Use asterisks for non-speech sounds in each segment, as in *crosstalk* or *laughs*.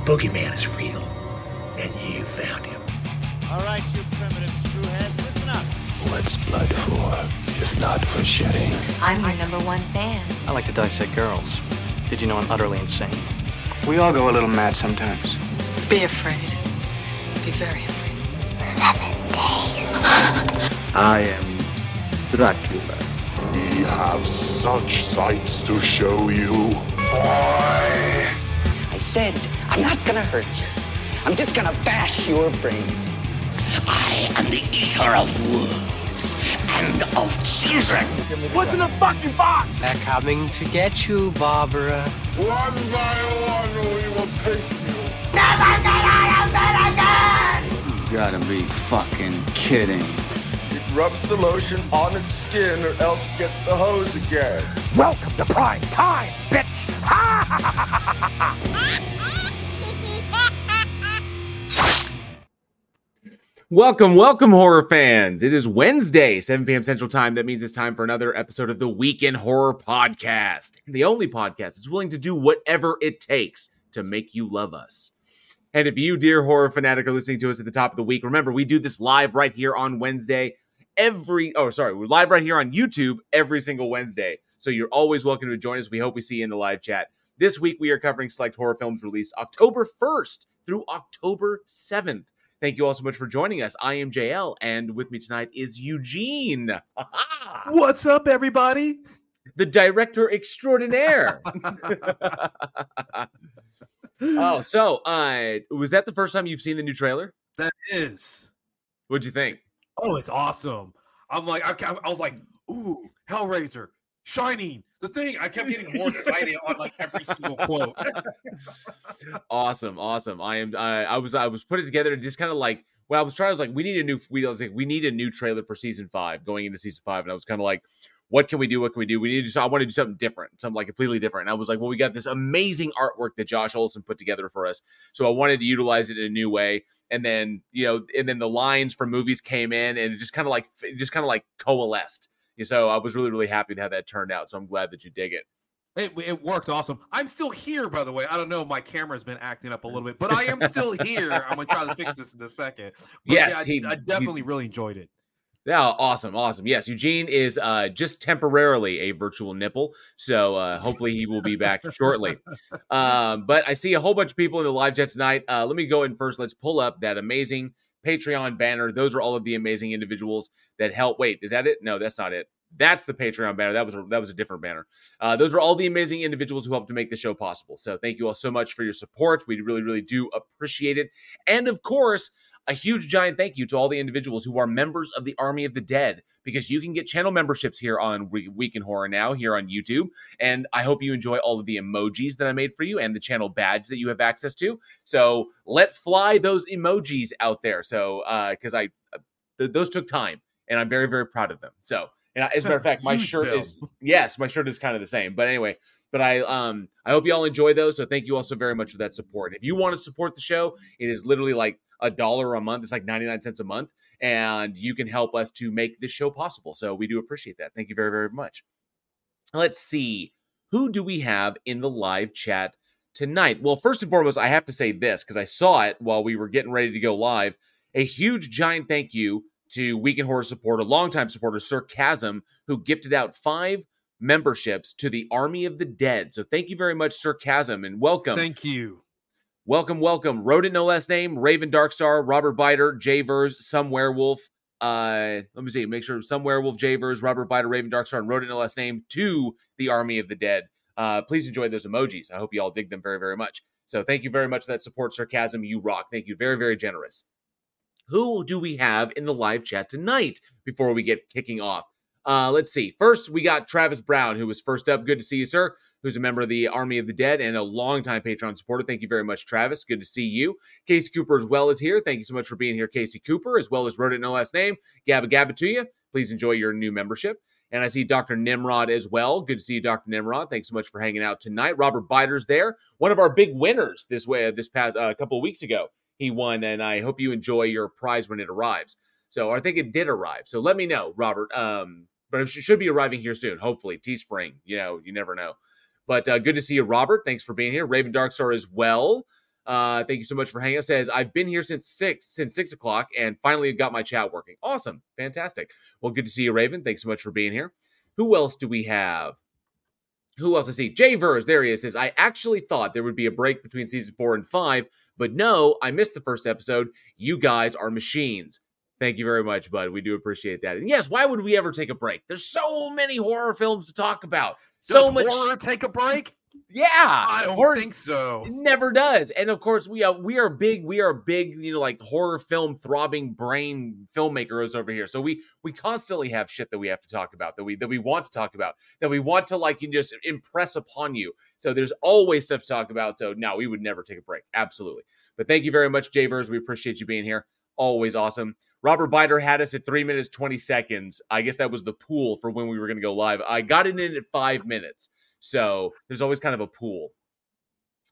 The boogeyman is real, and you found him. All right, you primitive screwheads, listen up. What's blood for, if not for shedding? I'm your number one fan. I like to dissect girls. Did you know I'm utterly insane? We all go a little mad sometimes. Be afraid. Be very afraid. Seven days. I am Dracula. We have such sights to show you. Boy! I said, I'm not gonna hurt you. I'm just gonna bash your brains. I am the eater of worlds and of children. What's in the fucking box? They're coming to get you, Barbara. One by one, we will take you. Never get out of bed again! You gotta be fucking kidding. It rubs the lotion on its skin or else it gets the hose again. Welcome to prime time, bitch! *laughs* Welcome, welcome, horror fans. It is Wednesday, 7 p.m. Central Time. That means it's time for another episode of the Week in Horror Podcast. The only podcast that's willing to do whatever it takes to make you love us. And if you, dear horror fanatic, are listening to us at the top of the week, remember we do this live right here on Wednesday. Every oh, sorry, we're live right here on YouTube every single Wednesday. So you're always welcome to join us. We hope we see you in the live chat. This week we are covering select horror films released October 1st through October 7th. Thank you all so much for joining us. I am JL, and with me tonight is Eugene, What's up, everybody? the director extraordinaire. *laughs* oh, so uh, was that the first time you've seen the new trailer? That is. What'd you think? Oh, it's awesome. I'm like, I, I was like, ooh, Hellraiser, Shining, the thing. I kept getting more excited on like every single quote. awesome, awesome. I am. I, I was. I was putting together and just kind of like. When I was trying, I was like, we need a new. We was like, we need a new trailer for season five, going into season five, and I was kind of like, what can we do? What can we do? We need to. do- I want to do something different, something like completely different. And I was like, well, we got this amazing artwork that Josh Olsen put together for us, so I wanted to utilize it in a new way. And then you know, and then the lines from movies came in, and it just kind of like, it just kind of like coalesced. So I was really, really happy to have that turned out. So I'm glad that you dig it. It, it worked awesome. I'm still here, by the way. I don't know. My camera's been acting up a little bit, but I am still here. I'm gonna try to fix this in a second. But Yes, yeah, he- I, I definitely really enjoyed it. Yeah, awesome, awesome. Yes, Eugene is uh, just temporarily a virtual nipple, so uh, hopefully he will be back shortly. *laughs* Um, but I see a whole bunch of people in the live chat tonight. Uh, let me go in first. Let's pull up that amazing Patreon banner. Those are all of the amazing individuals that help. Wait, is that it? No, that's not it. That's the Patreon banner. That was a, that was a different banner. Uh, those are all the amazing individuals who help to make the show possible. So thank you all so much for your support. We really, really do appreciate it. And of course, a huge giant thank you to all the individuals who are members of the Army of the Dead because you can get channel memberships here on We- Week in Horror now here on YouTube. And I hope you enjoy all of the emojis that I made for you and the channel badge that you have access to. So let fly those emojis out there. So because I th- those took time and I'm very very proud of them. So and I- as a matter of fact, *laughs* my shirt is yes, my shirt is kind of the same. But anyway, but I um I hope you all enjoy those. So thank you all so very much for that support. If you want to support the show, it is literally like a dollar a month. It's like 99 cents a month. And you can help us to make this show possible. So we do appreciate that. Thank you very, very much. Let's see. Who do we have in the live chat tonight? Well, first and foremost, I have to say this because I saw it while we were getting ready to go live. A huge, giant thank you to Week in Horror supporter, longtime supporter, Sir Chasm, who gifted out five memberships to the Army of the Dead. So thank you very much, Sir Chasm, and welcome. Thank you. Welcome, welcome. Rodent, no last name, Raven Darkstar, Robert Biter, Jay Vers, Some Werewolf. Uh, let me see, make sure Some Werewolf, Jay Vers, Robert Biter, Raven Darkstar, and Rodent, no last name to the Army of the Dead. Uh, please enjoy those emojis. I hope you all dig them very, very much. So thank you very much for that support, Sarcasm. You rock. Thank you. Very, very generous. Who do we have in the live chat tonight before we get kicking off? Uh, let's see. First, we got Travis Brown, who was first up. Good to see you, sir. Who's a member of the Army of the Dead and a longtime Patreon supporter. Thank you very much, Travis. Good to see you. Casey Cooper as well is here. Thank you so much for being here, Casey Cooper, as well as wrote it no last name. Gabba Gabba to you. Please enjoy your new membership. And I see Dr. Nimrod as well. Good to see you, Dr. Nimrod. Thanks so much for hanging out tonight. Robert Biter's there, one of our big winners this way this past uh, couple of weeks ago. He won, and I hope you enjoy your prize when it arrives. So I think it did arrive. So let me know, Robert. Um, but it should be arriving here soon, hopefully. Teespring, you know, you never know. But uh, good to see you, Robert. Thanks for being here. Raven Darkstar as well. Uh, thank you so much for hanging out. Says I've been here since six since six o'clock and finally got my chat working. Awesome, fantastic. Well, good to see you, Raven. Thanks so much for being here. Who else do we have? Who else I see? Jay Vers, there he is. Says I actually thought there would be a break between season four and five, but no, I missed the first episode. You guys are machines. Thank you very much, bud. We do appreciate that. And yes, why would we ever take a break? There's so many horror films to talk about. Does so much horror take a break? Yeah, I don't horror- think so. Never does. And of course, we are we are big, we are big, you know, like horror film throbbing brain filmmakers over here. So we we constantly have shit that we have to talk about, that we that we want to talk about, that we want to like you just impress upon you. So there's always stuff to talk about. So no, we would never take a break. Absolutely. But thank you very much, Javers. We appreciate you being here. Always awesome. Robert Biter had us at three minutes, 20 seconds. I guess that was the pool for when we were going to go live. I got it in at five minutes. So there's always kind of a pool.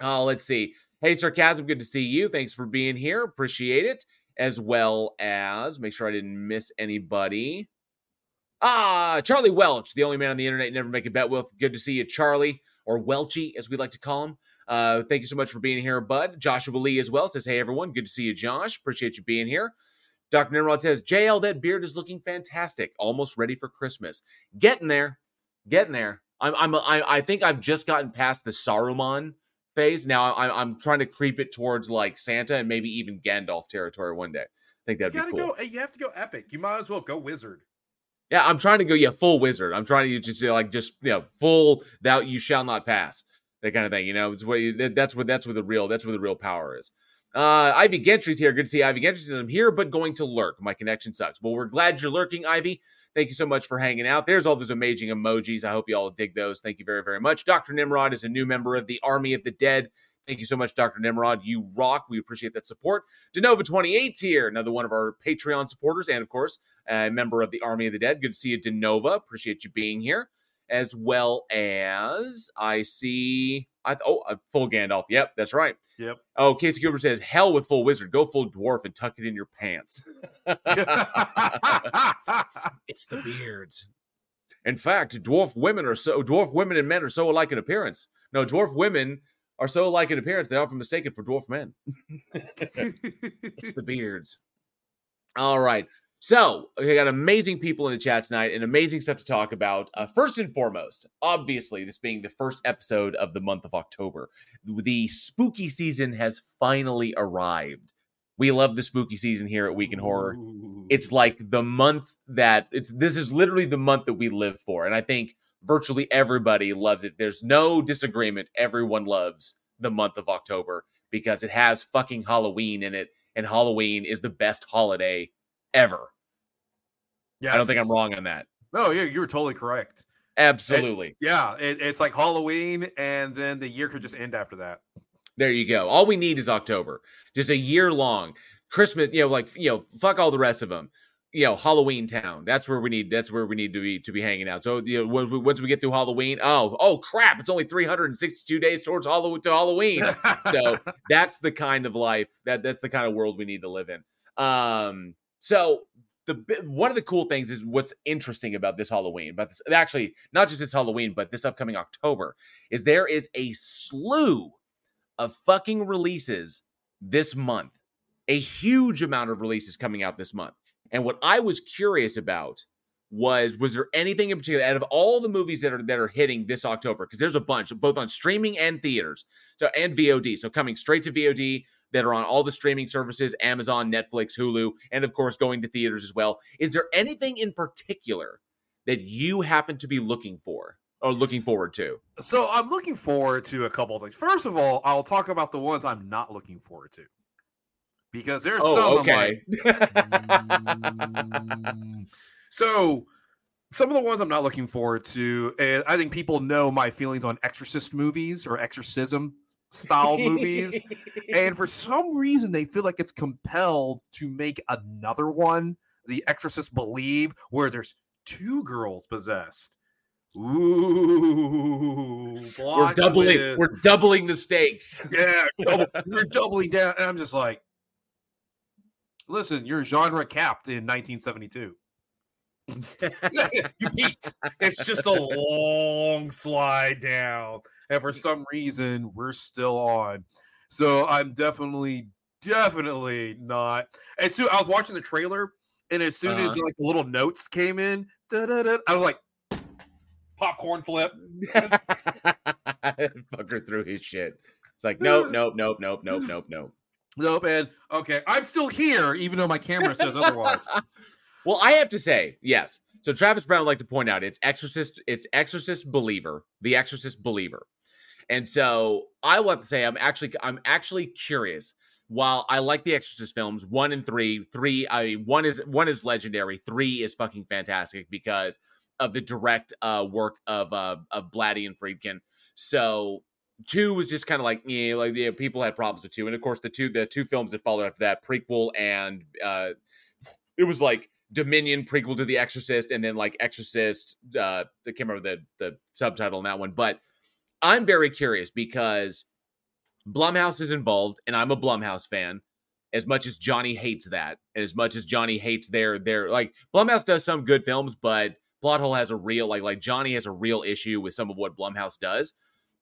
Uh, let's see. Hey, Sarcasm, good to see you. Thanks for being here. Appreciate it. As well as make sure I didn't miss anybody. Ah, Charlie Welch, the only man on the internet never make a bet with. Good to see you, Charlie, or Welchy, as we like to call him. Uh, thank you so much for being here, bud. Joshua Lee as well says, Hey, everyone. Good to see you, Josh. Appreciate you being here. Dr. Nimrod says, JL, that beard is looking fantastic. Almost ready for Christmas. Getting there. Getting there. I'm, I'm, I, I think I've just gotten past the Saruman phase. Now I'm, I'm trying to creep it towards like Santa and maybe even Gandalf territory one day. I think that'd you be cool. go. You have to go epic. You might as well go wizard. Yeah, I'm trying to go, yeah, full wizard. I'm trying to just like just you know, full thou you shall not pass. That kind of thing. You know, it's what you, that's what that's where the real that's where the real power is. Uh Ivy Gentry's here. Good to see Ivy Gentry says I'm here, but going to lurk. My connection sucks. Well, we're glad you're lurking, Ivy. Thank you so much for hanging out. There's all those amazing emojis. I hope you all dig those. Thank you very, very much. Dr. Nimrod is a new member of the Army of the Dead. Thank you so much, Dr. Nimrod. You rock. We appreciate that support. Denova28's here, another one of our Patreon supporters, and of course, a member of the Army of the Dead. Good to see you, Denova. Appreciate you being here. As well as I see, I th- oh, a full Gandalf. Yep, that's right. Yep. Oh, Casey Cooper says, "Hell with full wizard. Go full dwarf and tuck it in your pants." *laughs* it's the beards. In fact, dwarf women are so dwarf women and men are so alike in appearance. No, dwarf women are so alike in appearance they are often mistaken for dwarf men. it's the beards. *laughs* All right. So we got amazing people in the chat tonight and amazing stuff to talk about. Uh, first and foremost, obviously, this being the first episode of the month of October, the spooky season has finally arrived. We love the spooky season here at Week in Horror. It's like the month that it's this is literally the month that we live for, and I think virtually everybody loves it. There's no disagreement. Everyone loves the month of October because it has fucking Halloween in it, and Halloween is the best holiday ever. Yeah, I don't think I'm wrong on that. No, yeah, you were totally correct. Absolutely. It- yeah, it, it's like Halloween, and then the year could just end after that. There you go. All we need is October, just a year long. Christmas, you know, like you know, fuck all the rest of them. You know, Halloween Town. That's where we need. That's where we need to be to be hanging out. So you know, once we- once we get through Halloween, oh, oh crap! It's only 362 days towards Halloween to Halloween. so *laughs* that's the kind of life that that's the kind of world we need to live in. Um, so the one of the cool things is what's interesting about this Halloween, but this, actually not just this Halloween, but this upcoming October is there is a slew of fucking releases this month. A huge amount of releases coming out this month. And what I was curious about was was there anything in particular out of all the movies that are that are hitting this October because there's a bunch both on streaming and theaters. So and VOD. So coming straight to VOD that are on all the streaming services, Amazon, Netflix, Hulu, and of course going to theaters as well. Is there anything in particular that you happen to be looking for or looking forward to? So I'm looking forward to a couple of things. First of all, I'll talk about the ones I'm not looking forward to. Because there's some Oh, like, okay. Mm. so some of the ones I'm not looking forward to, and I think people know my feelings on exorcist movies or exorcism style *laughs* movies. And for some reason, they feel like it's compelled to make another one, The Exorcist Believe, where there's two girls possessed. Ooh, we're doubling we're doubling the stakes. *laughs* Yeah, double, you're doubling down. And I'm just like, listen, you're genre capped in 1972. *laughs* you peaked. It's just a long slide down. And for some reason, we're still on. So I'm definitely, definitely not. And so I was watching the trailer, and as soon as Uh-huh. like the little notes came in, I was like, popcorn flip. *laughs* Fucker through his shit. It's like nope, *laughs* nope, nope, nope, nope, nope, nope. Nope. And okay, I'm still here, even though my camera says otherwise. Well, I have to say, yes. So Travis Brown would like to point out it's Exorcist, it's Exorcist Believer, the Exorcist Believer. And so I have to say I'm actually I'm actually curious. While I like the Exorcist films, one and three, three, I one is one is legendary, three is fucking fantastic because of the direct uh work of uh of Blatty and Friedkin. So two was just kind of like yeah, like yeah, people had problems with two, and of course the two the two films that followed after that, prequel and uh it was like Dominion prequel to The Exorcist, and then like Exorcist. Uh, I can't remember the the subtitle on that one, but I'm very curious because Blumhouse is involved, and I'm a Blumhouse fan. As much as Johnny hates that, and as much as Johnny hates their their like Blumhouse does some good films, but Plothole has a real like like Johnny has a real issue with some of what Blumhouse does.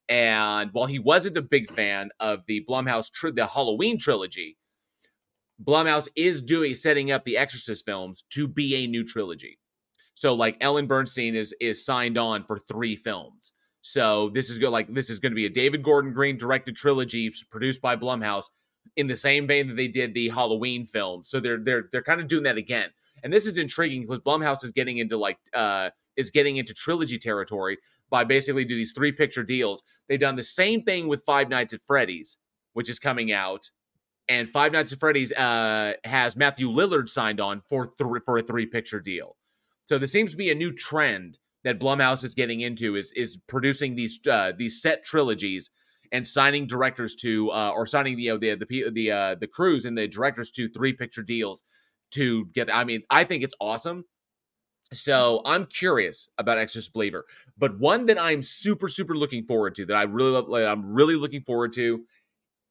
And while he wasn't a big fan of the Blumhouse tri- the Halloween trilogy, Blumhouse is doing setting up the Exorcist films to be a new trilogy. So like Ellen Burstyn is is signed on for three films. So this is go like this is going to be a David Gordon Green directed trilogy produced by Blumhouse in the same vein that they did the Halloween film. So they're they're they're kind of doing that again. And this is intriguing because Blumhouse is getting into like uh is getting into trilogy territory by basically do these three picture deals. They've done the same thing with Five Nights at Freddy's, which is coming out and Five Nights at Freddy's uh, has Matthew Lillard signed on for th- for a three picture deal. So this seems to be a new trend that Blumhouse is getting into is is producing these uh, these set trilogies and signing directors to uh, or signing you know, the the the uh, the crews and the directors to three picture deals to get. I mean, I think it's awesome. So I'm curious about Exorcist Believer, but one that I'm super super looking forward to that I really love, I'm really looking forward to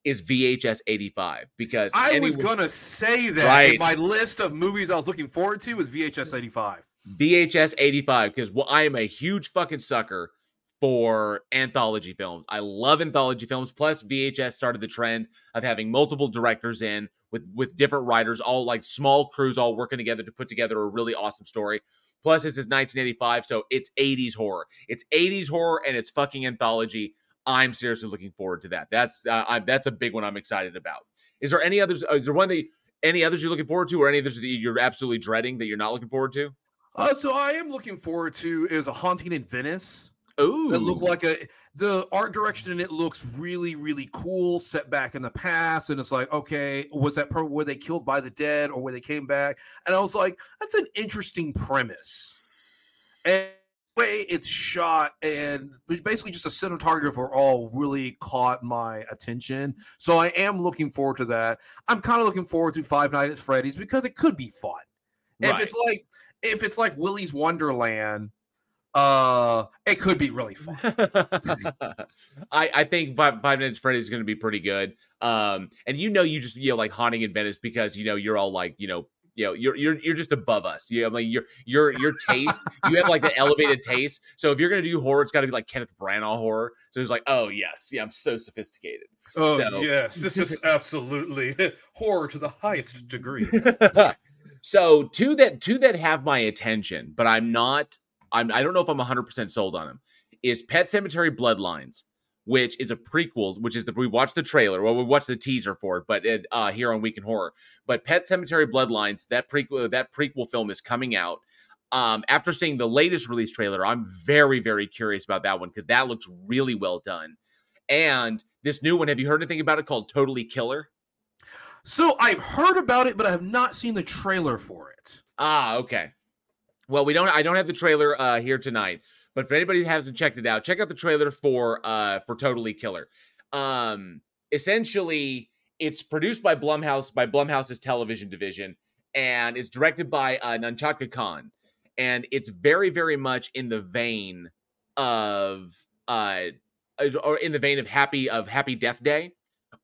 is VHS 85 because I anyone- was gonna say that Right. my list of movies I was looking forward to was VHS 85. VHS 85 because well, I am a huge fucking sucker for anthology films. I love anthology films. Plus, VHS started the trend of having multiple directors in with with different writers, all like small crews, all working together to put together a really awesome story. Plus, this is 1985, so it's 80s horror. It's 80s horror and it's fucking anthology. I'm seriously looking forward to that. That's uh, I, that's a big one I'm excited about. Is there any others? uh, Is there one that any others you're looking forward to, or any others that you're absolutely dreading that you're not looking forward to? Uh, so I am looking forward to is a haunting in Venice. Ooh, That look like a the art direction in it looks really really cool. Set back in the past, and it's like, okay, was that pro- were they killed by the dead or were they came back? And I was like, that's an interesting premise. And way it's shot and basically just a cinematographer all really caught my attention. So I am looking forward to that. I'm kind of looking forward to Five Nights at Freddy's because it could be fun. If it's like if it's like Willy's Wonderland, uh, it could be really fun. *laughs* I, I think Five, Five Nights at Freddy's is going to be pretty good. Um, and you know, you just you know like haunting in Venice because you know you're all like you know you know you're you're you're just above us. You know, like your your your taste. you have like the elevated taste. So if you're going to do horror, it's got to be like Kenneth Branagh horror. So it's like, oh yes, yeah, I'm so sophisticated. Oh So- yes, this is absolutely *laughs* horror to the highest degree. *laughs* so two that two that have my attention, but I'm not. I'm. I don't know if I'm 100 percent sold on them. Is Pet Sematary Bloodlines, which is a prequel. Which is the we watched the trailer. Well, we watched the teaser for it, but it, uh, here on Week in Horror. But Pet Sematary Bloodlines, that prequel that prequel film is coming out. Um, after seeing the latest release trailer, I'm very very curious about that one because that looks really well done. And this new one, have you heard anything about it called Totally Killer? So I've heard about it, but I have not seen the trailer for it. Ah, okay. Well, we don't. I don't have the trailer uh, here tonight, but if anybody hasn't checked it out, check out the trailer for uh, for Totally Killer. Um, essentially, it's produced by Blumhouse by Blumhouse's television division, and it's directed by uh, Nahnatchka Khan, and it's very very much in the vein of uh, or in the vein of Happy of Happy Death Day,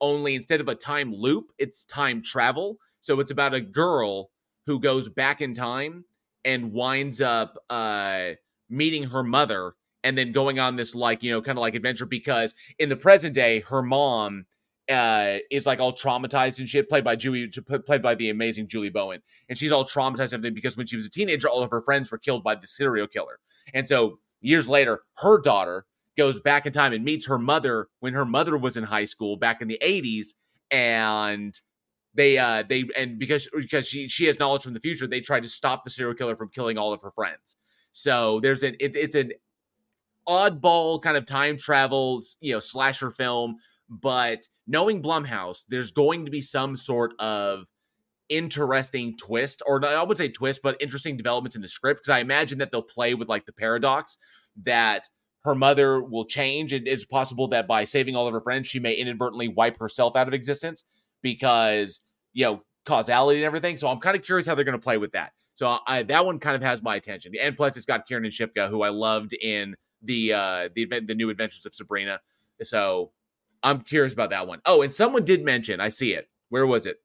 only instead of a time loop, it's time travel. So it's about a girl who goes back in time and winds up uh meeting her mother and then going on this like you know kind of like adventure because in the present day her mom uh, is like all traumatized and shit, played by Julie, played by the amazing Julie Bowen, and she's all traumatized everything because when she was a teenager, all of her friends were killed by the serial killer, and so years later, her daughter goes back in time and meets her mother when her mother was in high school back in the 80s and they uh they and because because she she has knowledge from the future they try to stop the serial killer from killing all of her friends so there's an it, it's an oddball kind of time travels you know slasher film but knowing blumhouse there's going to be some sort of interesting twist or i would say twist but interesting developments in the script because i imagine that they'll play with like the paradox that her mother will change and it's possible that by saving all of her friends she may inadvertently wipe herself out of existence because you know causality and everything. So i'm kind of curious how they're going to play with that so I, that one kind of has my attention. And plus it's got kiernan shipka who i loved in the uh the event the new adventures of sabrina. So i'm curious about that one. Oh, and someone did mention i see it. Where was it?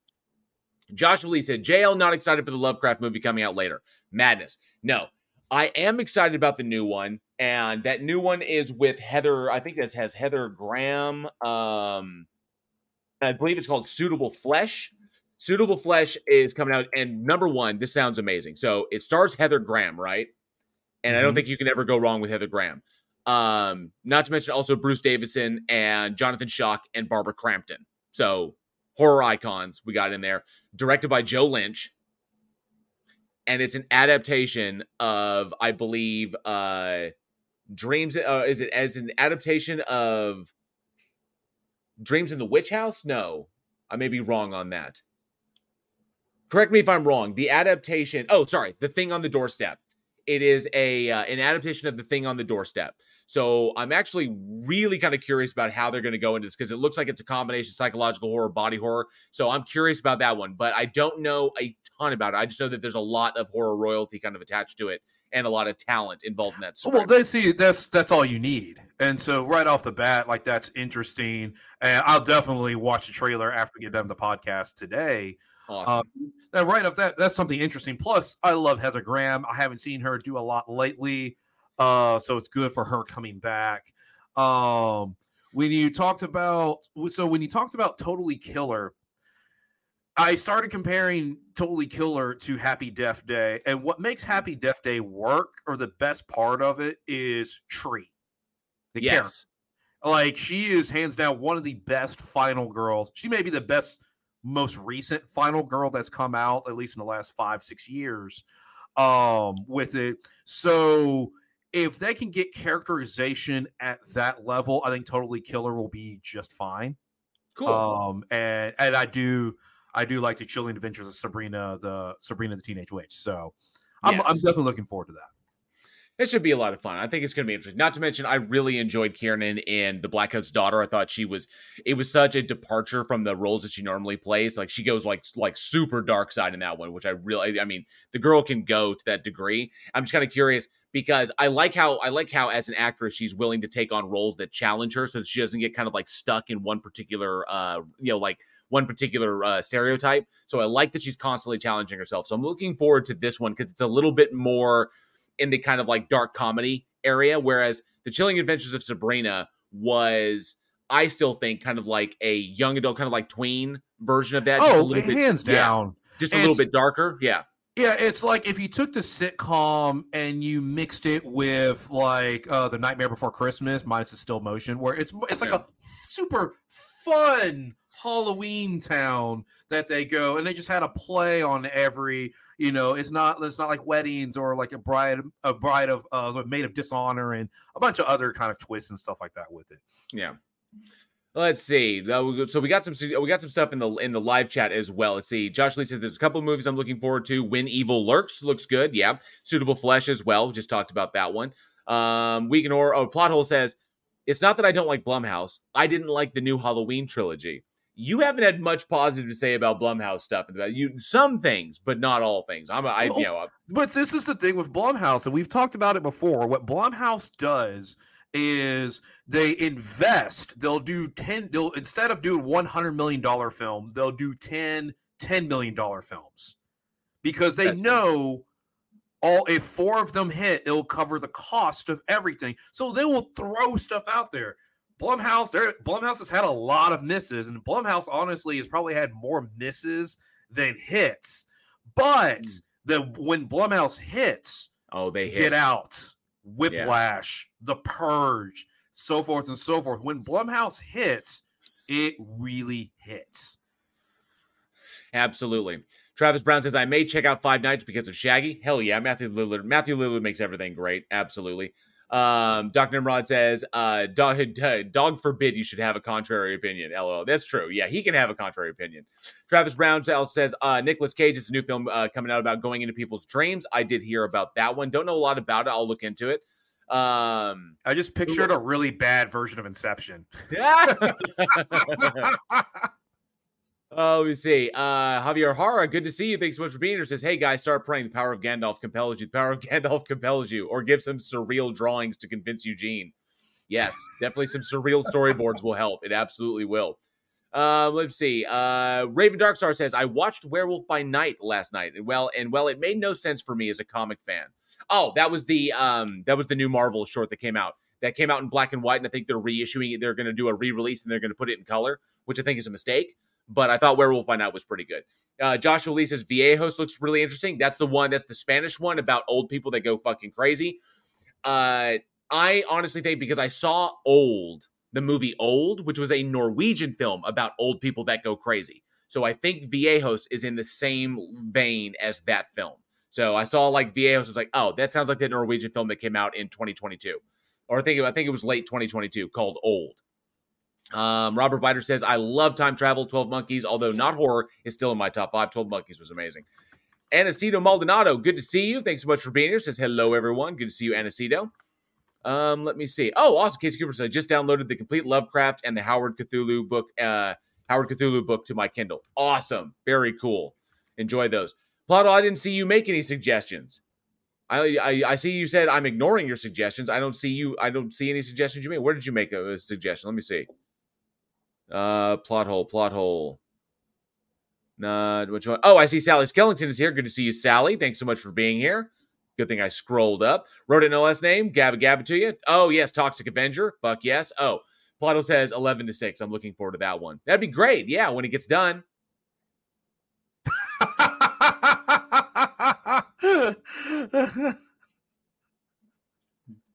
Joshua lee said jl not excited for the lovecraft movie coming out later. Madness. No i am excited about the new one and that new one is with heather i think that has heather graham um I believe it's called Suitable Flesh. Suitable Flesh is coming out, and number one, this sounds amazing. So it stars Heather Graham, right? And mm-hmm. I don't think you can ever go wrong with Heather Graham. Um, not to mention also Bruce Davison and Jonathan Schaech and Barbara Crampton. So horror icons we got in there. Directed by Joe Lynch. And it's an adaptation of, I believe, uh Dreams. Uh, is it as an adaptation of Dreams in the Witch House? No, I may be wrong on that. Correct me if I'm wrong. The adaptation. Oh, sorry, The Thing on the Doorstep. It is a uh, an adaptation of The Thing on the Doorstep. So I'm actually really kind of curious about how they're going to go into this because it looks like it's a combination psychological horror, body horror. So I'm curious about that one, but I don't know a ton about it. I just know that there's a lot of horror royalty kind of attached to it and a lot of talent involved in that. Script. Well, they see that's that's all you need, and so right off the bat, like that's interesting, and I'll definitely watch the trailer after we get done the podcast today. Awesome. Um, right off that, that's something interesting. Plus, I love Heather Graham. I haven't seen her do a lot lately, uh, so it's good for her coming back. Um, when you talked about so when you talked about Totally Killer, I started comparing Totally Killer to Happy Death Day, and what makes Happy Death Day work, or the best part of it, is Tree. The yes. Character. Like she is hands down one of the best final girls. She may be the best, most recent final girl that's come out, at least in the last five, six years. Um, with it. So if they can get characterization at that level, I think Totally Killer will be just fine. Cool. Um, and and I do I do like the chilling adventures of Sabrina, the Sabrina the Teenage Witch. So I'm, yes. I'm definitely looking forward to that. It should be a lot of fun. I think it's going to be interesting. Not to mention, I really enjoyed Kiernan in The Black Coat's Daughter. I thought she was. It was such a departure from the roles that she normally plays. Like she goes like like super dark side in that one, which I really. I mean, the girl can go to that degree. I'm just kind of curious because I like how I like how as an actress she's willing to take on roles that challenge her, so she doesn't get kind of like stuck in one particular, uh, you know, like one particular uh, stereotype. So I like that she's constantly challenging herself. So I'm looking forward to this one because it's a little bit more in the kind of like dark comedy area, whereas the Chilling Adventures of Sabrina was. I still think kind of like a young adult, kind of like tween version of that. Oh, hands bit, down. Yeah, just a and little bit darker. Yeah. Yeah, it's like if you took the sitcom and you mixed it with like uh, the Nightmare Before Christmas minus the still motion, where it's it's like a super fun Halloween town that they go, and they just had a play on every. You know, it's not it's not like weddings or like a bride a bride of uh, made of dishonor and a bunch of other kind of twists and stuff like that with it. Yeah. Let's see. So we got some we got some stuff in the in the live chat as well. Let's see. Josh Lee said there's a couple movies I'm looking forward to. When Evil Lurks looks good. Yeah. Suitable Flesh as well. Just talked about that one. Um, Weekend or oh, Plot Hole says it's not that I don't like Blumhouse. I didn't like the new Halloween trilogy. You haven't had much positive to say about Blumhouse stuff. About you, some things, but not all things. I'm, I, you know. But this is the thing with Blumhouse, and we've talked about it before. What Blumhouse does is they invest they'll do 10 they'll instead of doing 100 million dollar film they'll do 10 10 million dollar films because they That's know all if four of them hit it'll cover the cost of everything so they will throw stuff out there Blumhouse, there Blumhouse has had a lot of misses, and Blumhouse honestly has probably had more misses than hits. But Mm. the when Blumhouse hits, Oh, they hit. Get Out, Whiplash, The Purge, so forth and so forth. When Blumhouse hits, it really hits. Absolutely. Travis Brown says, I may check out Five Nights because of Shaggy. Hell yeah. Matthew Lillard. Matthew Lillard makes everything great. Absolutely. Um, Dr. Nimrod says, uh, dog, *laughs* dog forbid you should have a contrary opinion. LOL. That's true. Yeah, he can have a contrary opinion. Travis Brown says, uh, Nicholas Cage is a new film uh, coming out about going into people's dreams. I did hear about that one. Don't know a lot about it. I'll look into it. Um, I just pictured a really bad version of Inception. Yeah. *laughs* *laughs* Oh, let me see. Uh, Javier Hara, good to see you. Thanks so much for being here. Says, hey guys, start praying. The power of Gandalf compels you. The power of *laughs* Gandalf compels you, or give some surreal drawings to convince Eugene. Yes, definitely some surreal storyboards will help. It absolutely will. Uh, let's see. Uh, Raven Darkstar says, I watched Werewolf by Night last night. And well, and well, it made no sense for me as a comic fan. Oh, that was the um, that was the new Marvel short that came out. That came out in black and white, and I think they're reissuing it. They're going to do a re-release, and they're going to put it in color, which I think is a mistake but I thought Werewolf by Night was pretty good. Uh, Joshua Lee says Viejos looks really interesting. That's the one. That's the Spanish one about old people that go fucking crazy. Uh, I honestly think because I saw Old, the movie Old, which was a Norwegian film about old people that go crazy. So I think Viejos is in the same vein as that film. So I saw like Viejos was like, oh, that sounds like the Norwegian film that came out in 2022, or I think I think it was late 2022 called Old. Um, Robert Biter says, I love time travel. 12 Monkeys, although not horror, is still in my top five. 12 Monkeys was amazing. Anacido Maldonado, good to see you. Thanks so much for being here. Says, hello, everyone. Good to see you, Anacido. Um, let me see. Oh, awesome. Casey Cooper said, just downloaded the complete Lovecraft and the Howard Cthulhu book, uh, Howard Cthulhu book to my Kindle. Awesome. Very cool. Enjoy those. Plato, I didn't see you make any suggestions. I, I, I see you said I'm ignoring your suggestions. I don't see you. I don't see any suggestions you made. Where did you make a, a suggestion? Let me see. Uh, plot hole, plot hole. Uh, which one? Oh, I see Sally Skellington is here. Good to see you, Sally. Thanks so much for being here. Good thing I scrolled up. Wrote no last name. Gabba Gabba to you. Oh, yes. Toxic Avenger. Fuck yes. Oh, Plato says 11 to 6. I'm looking forward to that one. That'd be great. Yeah, when it gets done. *laughs*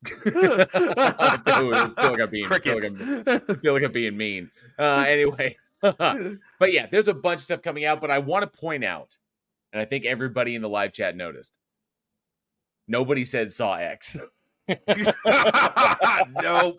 I feel, like I'm being, feel like I'm, feel like I'm being mean. Uh, *laughs* anyway, *laughs* but yeah, there's a bunch of stuff coming out. But I want to point out, and I think everybody in the live chat noticed. Nobody said Saw X. *laughs* nope.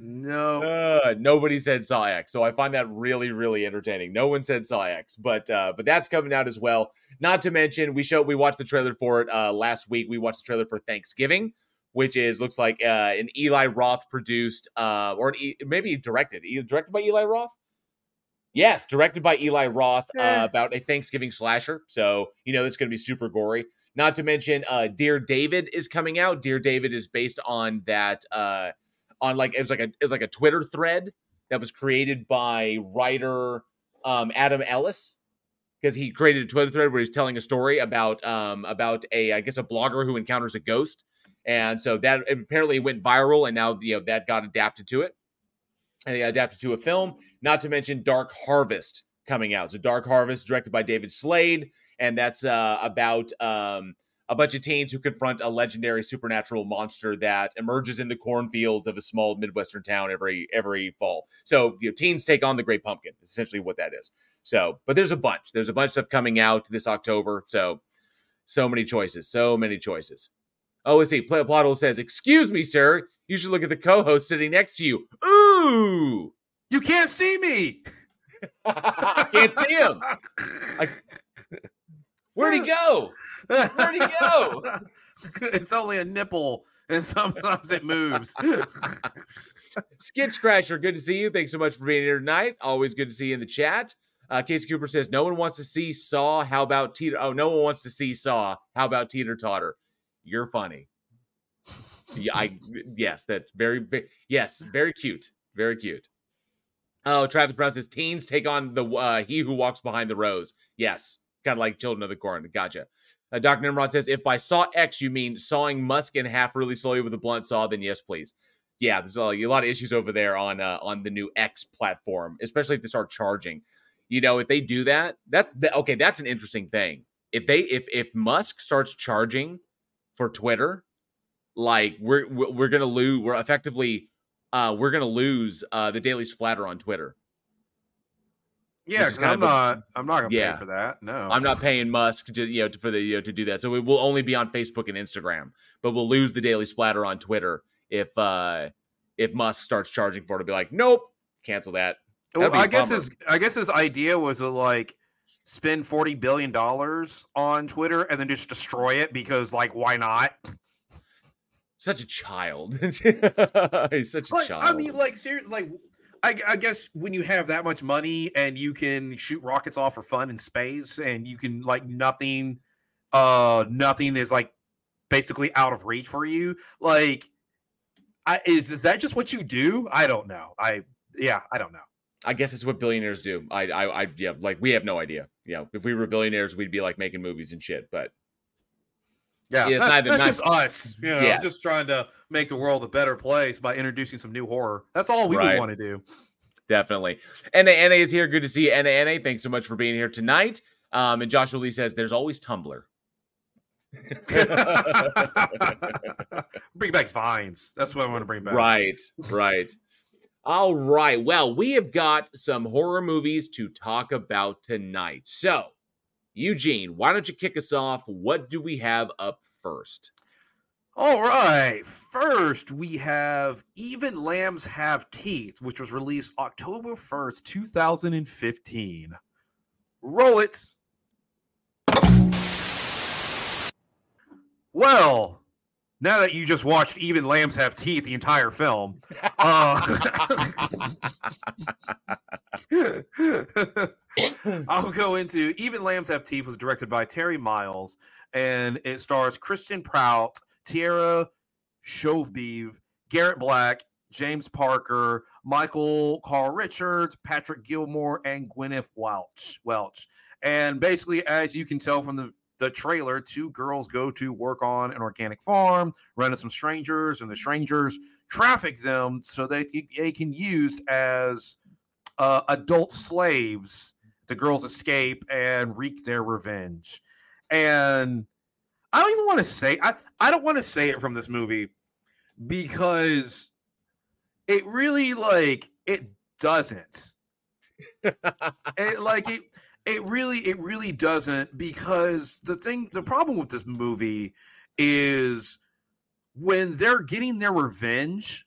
No. Uh, nobody said Saw X, so I find that really, really entertaining. No one said Saw X, but uh, but that's coming out as well. Not to mention, we showed we watched the trailer for it uh, last week. We watched the trailer for Thanksgiving, which is looks like uh, an Eli Roth produced uh, or e- maybe directed, directed by Eli Roth. Yes, directed by Eli Roth uh, about a Thanksgiving slasher. So you know it's going to be super gory. Not to mention, uh, Dear David is coming out. Dear David is based on that. Uh, on like it was like a it was like a Twitter thread that was created by writer um, Adam Ellis because he created a Twitter thread where he's telling a story about um, about a I guess a blogger who encounters a ghost, and so that apparently went viral, and now you know that got adapted to it, and they adapted to a film. Not to mention Dark Harvest coming out. So Dark Harvest, directed by David Slade, and that's uh, about um, a bunch of teens who confront a legendary supernatural monster that emerges in the cornfields of a small midwestern town every every fall. So you know, teens take on the Great Pumpkin. Essentially, what that is. So, but there's a bunch. There's a bunch of stuff coming out this October. So, so many choices. So many choices. Oh, let's see. Play Plottle says, "Excuse me, sir. You should look at the co-host sitting next to you. Ooh, you can't see me. *laughs* I can't see him. *laughs* I, where'd he go? Where'd he go? *laughs* it's only a nipple, and sometimes it moves. *laughs* Skid Scratcher, good to see you. Thanks so much for being here tonight. Always good to see you in the chat. Uh, Casey Cooper says, No one wants to see Saw. How about Teeter? Oh, no one wants to see Saw. How about Teeter Totter? You're funny. yeah, I yes, that's very, very yes, very cute. Very cute. Oh, Travis Brown says teens take on the uh, he who walks behind the rose. Yes, kind of like Children of the Corn. Gotcha. Uh, Dr. Nimrod says, if by saw X you mean sawing musk in half really slowly with a blunt saw, then yes, please. yeah, there's a, lot of issues over there on uh, on the new X platform, especially if they start charging. You know, if they do that, that's the, okay. That's an interesting thing. If they if if Musk starts charging for Twitter, like we're we're gonna lose. We're effectively uh we're gonna lose uh the Daily Splatter on Twitter. Yeah, Which is 'cause kind I'm not. I'm not gonna Yeah. pay for that. No, I'm not paying Musk to you know to, for the you know to do that. So it will only be on Facebook and Instagram, but we'll lose the Daily Splatter on Twitter if uh if Musk starts charging for it. To be like, nope, cancel that. Well, That'd a I guess bummer. his I guess his idea was to like spend forty billion dollars on Twitter and then just destroy it because like why not? such a child. *laughs* He's such a Like, child. I mean, like seriously, like I, I guess when you have that much money and you can shoot rockets off for fun in space and you can like nothing, uh, nothing is like basically out of reach for you. Like, I is is that just what you do? I don't know. I yeah, I don't know. I guess it's what billionaires do. I, I, I, yeah, like we have no idea. yeah if we were billionaires, we'd be like making movies and shit. But Yeah, that- neither- that's not- just us. You know, Yeah. just trying to make the world a better place by introducing some new horror. That's all we Right. want to do. definitely, NA, NA is here. Good to see you, NA, NA. Thanks so much for being here tonight. Um, and Joshua Lee says, "There's always Tumblr." *laughs* bring back vines. That's what I want to bring back. Right, right. All right. Well, we have got some horror movies to talk about tonight. So, Eugene, why don't you kick us off? What do we have up first? All right. First, we have Even Lambs Have Teeth, which was released October 1st, 2015. Roll it. Well, now that you just watched Even Lambs Have Teeth, the entire film, uh, *laughs* I'll go into Even Lambs Have Teeth was directed by Terry Miles and it stars Kirsten Prout, Tiera Skovbye, Garrett Black, James Parker, Michael Karl Richards, Patrick Gilmore, and Gwyneth Welch. Welch. And basically, as you can tell from the the trailer, two girls go to work on an organic farm, run into some strangers, and the strangers traffic them so they, they can used as uh, adult slaves. The girls escape and wreak their revenge. And I don't even want to say I, I don't want to say it from this movie because it really like it doesn't. *laughs* it, like it it really it really doesn't because the thing the problem with this movie is when they're getting their revenge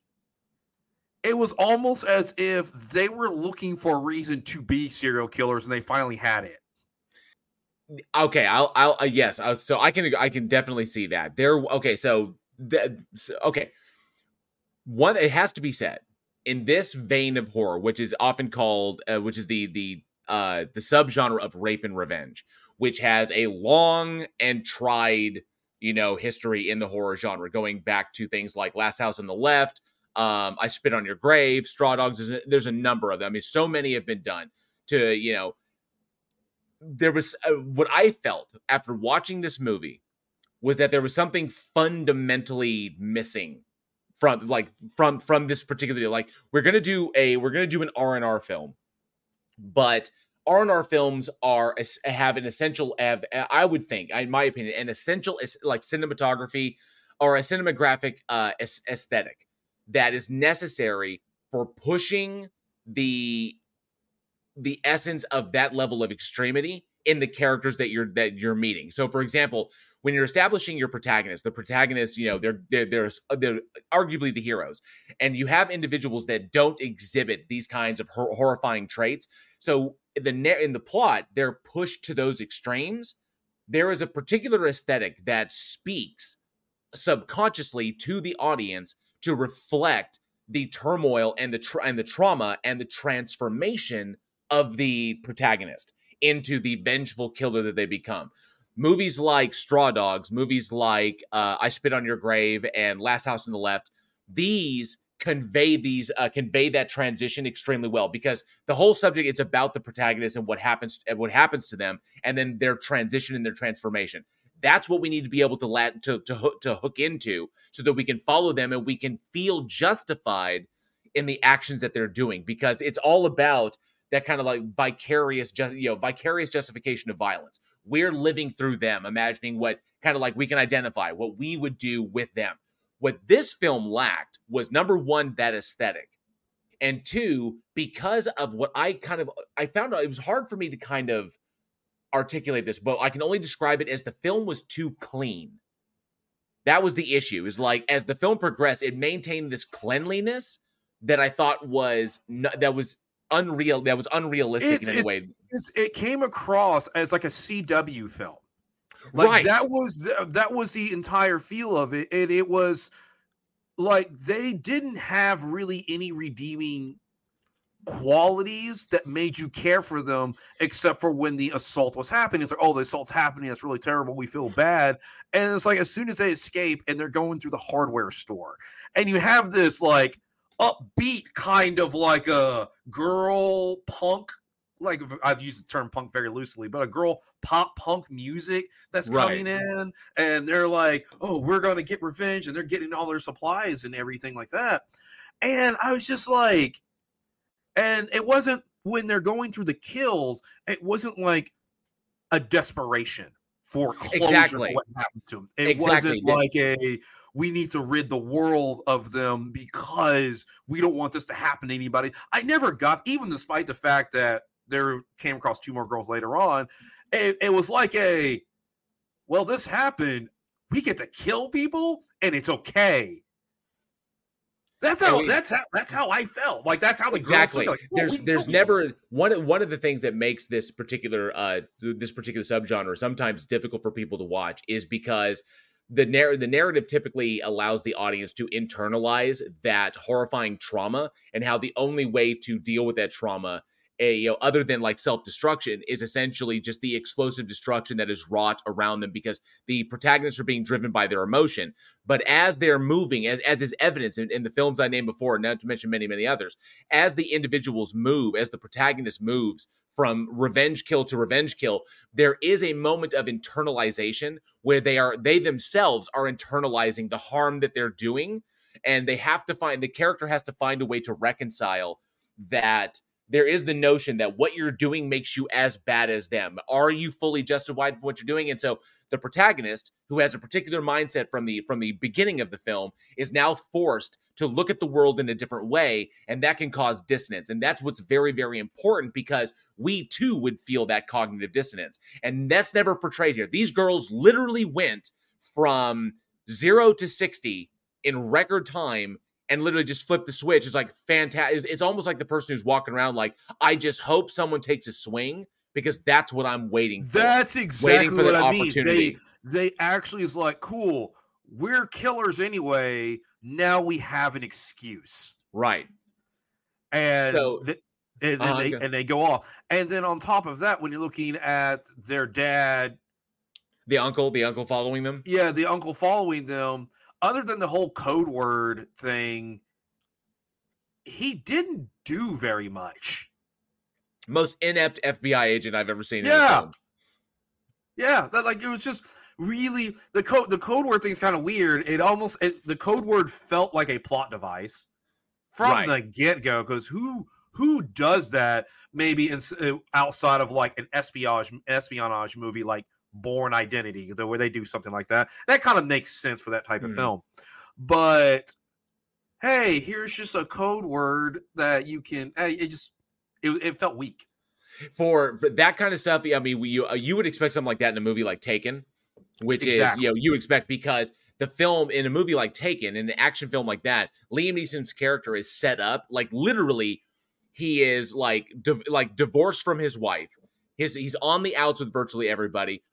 it was almost as if they were looking for a reason to be serial killers and they finally had it. Okay i'll i'll uh, yes so i can i can definitely see that. There okay so, that, so okay. One it has to be said in this vein of horror which is often called uh, which is the the uh the subgenre of rape and revenge which has a long and tried you know history in the horror genre going back to things like last house on the left um i spit on your grave straw dogs there's a, there's a number of them. I mean so many have been done to you know there was uh, what I felt after watching this movie was that there was something fundamentally missing from like from from this particular like we're gonna do a we're gonna do an R and R film, but R and R films are have an essential I would think in my opinion an essential like cinematography or a cinematographic uh, aesthetic that is necessary for pushing the the essence of that level of extremity in the characters that you're that you're meeting. So, for example, when you're establishing your protagonist, the protagonist, you know, they're they're they're, they're arguably the heroes, and you have individuals that don't exhibit these kinds of hor- horrifying traits. So, in the in the plot, they're pushed to those extremes. There is a particular aesthetic that speaks subconsciously to the audience to reflect the turmoil and the tra- and the trauma and the transformation of the protagonist into the vengeful killer that they become. Movies like Straw Dogs, movies like uh, I Spit on Your Grave and Last House on the Left, these convey these uh, convey that transition extremely well because the whole subject it's about the protagonist and what happens and what happens to them and then their transition and their transformation. That's what we need to be able to lat to to hook, to hook into, so that we can follow them and we can feel justified in the actions that they're doing, because it's all about that kind of like vicarious, just you know, vicarious justification of violence. We're living through them, imagining what kind of like we can identify what we would do with them. What this film lacked was number one, that aesthetic. And two, because of what I kind of I found out it was hard for me to kind of articulate this, but I can only describe it as the film was too clean. That was the issue. Is like as the film progressed, it maintained this cleanliness that I thought was that was unreal. That was unrealistic It's- in any it's- way. it came across as like a CW film. Like Right. that was the, uh, that was the entire feel of it, and it was like they didn't have really any redeeming qualities that made you care for them, except for when the assault was happening. It's like, oh, the assault's happening. That's really terrible. We feel bad. And it's like as soon as they escape and they're going through the hardware store, and you have this like upbeat kind of like a girl punk like I've used the term punk very loosely, but a girl pop punk music that's Right. coming in, and they're like, "Oh, we're gonna get revenge," and they're getting all their supplies and everything like that. And I was just like, and it wasn't when they're going through the kills, it wasn't like a desperation for closure Exactly. for what happened to them. It Exactly. wasn't like a we need to rid the world of them because we don't want this to happen to anybody. I never got, even despite the fact that there came across two more girls later on, it, it was like a, well, this happened. We get to kill people and it's okay. That's how. we- that's how. That's how I felt. Like that's how the exactly. Like, "Oh, there's there's people." never one of one of the things that makes this particular uh this particular subgenre sometimes difficult for people to watch is because the narr- the narrative typically allows the audience to internalize that horrifying trauma and how the only way to deal with that trauma a, you know, other than like self-destruction is essentially just the explosive destruction that is wrought around them because the protagonists are being driven by their emotion. But as they're moving as, as is evidence in, in the films i named before not to mention many many others as the individuals move as the protagonist moves from revenge kill to revenge kill there is a moment of internalization where they are they themselves are internalizing the harm that they're doing and they have to find the character has to find a way to reconcile that there is the notion that what you're doing makes you as bad as them. Are you fully justified for what you're doing? And so the protagonist, who has a particular mindset from the from the beginning of the film, is now forced to look at the world in a different way, and that can cause dissonance. And that's what's very, very important because we too would feel that cognitive dissonance. And that's never portrayed here. These girls literally went from zero to 60 in record time and literally just flip the switch. It's like fantastic. It's, it's almost like the person who's walking around like, I just hope someone takes a swing because that's what I'm waiting for. That's exactly waiting for what I mean. They they actually is like, cool. We're killers anyway. Now we have an excuse, right? And So- th- and, Uh-huh, they, go- and they go off. And then on top of that, when you're looking at their dad, The uncle, the uncle following them. yeah, the uncle following them, other than the whole code word thing, he didn't do very much. Most inept FBI agent I've ever seen. Yeah. Yeah, that like it was just really the code the code word thing's kind of weird. It almost it, the code word felt like a plot device from Right. the get go because who who does that maybe in, uh, outside of like an espionage espionage movie like Bourne Identity, the way they do something like that. That kind of makes sense for that type of Mhm. film. But hey, here's just a code word that you can. Hey, it just it, it felt weak. For, for that kind of stuff, I mean, we, you uh, you would expect something like that in a movie like Taken, which is you know you expect because the film in a movie like Taken, in an action film like that, Liam Neeson's character is set up like literally he is like div- like divorced from his wife. His he's on the outs with virtually everybody.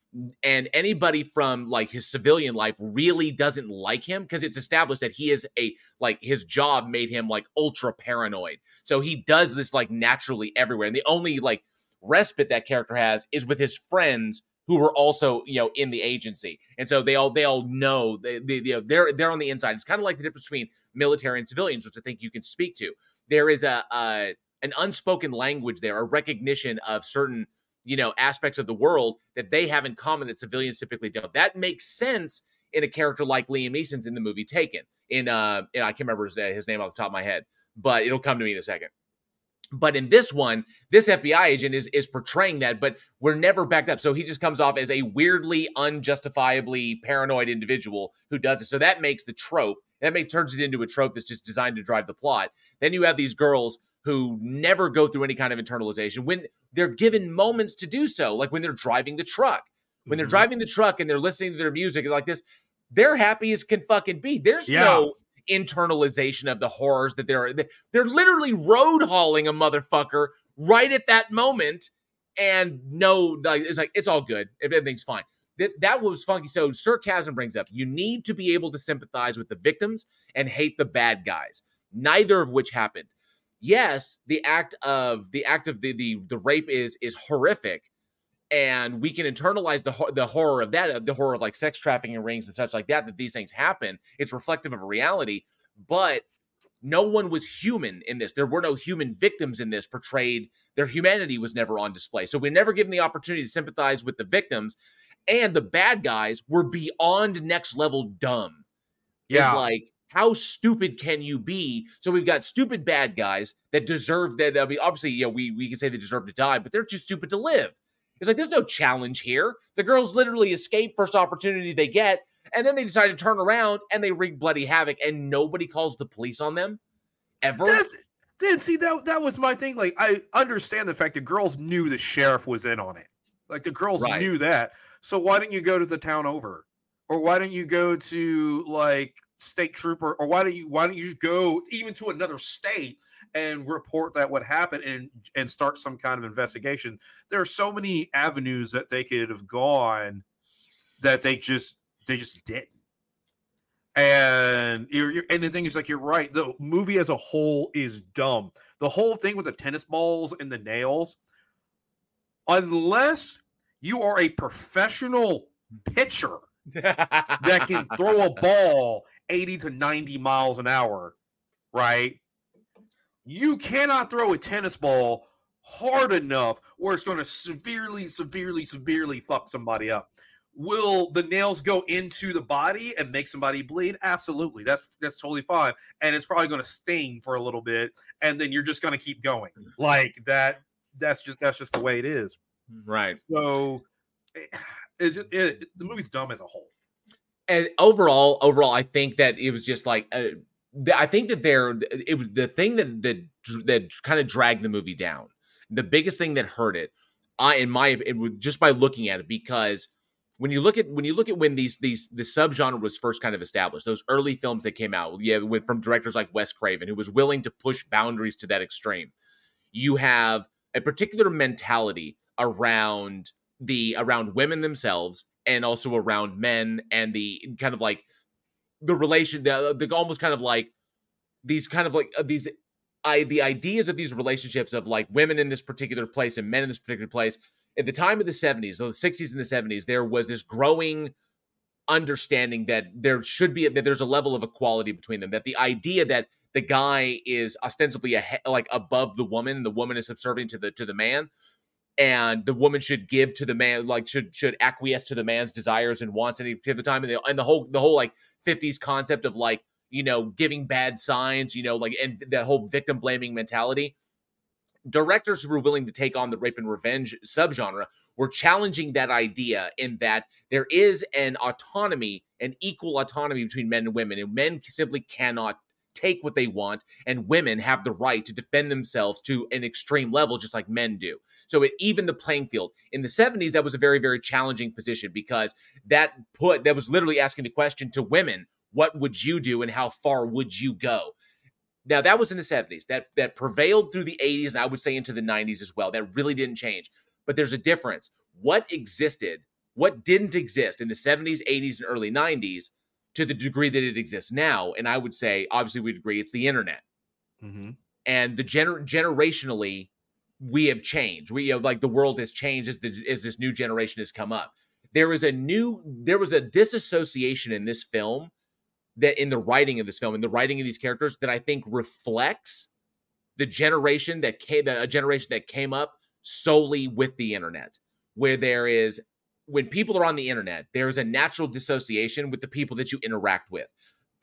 And anybody from like his civilian life really doesn't like him because it's established that he is a like his job made him like ultra paranoid. So he does this like naturally everywhere. And the only like respite that character has is with his friends who were also you know in the agency and so they all they all know they, they you know they're they're on the inside it's kind of like the difference between military and civilians which i think you can speak to there is a, a an unspoken language there a recognition of certain you know aspects of the world that they have in common that civilians typically don't. That makes sense in a character like Liam Neeson's in the movie Taken. In uh, in, I can't remember his, uh, his name off the top of my head, but it'll come to me in a second. But in this one, this FBI agent is is portraying that, but we're never backed up. So he just comes off as a weirdly, unjustifiably paranoid individual who does it. So that makes the trope that makes turns it into a trope that's just designed to drive the plot. Then you have these girls who never go through any kind of internalization when they're given moments to do so, like when they're driving the truck. When they're Mhm. driving the truck and they're listening to their music like this, they're happy as can fucking be. There's Yeah. no internalization of the horrors that they're they're literally road hauling a motherfucker right at that moment and no like it's like it's all good if everything's fine that that was funky so Sarcasm brings up you need to be able to sympathize with the victims and hate the bad guys neither of which happened yes the act of the act of the the, the rape is is horrific and we can internalize the the horror of that, the horror of like sex trafficking rings and such like that. That these things happen. It's reflective of a reality, but no one was human in this. There were no human victims in this portrayed. Their humanity was never on display. So we're never given the opportunity to sympathize with the victims, and the bad guys were beyond next level dumb. Yeah. It's like how stupid can you be? So we've got stupid bad guys that deserve that. I mean, obviously, you know, we we can say they deserve to die, but they're just stupid to live. It's like there's no challenge here. The girls literally escape first opportunity they get, and then they decide to turn around and they wreak bloody havoc, and nobody calls the police on them ever. That's, dude, see that that was my thing. Like, I understand the fact that girls knew the sheriff was in on it. Like the girls Right. knew that. So why didn't you go to the town over, or why didn't you go to like state trooper, or why don't you why don't you go even to another state and report that what happened and and start some kind of investigation? There are so many avenues that they could have gone that they just they just didn't. And you're, you're and the thing is like you're right. The movie as a whole is dumb. The whole thing with the tennis balls and the nails, unless you are a professional hmm. pitcher *laughs* that can throw a ball 80 to 90 miles an hour, right? You cannot throw a tennis ball hard enough where it's going to severely, severely, severely fuck somebody up. Will the nails go into the body and make somebody bleed? Absolutely. That's that's totally fine. And it's probably going to sting for a little bit, and then you're just going to keep going. Mm-hmm. Like that. That's just that's just the way it is. right. So it, it, just, it the movie's dumb as a whole. And overall, overall, I think that it was just like uh, I think that there it was the thing that that that kind of dragged the movie down. The biggest thing that hurt it, I in my it was just by looking at it because when you look at when you look at when these these the subgenre was first kind of established, those early films that came out, yeah, with from directors like Wes Craven, who was willing to push boundaries to that extreme. You have a particular mentality around the around women themselves and also around men and the kind of like the relation the, the almost kind of like these kind of like uh, these i the ideas of these relationships of like women in this particular place and men in this particular place at the time of the 70s the 60s and the 70s there was this growing understanding that there should be that there's a level of equality between them that the idea that the guy is ostensibly a, like above the woman the woman is subservient to the to the man and the woman should give to the man like should should acquiesce to the man's desires and wants any particular time and the, and the whole the whole like 50s concept of like you know giving bad signs you know like and that whole victim blaming mentality. Directors who were willing to take on the rape and revenge subgenre were challenging that idea in that there is an autonomy an equal autonomy between men and women and men simply cannot take what they want and women have the right to defend themselves to an extreme level just like men do. So it even the playing field. In the 70s that was a very very challenging position because that put that was literally asking the question to women what would you do and how far would you go? Now that was in the 70s that that prevailed through the 80s and i would say into the 90s as well. That really didn't change. But there's a difference. What existed what didn't exist in the 70s 80s and early 90s to the degree that it exists now and i would say obviously we'd agree it's the internet. Mm-hmm. and the gener- generationally we have changed. We have like the world has changed as, the, as this new generation has come up. There is a new there was a disassociation in this film that in the writing of this film in the writing of these characters that i think reflects the generation that came a generation that came up solely with the internet, where there is when people are on the internet, there's a natural dissociation with the people that you interact with.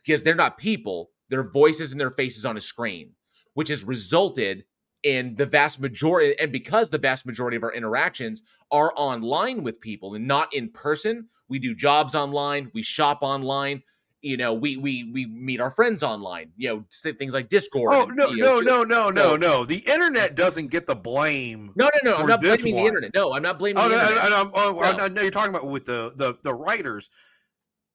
Because they're not people, they're voices and their faces on a screen, which has resulted in the vast majority and because the vast majority of our interactions are online with people and not in person, we do jobs online, we shop online, you know, we we we meet our friends online. You know, things like Discord. Oh and, no, know, no, no, no, so- no, no. The internet doesn't get the blame. No, no, no. I'm not blaming the internet. No, I'm not blaming Oh, the no, internet. and I'm- oh, No. I know you're talking about with the the the writers.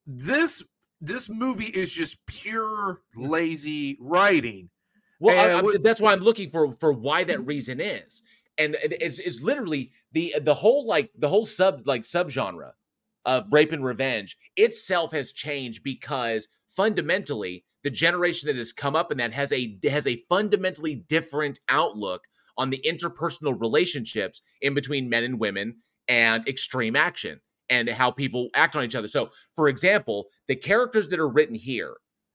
This this movie is just pure lazy writing. Well, I, I'm- that's why I'm looking for for why that reason is, and it's it's literally the the whole like the whole sub like subgenre of rape and revenge itself has changed because fundamentally the generation that has come up and that has a has a fundamentally different outlook on the interpersonal relationships in between men and women and extreme action and how people act on each other. So, for example, the characters that are written here,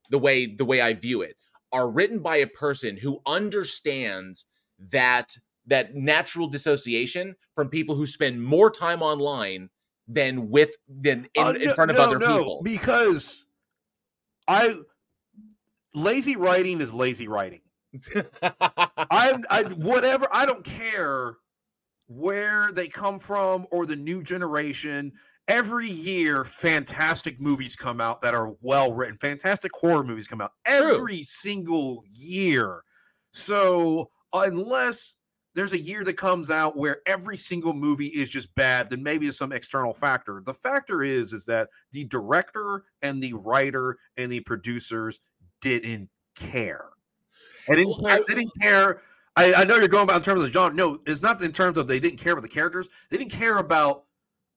the way the way I view it, are written by a person who understands that that natural dissociation from people who spend more time online than with than in, Oh, in front of no, other no, people. because I lazy writing is lazy writing. *laughs* I, I whatever I don't care where they come from or the new generation. Every year, fantastic movies come out that are well written. Fantastic horror movies come out every single year. So unless there's a year that comes out where every single movie is just bad, then maybe it's some external factor. The factor is is that the director and the writer and the producers didn't care. They didn't care. They didn't care. I, I know you're going about in terms of the genre. No, it's not in terms of they didn't care about the characters. They didn't care about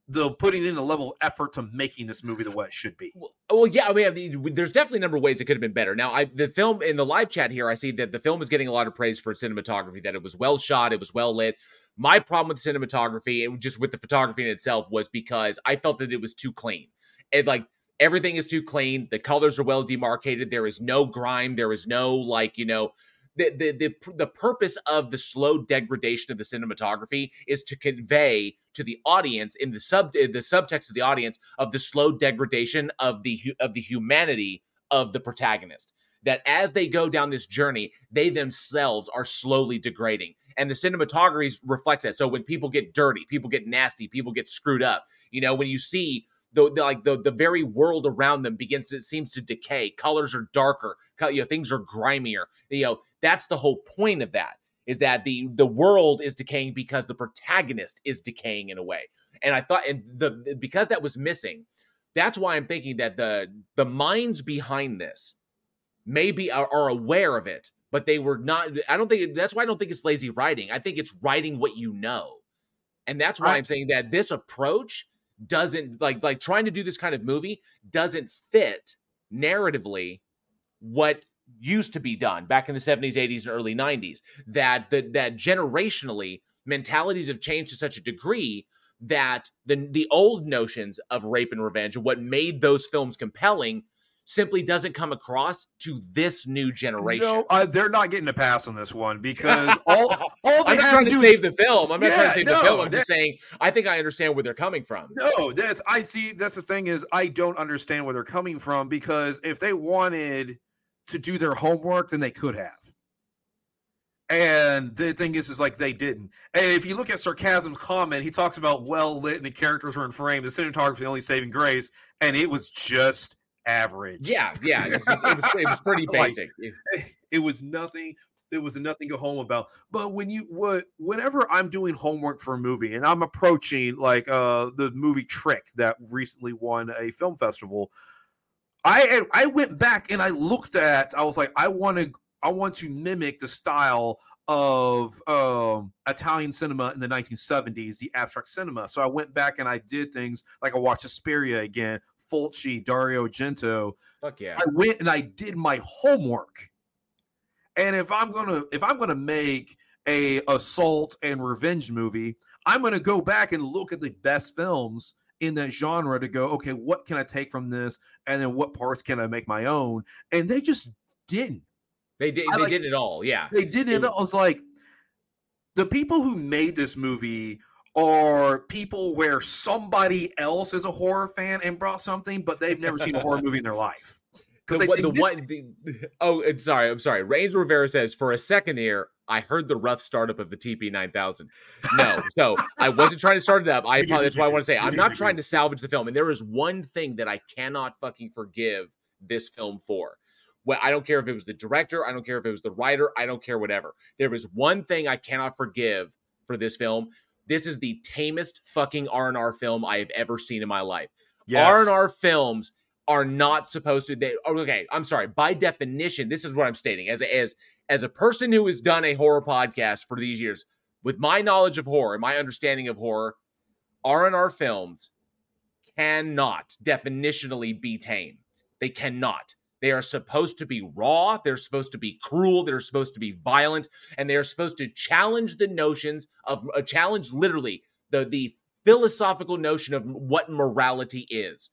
the putting in a level of effort to making this movie the way it should be. Well, yeah, I mean, I mean, there's definitely a number of ways it could have been better. Now, I the film in the live chat here, I see that the film is getting a lot of praise for its cinematography, that it was well shot, it was well lit. My problem with cinematography, and just with the photography in itself, was because I felt that it was too clean. And like everything is too clean, the colors are well demarcated, there is no grime, there is no like, you know, the, the the the purpose of the slow degradation of the cinematography is to convey to the audience in the sub the subtext of the audience of the slow degradation of the of the humanity of the protagonist. That as they go down this journey they themselves are slowly degrading. And the cinematography reflects that. So when people get dirty people get nasty people get screwed up. You know when you see the, the like the the very world around them begins to seems to decay. Colors are darker. You know things are grimier. You know that's the whole point of that is that the the world is decaying because the protagonist is decaying in a way. And i thought and the because that was missing that's why i'm thinking that the the minds behind this maybe are, are aware of it but they were not i don't think that's why i don't think it's lazy writing. I think it's writing what you know. And that's why I- i'm saying that this approach doesn't like like trying to do this kind of movie doesn't fit narratively what used to be done back in the 70s 80s and early 90s that that that generationally mentalities have changed to such a degree that the the old notions of rape and revenge and what made those films compelling simply doesn't come across to this new generation. No, uh, they're not getting a pass on this one because *laughs* all all they I'm not trying to to save is, the film. I'm not trying to save no, the film. I'm that- just saying I think I understand where they're coming from. No, that's I see. That's the thing is I don't understand where they're coming from because if they wanted to do their homework, then they could have. And the thing is, is like they didn't. And if you look at sarcasm's comment, he talks about well lit and the characters were in frame, the cinematography only saving grace, and it was just average. Yeah, yeah, it was, just- it was, it was pretty *laughs* Like, basic. *laughs* it was nothing it was nothing to go home about but when you what whenever i'm doing homework for a movie and i'm approaching like uh the movie trick that recently won a film festival i i went back and i looked at i was like i want to i want to mimic the style of um italian cinema in the 1970s the abstract cinema so i went back and i did things like i watched Asperia again fulci Dario Argento Fuck yeah. I went and I did my homework. And if I'm gonna if I'm gonna make a assault and revenge movie, I'm gonna go back and look at the best films in that genre to go, okay, what can I take from this, and then what parts can I make my own? And they just didn't. They did. I They like- did it all. Yeah. They didn't. I was like, the people who made this movie are people where somebody else is a horror fan and brought something, but they've never seen a horror movie in their life. The, they, the they one, the, *laughs* oh, sorry, I'm sorry. Range Rivera says for a second here, I heard the rough startup of the TP 9000. No, *laughs* so I wasn't trying to start it up. I apologize. That's why I want to say I'm not trying to salvage the film. And there is one thing that I cannot fucking forgive this film for. Well, I don't care if it was the director, I don't care if it was the writer, I don't care whatever. There is one thing I cannot forgive for this film. This is the tamest fucking R&R film I have ever seen in my life. Yes. R&R films are not supposed to they oh, okay i'm sorry by definition this is what i'm stating as a, as as a person who has done a horror podcast for these years with my knowledge of horror and my understanding of horror r&r films cannot definitionally be tame they cannot they are supposed to be raw they're supposed to be cruel they're supposed to be violent and they are supposed to challenge the notions of uh, challenge literally the the philosophical notion of what morality is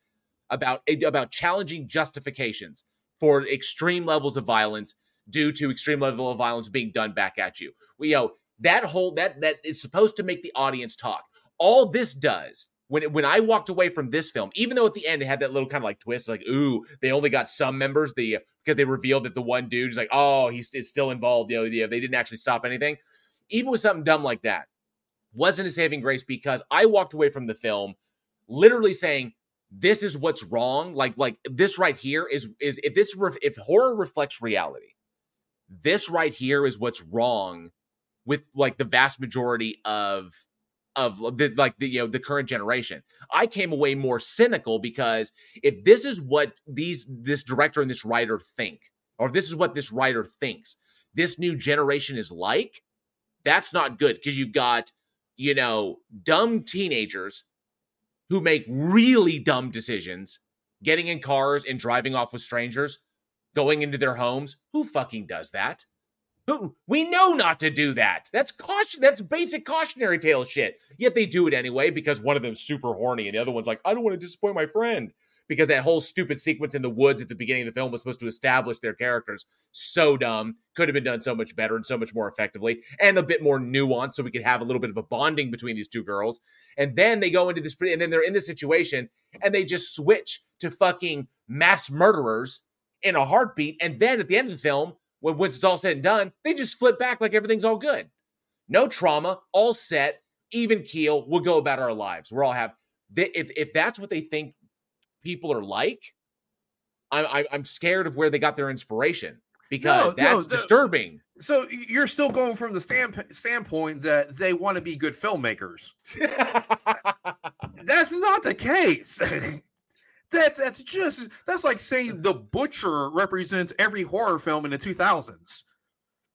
about about challenging justifications for extreme levels of violence due to extreme level of violence being done back at you. We you know that whole that that is supposed to make the audience talk. All this does when it, when I walked away from this film, even though at the end it had that little kind of like twist, like ooh, they only got some members the because they revealed that the one dude is like oh he's is still involved. You know, the, they didn't actually stop anything. Even with something dumb like that, wasn't a saving grace because I walked away from the film literally saying this is what's wrong like like this right here is is if this if horror reflects reality this right here is what's wrong with like the vast majority of of the like the you know the current generation i came away more cynical because if this is what these this director and this writer think or if this is what this writer thinks this new generation is like that's not good because you've got you know dumb teenagers who make really dumb decisions, getting in cars and driving off with strangers, going into their homes. Who fucking does that? We know not to do that. That's caution. That's basic cautionary tale shit. Yet they do it anyway because one of them's super horny and the other one's like, I don't want to disappoint my friend. Because that whole stupid sequence in the woods at the beginning of the film was supposed to establish their characters. So dumb. Could have been done so much better and so much more effectively and a bit more nuanced so we could have a little bit of a bonding between these two girls. And then they go into this, and then they're in this situation and they just switch to fucking mass murderers in a heartbeat. And then at the end of the film, when once it's all said and done, they just flip back like everything's all good. No trauma, all set, even keel. We'll go about our lives. We're all happy. They, if if that's what they think people are like, I'm I'm scared of where they got their inspiration because No, that's no, the- disturbing. So you're still going from the stand, standpoint that they want to be good filmmakers. *laughs* That's not the case. *laughs* that's that's just that's like saying the butcher represents every horror film in the 2000s.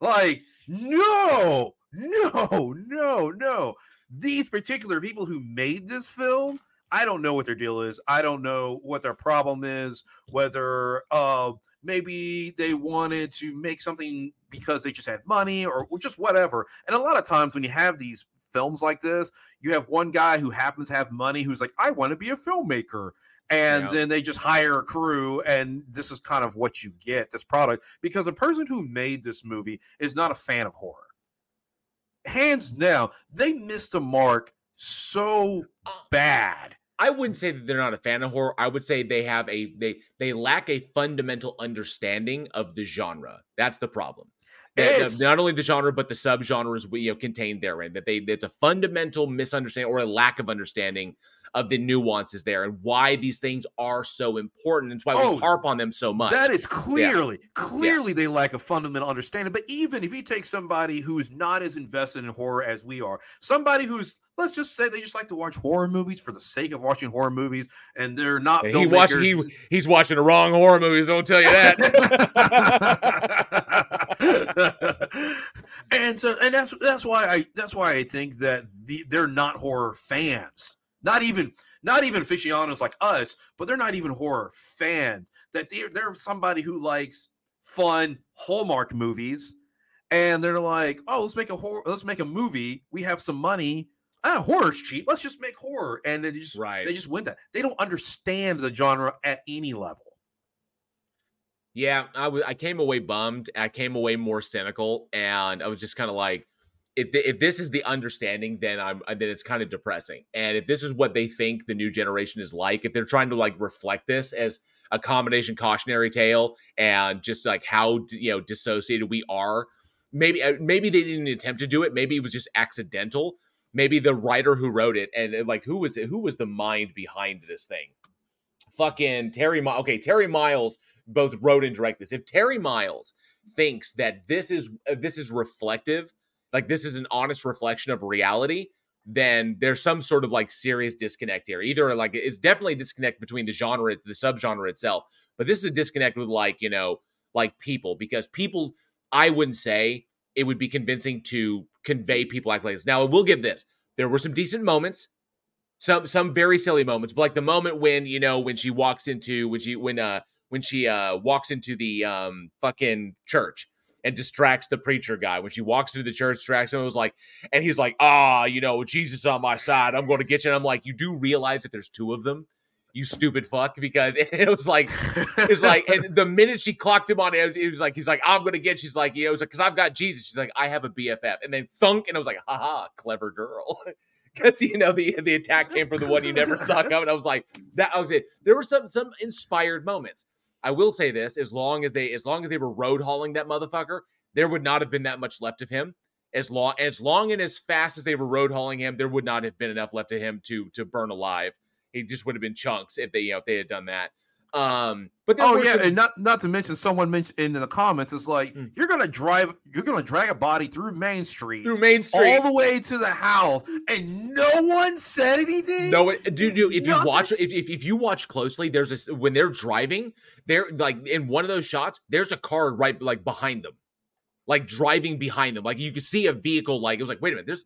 Like no, no, no, no. These particular people who made this film, I don't know what their deal is. I don't know what their problem is. Whether uh maybe they wanted to make something because they just had money or just whatever. And a lot of times when you have these films like this, you have one guy who happens to have money who's like, I want to be a filmmaker. And Yeah. then they just hire a crew, and this is kind of what you get this product because the person who made this movie is not a fan of horror. Hands down, they missed the mark so uh, bad. I wouldn't say that they're not a fan of horror. I would say they have a they they lack a fundamental understanding of the genre. That's the problem. It's- not only the genre but the subgenres we you know, contained therein. That they it's a fundamental misunderstanding or a lack of understanding of the nuances there and why these things are so important. It's why Oh, we harp on them so much. That is clearly, clearly they lack a fundamental understanding. But even if you take somebody who is not as invested in horror as we are, somebody who's let's just say they just like to watch horror movies for the sake of watching horror movies, and they're not he watch he he's watching the wrong horror movies. Don't tell you that. *laughs* and so and that's that's why I that's why I think that the, they're not horror fans. Not even not even aficionados like us, but they're not even horror fans. That they're they're somebody who likes fun Hallmark movies, and they're like, oh, let's make a horror, let's make a movie. We have some money. Ah, horror's cheap. Let's just make horror, and they just Right. they just win that. They don't understand the genre at any level. Yeah, I wa- I came away bummed. I came away more cynical, and I was just kind of like, if if this is the understanding, then I'm then it's kind of depressing. And if this is what they think the new generation is like, if they're trying to like reflect this as a combination cautionary tale and just like how you know dissociated we are, maybe uh, maybe they didn't attempt to do it. Maybe it was just accidental. Maybe the writer who wrote it and like who was it? Who was the mind behind this thing? Fucking Terry. Okay, Terry Miles both wrote and directed this. If Terry Miles thinks that this is uh, this is reflective like this is an honest reflection of reality, then there's some sort of like serious disconnect here. Either like it's definitely a disconnect between the genre, the subgenre itself, but this is a disconnect with like, you know, like people because people, I wouldn't say it would be convincing to convey people like this. Now, I will give this. There were some decent moments, some some very silly moments, but like the moment when, you know, when she walks into when she when uh when she uh walks into the um fucking church and distracts the preacher guy. When she walks through the church, distracts him. It was like, and he's like, ah, you know, Jesus on my side. I'm going to get you. And I'm like, you do realize that there's two of them, you stupid fuck, because *laughs* it was like, it's like, and the minute she clocked him on it, it was like, he's like, I'm going to get. She's like, you know, like, because I've got Jesus. She's like, I have a BFF, and then thunk, and I was like, haha, clever girl. *laughs* Because you know the the attack came from the one you never saw coming. And I was like that. I was it. There were some some inspired moments. I will say this: as long as they, as long as they were road hauling that motherfucker, there would not have been that much left of him. As long, as long and as fast as they were road hauling him, there would not have been enough left of him to to burn alive. He just would have been chunks if they, you know, if they had done that. Um, but oh yeah, some... and not not to mention someone mentioned in the comments is like mm. you're gonna drive, you're gonna drag a body through Main Street, through Main Street, all the way to the house, and no one said anything. No, dude, dude if Nothing. you watch, if, if if you watch closely, there's a when they're driving, they're like in one of those shots, there's a car right like behind them, like driving behind them, like you can see a vehicle. Like it was like, wait a minute, there's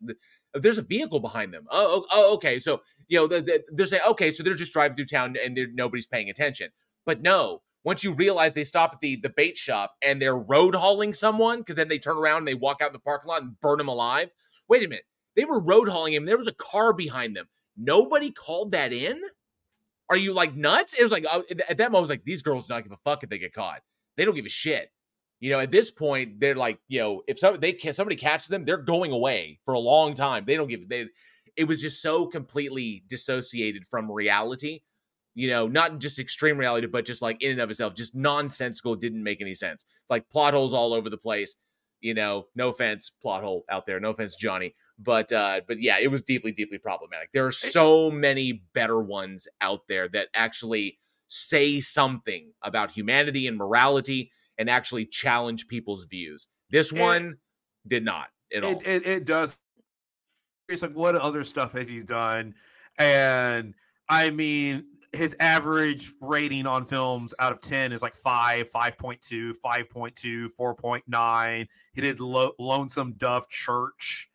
there's a vehicle behind them. Oh, oh, oh okay. So, you know, they're, saying, okay, so they're just driving through town and nobody's paying attention. But no, once you realize they stop at the, the bait shop and they're road hauling someone, because then they turn around and they walk out in the parking lot and burn him alive. Wait a minute. They were road hauling him. There was a car behind them. Nobody called that in? Are you like nuts? It was like, uh, at that moment, I was like, these girls don't give a fuck if they get caught. They don't give a shit. You know, at this point, they're like, you know, if some, they somebody catches them, they're going away for a long time. They don't give they. It was just so completely dissociated from reality. You know, not just extreme reality, but just like in and of itself, just nonsensical. Didn't make any sense. Like plot holes all over the place. You know, no offense, plot hole out there. No offense, Johnny. But uh, but yeah, it was deeply, deeply problematic. There are so many better ones out there that actually say something about humanity and morality and actually challenge people's views. This one it, did not at all. It, it, it does. It's like what other stuff has he done? And I mean, his average rating on films out of 10 is like 5, 5.2, 5.2, 4.9. He did Lo- Lonesome Dove Church,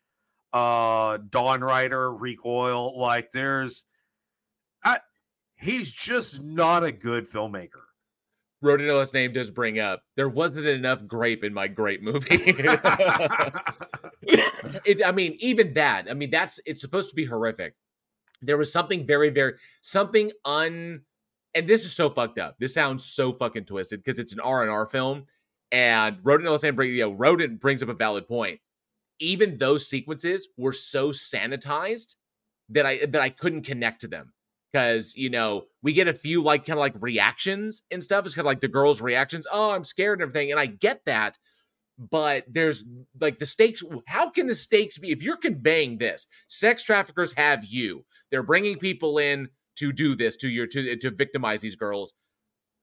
uh, Dawn Rider, Recoil. Like, there's, I, he's just not a good filmmaker. Rodino's name does bring up there wasn't enough grape in my grape movie. *laughs* it, I mean, even that. I mean, that's it's supposed to be horrific. There was something very, very something un. And this is so fucked up. This sounds so fucking twisted because it's an R and R film, and Rodin saying, you know, Rodin brings up a valid point. Even those sequences were so sanitized that I that I couldn't connect to them because you know we get a few like kind of like reactions and stuff. It's kind of like the girls' reactions. Oh, I'm scared and everything, and I get that. But there's like the stakes. How can the stakes be if you're conveying this? Sex traffickers have you. They're bringing people in to do this to your to to victimize these girls.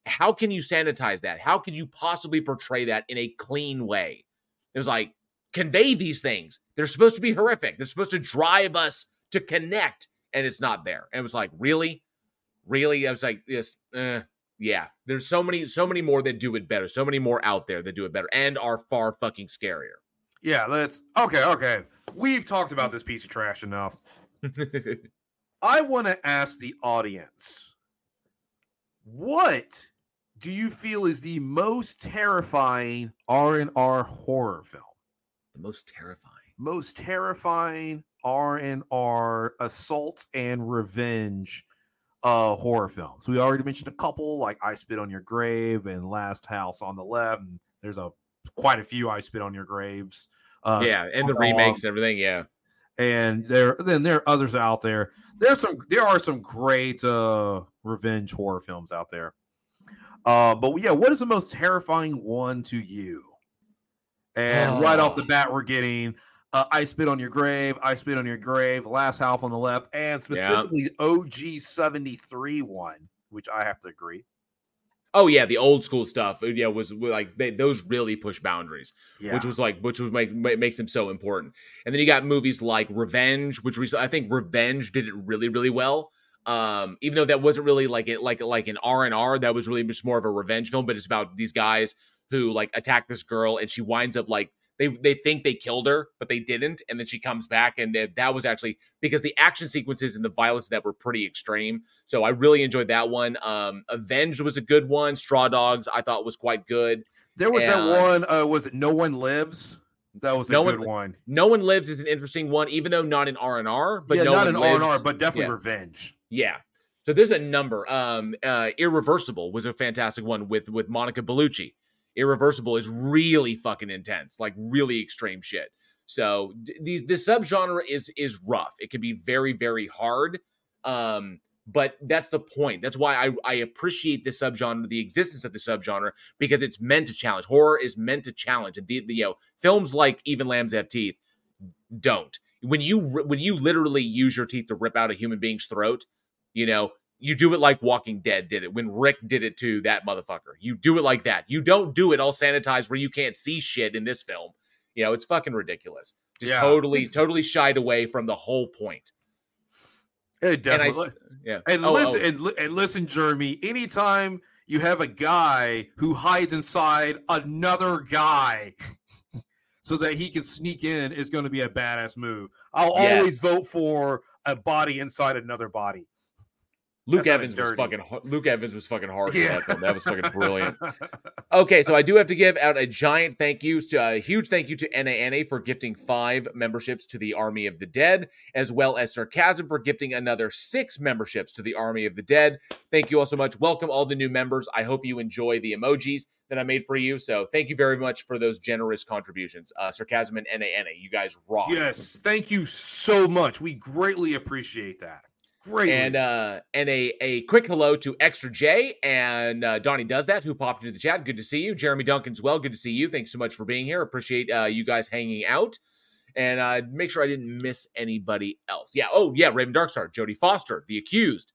How can you sanitize that? How could you possibly portray that in a clean way? It was like convey these things. They're supposed to be horrific. They're supposed to drive us to connect and it's not there. And it was like, really, really. I was like, yes, uh, yeah. There's so many, so many more that do it better. So many more out there that do it better and are far fucking scarier. Yeah, let's. Okay, okay. We've talked about this piece of trash enough. *laughs* I want to ask the audience, what do you feel is the most terrifying R and R horror film? The most terrifying. Most terrifying R and R assault and revenge uh horror films. We already mentioned a couple like I Spit on Your Grave and Last House on the Left. And there's a quite a few I Spit on Your Graves. Uh, yeah, and the remakes and everything. Yeah, and there then there are others out there. There's some there are some great uh revenge horror films out there. Uh, but yeah, what is the most terrifying one to you? And right off the Oh. bat, we're getting uh, I Spit on Your Grave, I Spit on Your Grave, Last House on the Left, and specifically OG 73 one, which I have to agree. Oh yeah, the old school stuff. Yeah, was like they, those really push boundaries, Yeah. which was like which was make, makes them so important. And then you got movies like Revenge, which was I think Revenge did it really really well. Um, even though that wasn't really like it like like an R and R, that was really just more of a revenge film. But it's about these guys who like attack this girl, and she winds up like they they think they killed her, but they didn't, and then she comes back, and that that was actually because the action sequences and the violence that were pretty extreme. So I really enjoyed that one. Um, Avenged was a good one. Straw Dogs I thought was quite good. There was And- that one, uh, was it No One Lives? That was a No good One- one. No One Lives is an interesting one, even though not an R and R, but yeah, no not an. R&R, but definitely Yeah. revenge. Yeah. So there's a number. Um, uh, Irreversible was a fantastic one with with Monica Bellucci. Irreversible is really fucking intense, like really extreme shit. So these this subgenre is is rough. It can be very very hard. Um, but that's the point. That's why I I appreciate this subgenre, the existence of the subgenre, because it's meant to challenge. Horror is meant to challenge, and the, the you know films like Even Lambs Have Teeth don't. When you when you literally use your teeth to rip out a human being's throat, you know, you do it like Walking Dead did it when Rick did it to that motherfucker. You do it like that. You don't do it all sanitized where you can't see shit in this film. You know, it's fucking ridiculous. Just Yeah. totally, totally shied away from the whole point. It And I, definitely. yeah. And oh, oh, listen, oh. And, li- and listen, Jeremy. Anytime you have a guy who hides inside another guy, *laughs* so that he can sneak in, is going to be a badass move. I'll always vote for a body inside another body. Luke That's Evans was fucking. Luke Evans was fucking hard. Yeah. That, film. that was fucking brilliant. *laughs* Okay, so I do have to give out a giant thank you, to, a huge thank you to NANA for gifting five memberships to the Army of the Dead, as well as Sarcasm for gifting another six memberships to the Army of the Dead. Thank you all so much. Welcome all the new members. I hope you enjoy the emojis that I made for you. So thank you very much for those generous contributions. Uh, Sarcasm and NANA, you guys rock. yes, thank you so much. We greatly appreciate that. Greatly. And uh and a a quick hello to Extra J and uh, Donnie does that who popped into the chat. Good to see you, Jeremy Duncan as well. Good to see you. Thanks so much for being here. Appreciate uh, you guys hanging out. And uh, make sure I didn't miss anybody else. Yeah. Oh yeah, Raven Darkstar, Jodie Foster, The Accused,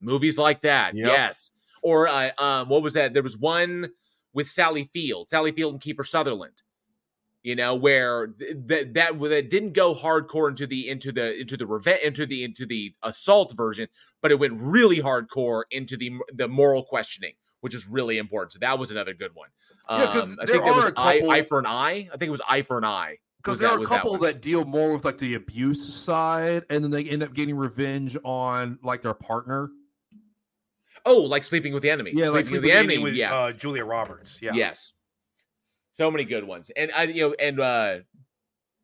movies like that. Yep. Yes. Or uh, um, what was that? There was one with Sally Field, Sally Field and Kiefer Sutherland you know where that that that didn't go hardcore into the into the into the revenge into the into the assault version but it went really hardcore into the the moral questioning which is really important so that was another good one Yeah, um, i there think that was eye, couple- eye for an eye i think it was eye for an eye because there that- are a was that couple that, deal more with like the abuse side, and then they end up getting revenge on like their partner. oh like sleeping with the enemy Yeah, like sleeping Sleeping with the enemy with yeah uh, Julia Roberts. Yeah. yes so many good ones and i you know and uh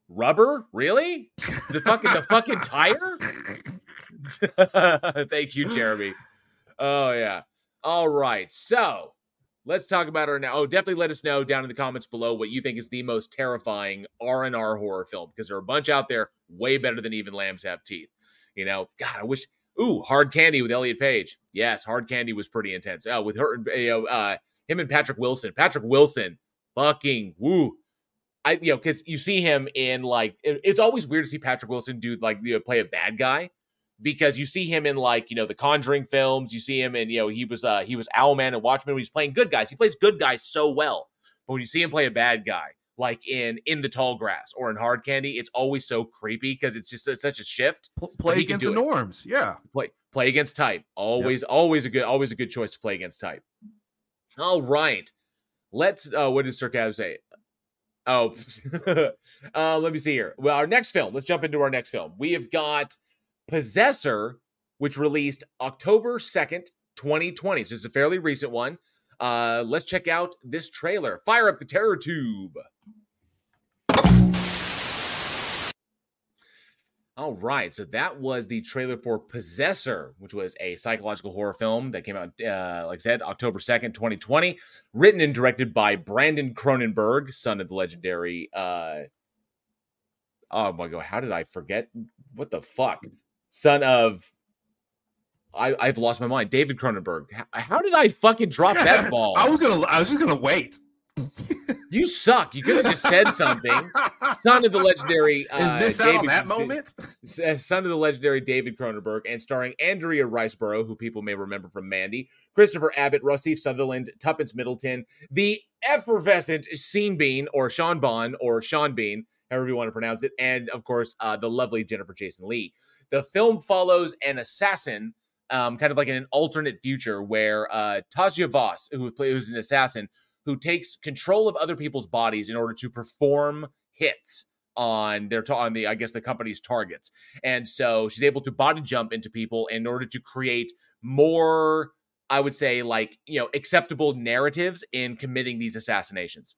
rubber really the fucking the fucking tire *laughs* Thank you, Jeremy. Oh yeah. All right. So let's talk about our now. Oh, definitely let us know down in the comments below what you think is the most terrifying R and R horror film because there are a bunch out there way better than even Lambs Have Teeth. You know, God, I wish. Ooh, Hard Candy with Elliot Page. Yes, Hard Candy was pretty intense. Oh, with her, you know, uh, him and Patrick Wilson. Patrick Wilson, fucking woo. I you know because you see him in like it- it's always weird to see Patrick Wilson do like you know, play a bad guy because you see him in like you know the Conjuring films. You see him in you know he was uh he was Owlman and Watchmen when he's playing good guys. He plays good guys so well, but when you see him play a bad guy like in In the Tall Grass or in Hard Candy, it's always so creepy because it's just it's such a shift. Pl- play against the it. norms. Yeah. Play play against type. Always always a good always a good choice to play against type. All right, let's. uh What did Sarkaz say? Oh, *laughs* uh, let me see here. Well, our next film. Let's jump into our next film. We have got Possessor, which released October second, twenty twenty. So it's a fairly recent one. Uh, let's check out this trailer. Fire up the terror tube. All right, so that was the trailer for Possessor, which was a psychological horror film that came out, uh, like I said, October 2nd, 2020. Written and directed by Brandon Cronenberg, son of the legendary uh, oh my god, how did I forget? What the fuck? Son of I, I've lost my mind. David Cronenberg. How, how did I fucking drop that *laughs* ball? I was gonna. I was just gonna wait. You suck. You could have just said something. Son of the legendary uh, miss out David, on that moment. uh, son of the legendary David Cronenberg, and starring Andrea Riseborough, who people may remember from Mandy, Christopher Abbott, Rossif Sutherland, Tuppence Middleton, the effervescent Sean Bean, or Sean Bon, or Sean Bean, however you want to pronounce it, and of course uh, the lovely Jennifer Jason Lee. The film follows an assassin, um, kind of like in an alternate future, where uh, Tasya Vos, who plays an assassin, who takes control of other people's bodies in order to perform hits on their on the I guess the company's targets. And so she's able to body jump into people in order to create more I would say like, you know, acceptable narratives in committing these assassinations.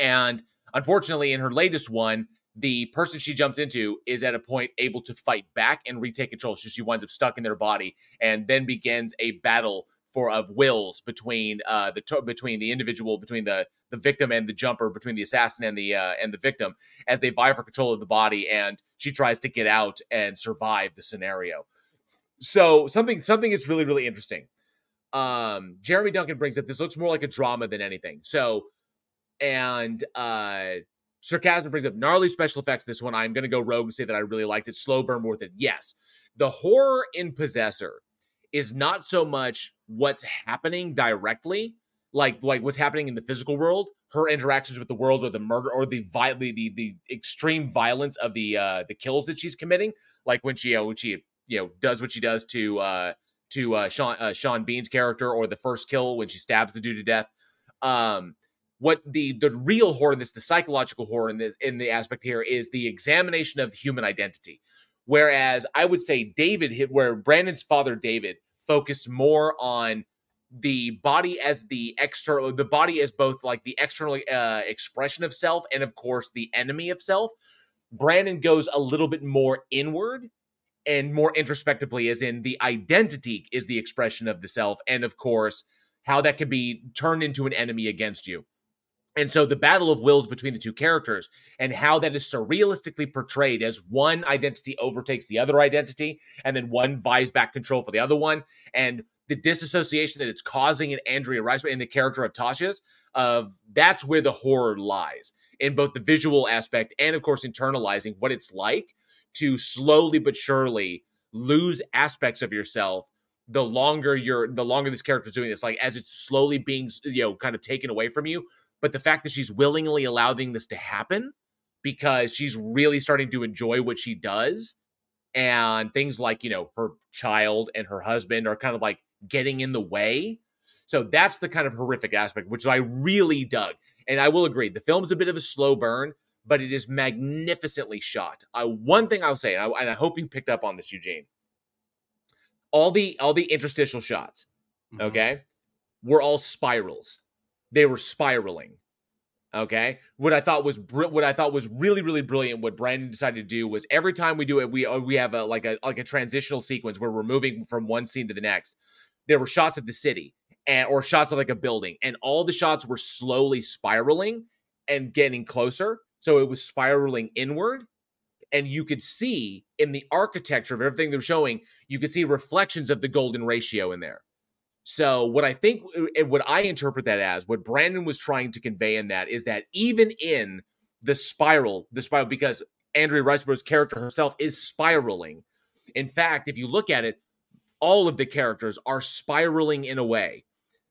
And unfortunately in her latest one, the person she jumps into is at a point able to fight back and retake control. So she winds up stuck in their body and then begins a battle for of wills between uh the between the individual between the the victim and the jumper between the assassin and the uh, and the victim as they vie for control of the body and she tries to get out and survive the scenario. So something something that's really really interesting. Um jeremy duncan brings up this looks more like a drama than anything. So and uh sarcasm brings up gnarly special effects this one. I'm gonna go rogue and say that i really liked it. Slow burn worth it yes. The horror in possessor is not so much what's happening directly, like like what's happening in the physical world, her interactions with the world, or the murder, or the vi- the, the extreme violence of the uh the kills that she's committing, like when she uh, when she you know does what she does to uh to uh Sean uh, Sean Bean's character, or the first kill when she stabs the dude to death. Um, what the the real horror in this, the psychological horror in this in the aspect here is the examination of human identity. Whereas I would say David hit where Brandon's father David focused more on the body as the external the body as both like the external uh, expression of self and of course the enemy of self brandon goes a little bit more inward and more introspectively as in the identity is the expression of the self and of course how that can be turned into an enemy against you and so the battle of wills between the two characters and how that is surrealistically portrayed as one identity overtakes the other identity and then one vies back control for the other one. And the disassociation that it's causing in Andrea Rice in the character of Tasya Vos that's where the horror lies in both the visual aspect and of course internalizing what it's like to slowly but surely lose aspects of yourself the longer you're the longer this character is doing this like as it's slowly being you know kind of taken away from you but the fact that she's willingly allowing this to happen because she's really starting to enjoy what she does and things like you know her child and her husband are kind of like getting in the way. So that's the kind of horrific aspect which i really dug. And i will agree the film's a bit of a slow burn but it is magnificently shot. Uh, one thing i'll say and I, and I hope you picked up on this eugene. All the all the interstitial shots mm-hmm. okay were all spirals they were spiraling. Okay, what I thought was br- what I thought was really really brilliant. What Brandon decided to do was every time we do it, we uh, we have a like a like a transitional sequence where we're moving from one scene to the next. There were shots of the city and or shots of like a building, and all the shots were slowly spiraling and getting closer. So it was spiraling inward, and you could see in the architecture of everything they're showing, you could see reflections of the golden ratio in there. So what I think uh, what I interpret that as what Brandon was trying to convey in that is that even in the spiral, the spiral because Andrea Riseborough's character herself is spiraling. In fact, if you look at it, all of the characters are spiraling in a way.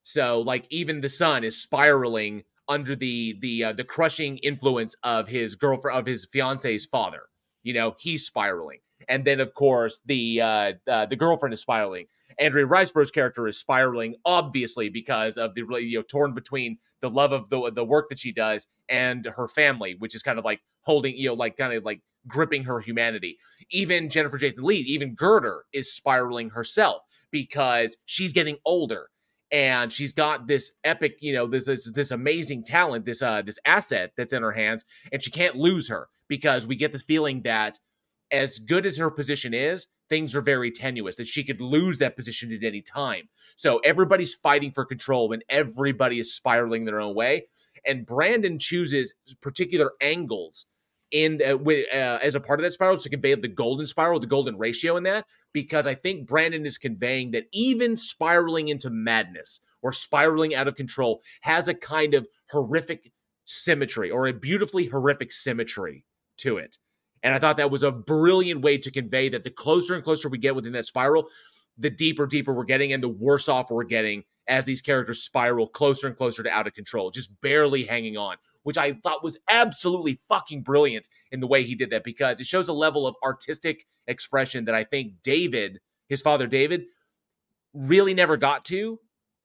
So like even the son is spiraling under the the uh, the crushing influence of his girlfriend of his fiance's father. You know, he's spiraling. And then of course the uh, uh the girlfriend is spiraling Andrea Riseborough's character is spiraling, obviously because of the you know torn between the love of the the work that she does and her family, which is kind of like holding you know like kind of like gripping her humanity. Even Jennifer Jason Leigh, even Girder is spiraling herself because she's getting older and she's got this epic, you know, this this, this amazing talent, this uh this asset that's in her hands, and she can't lose her because we get this feeling that as good as her position is, things are very tenuous, that she could lose that position at any time. So everybody's fighting for control when everybody is spiraling their own way. And Brandon chooses particular angles in uh, wi- uh, as a part of that spiral to convey the golden spiral, the golden ratio in that, because I think Brandon is conveying that even spiraling into madness or spiraling out of control has a kind of horrific symmetry or a beautifully horrific symmetry to it. And I thought that was a brilliant way to convey that the closer and closer we get within that spiral, the deeper, deeper we're getting, and the worse off we're getting as these characters spiral closer and closer to out of control, just barely hanging on, which I thought was absolutely fucking brilliant in the way he did that because it shows a level of artistic expression that I think David, his father David, really never got to.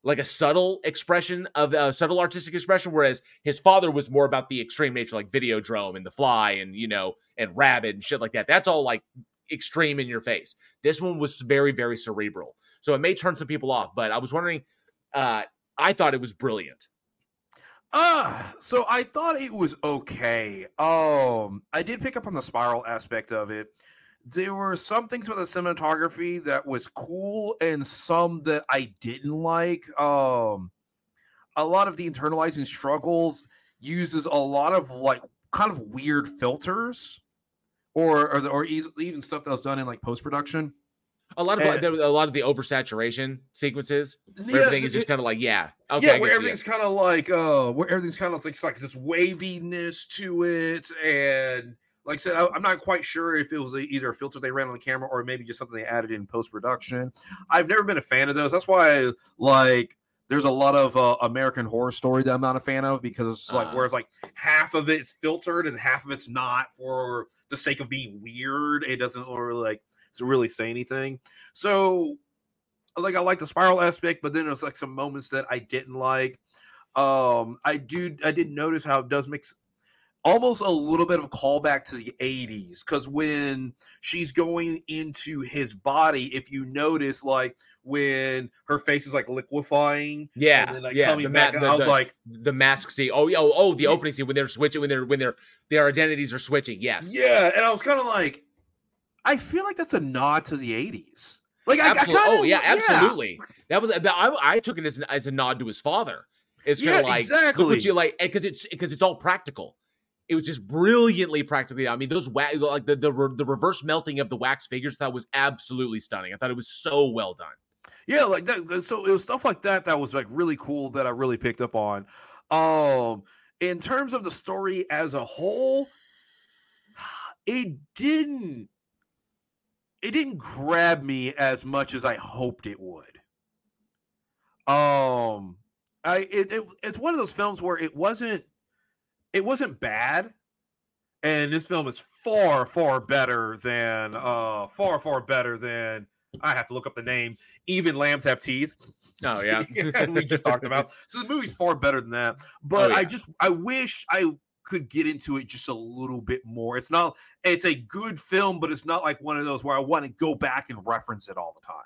Like a subtle expression of a subtle artistic expression, whereas his father was more about the extreme nature, like Videodrome and The Fly, and you know, and Rabid and shit like that. That's all like extreme in your face. This one was very, very cerebral. So it may turn some people off, but I was wondering, uh, I thought it was brilliant. Uh, so I thought it was okay. Um, I did pick up on the spiral aspect of it. There were some things about the cinematography that was cool and some that I didn't like. Um, a lot of the internalizing struggles uses a lot of like kind of weird filters or or, or even stuff that was done in like post production. A lot of and, a lot of the oversaturation sequences, where yeah, everything is just kind of like, yeah, okay, yeah, where everything's kind of like, uh, where everything's kind of like, like this waviness to it, and like I said, I, am not quite sure if it was either a filter they ran on the camera or maybe just something they added in post production. I've never been a fan of those. That's why, like, there's a lot of uh, American Horror Story that I'm not a fan of because it's like, uh, whereas like half of it's filtered and half of it's not for the sake of being weird. It doesn't really like really say anything. So, like, I like the spiral aspect, but then there's like some moments that I didn't like. Um, I do, I did notice how it does mix almost a little bit of a callback to the 80s because when she's going into his body, if you notice, like when her face is like liquefying, yeah, then, like, yeah, coming back, the, I was the, like, the mask scene. Oh, oh, oh, the opening scene when they're switching, when they're when they're their identities are switching. Yes, yeah, and I was kind of like, I feel like that's a nod to the 80s. Like. I, I kinda, oh yeah, absolutely. Yeah. That was that. I, I took it as, an, as a nod to his father. It's kind of yeah, like exactly. look what you like because it's because it's all practical. It was just brilliantly practically. I mean, those wa- like the, the the reverse melting of the wax figures that was absolutely stunning. I thought it was so well done. Yeah, like that. So it was stuff like that that was like really cool that I really picked up on. Um, in terms of the story as a whole, *sighs* it didn't it didn't grab me as much as I hoped it would. Um, I it, it it's one of those films where it wasn't it wasn't bad, and this film is far far better than uh far far better than I have to look up the name. Even lambs have teeth. Oh *laughs* yeah, we just talked about. *laughs* So the movie's far better than that. But oh, yeah. I just I wish I could get into it just a little bit more. It's not it's a good film, but it's not like one of those where I want to go back and reference it all the time.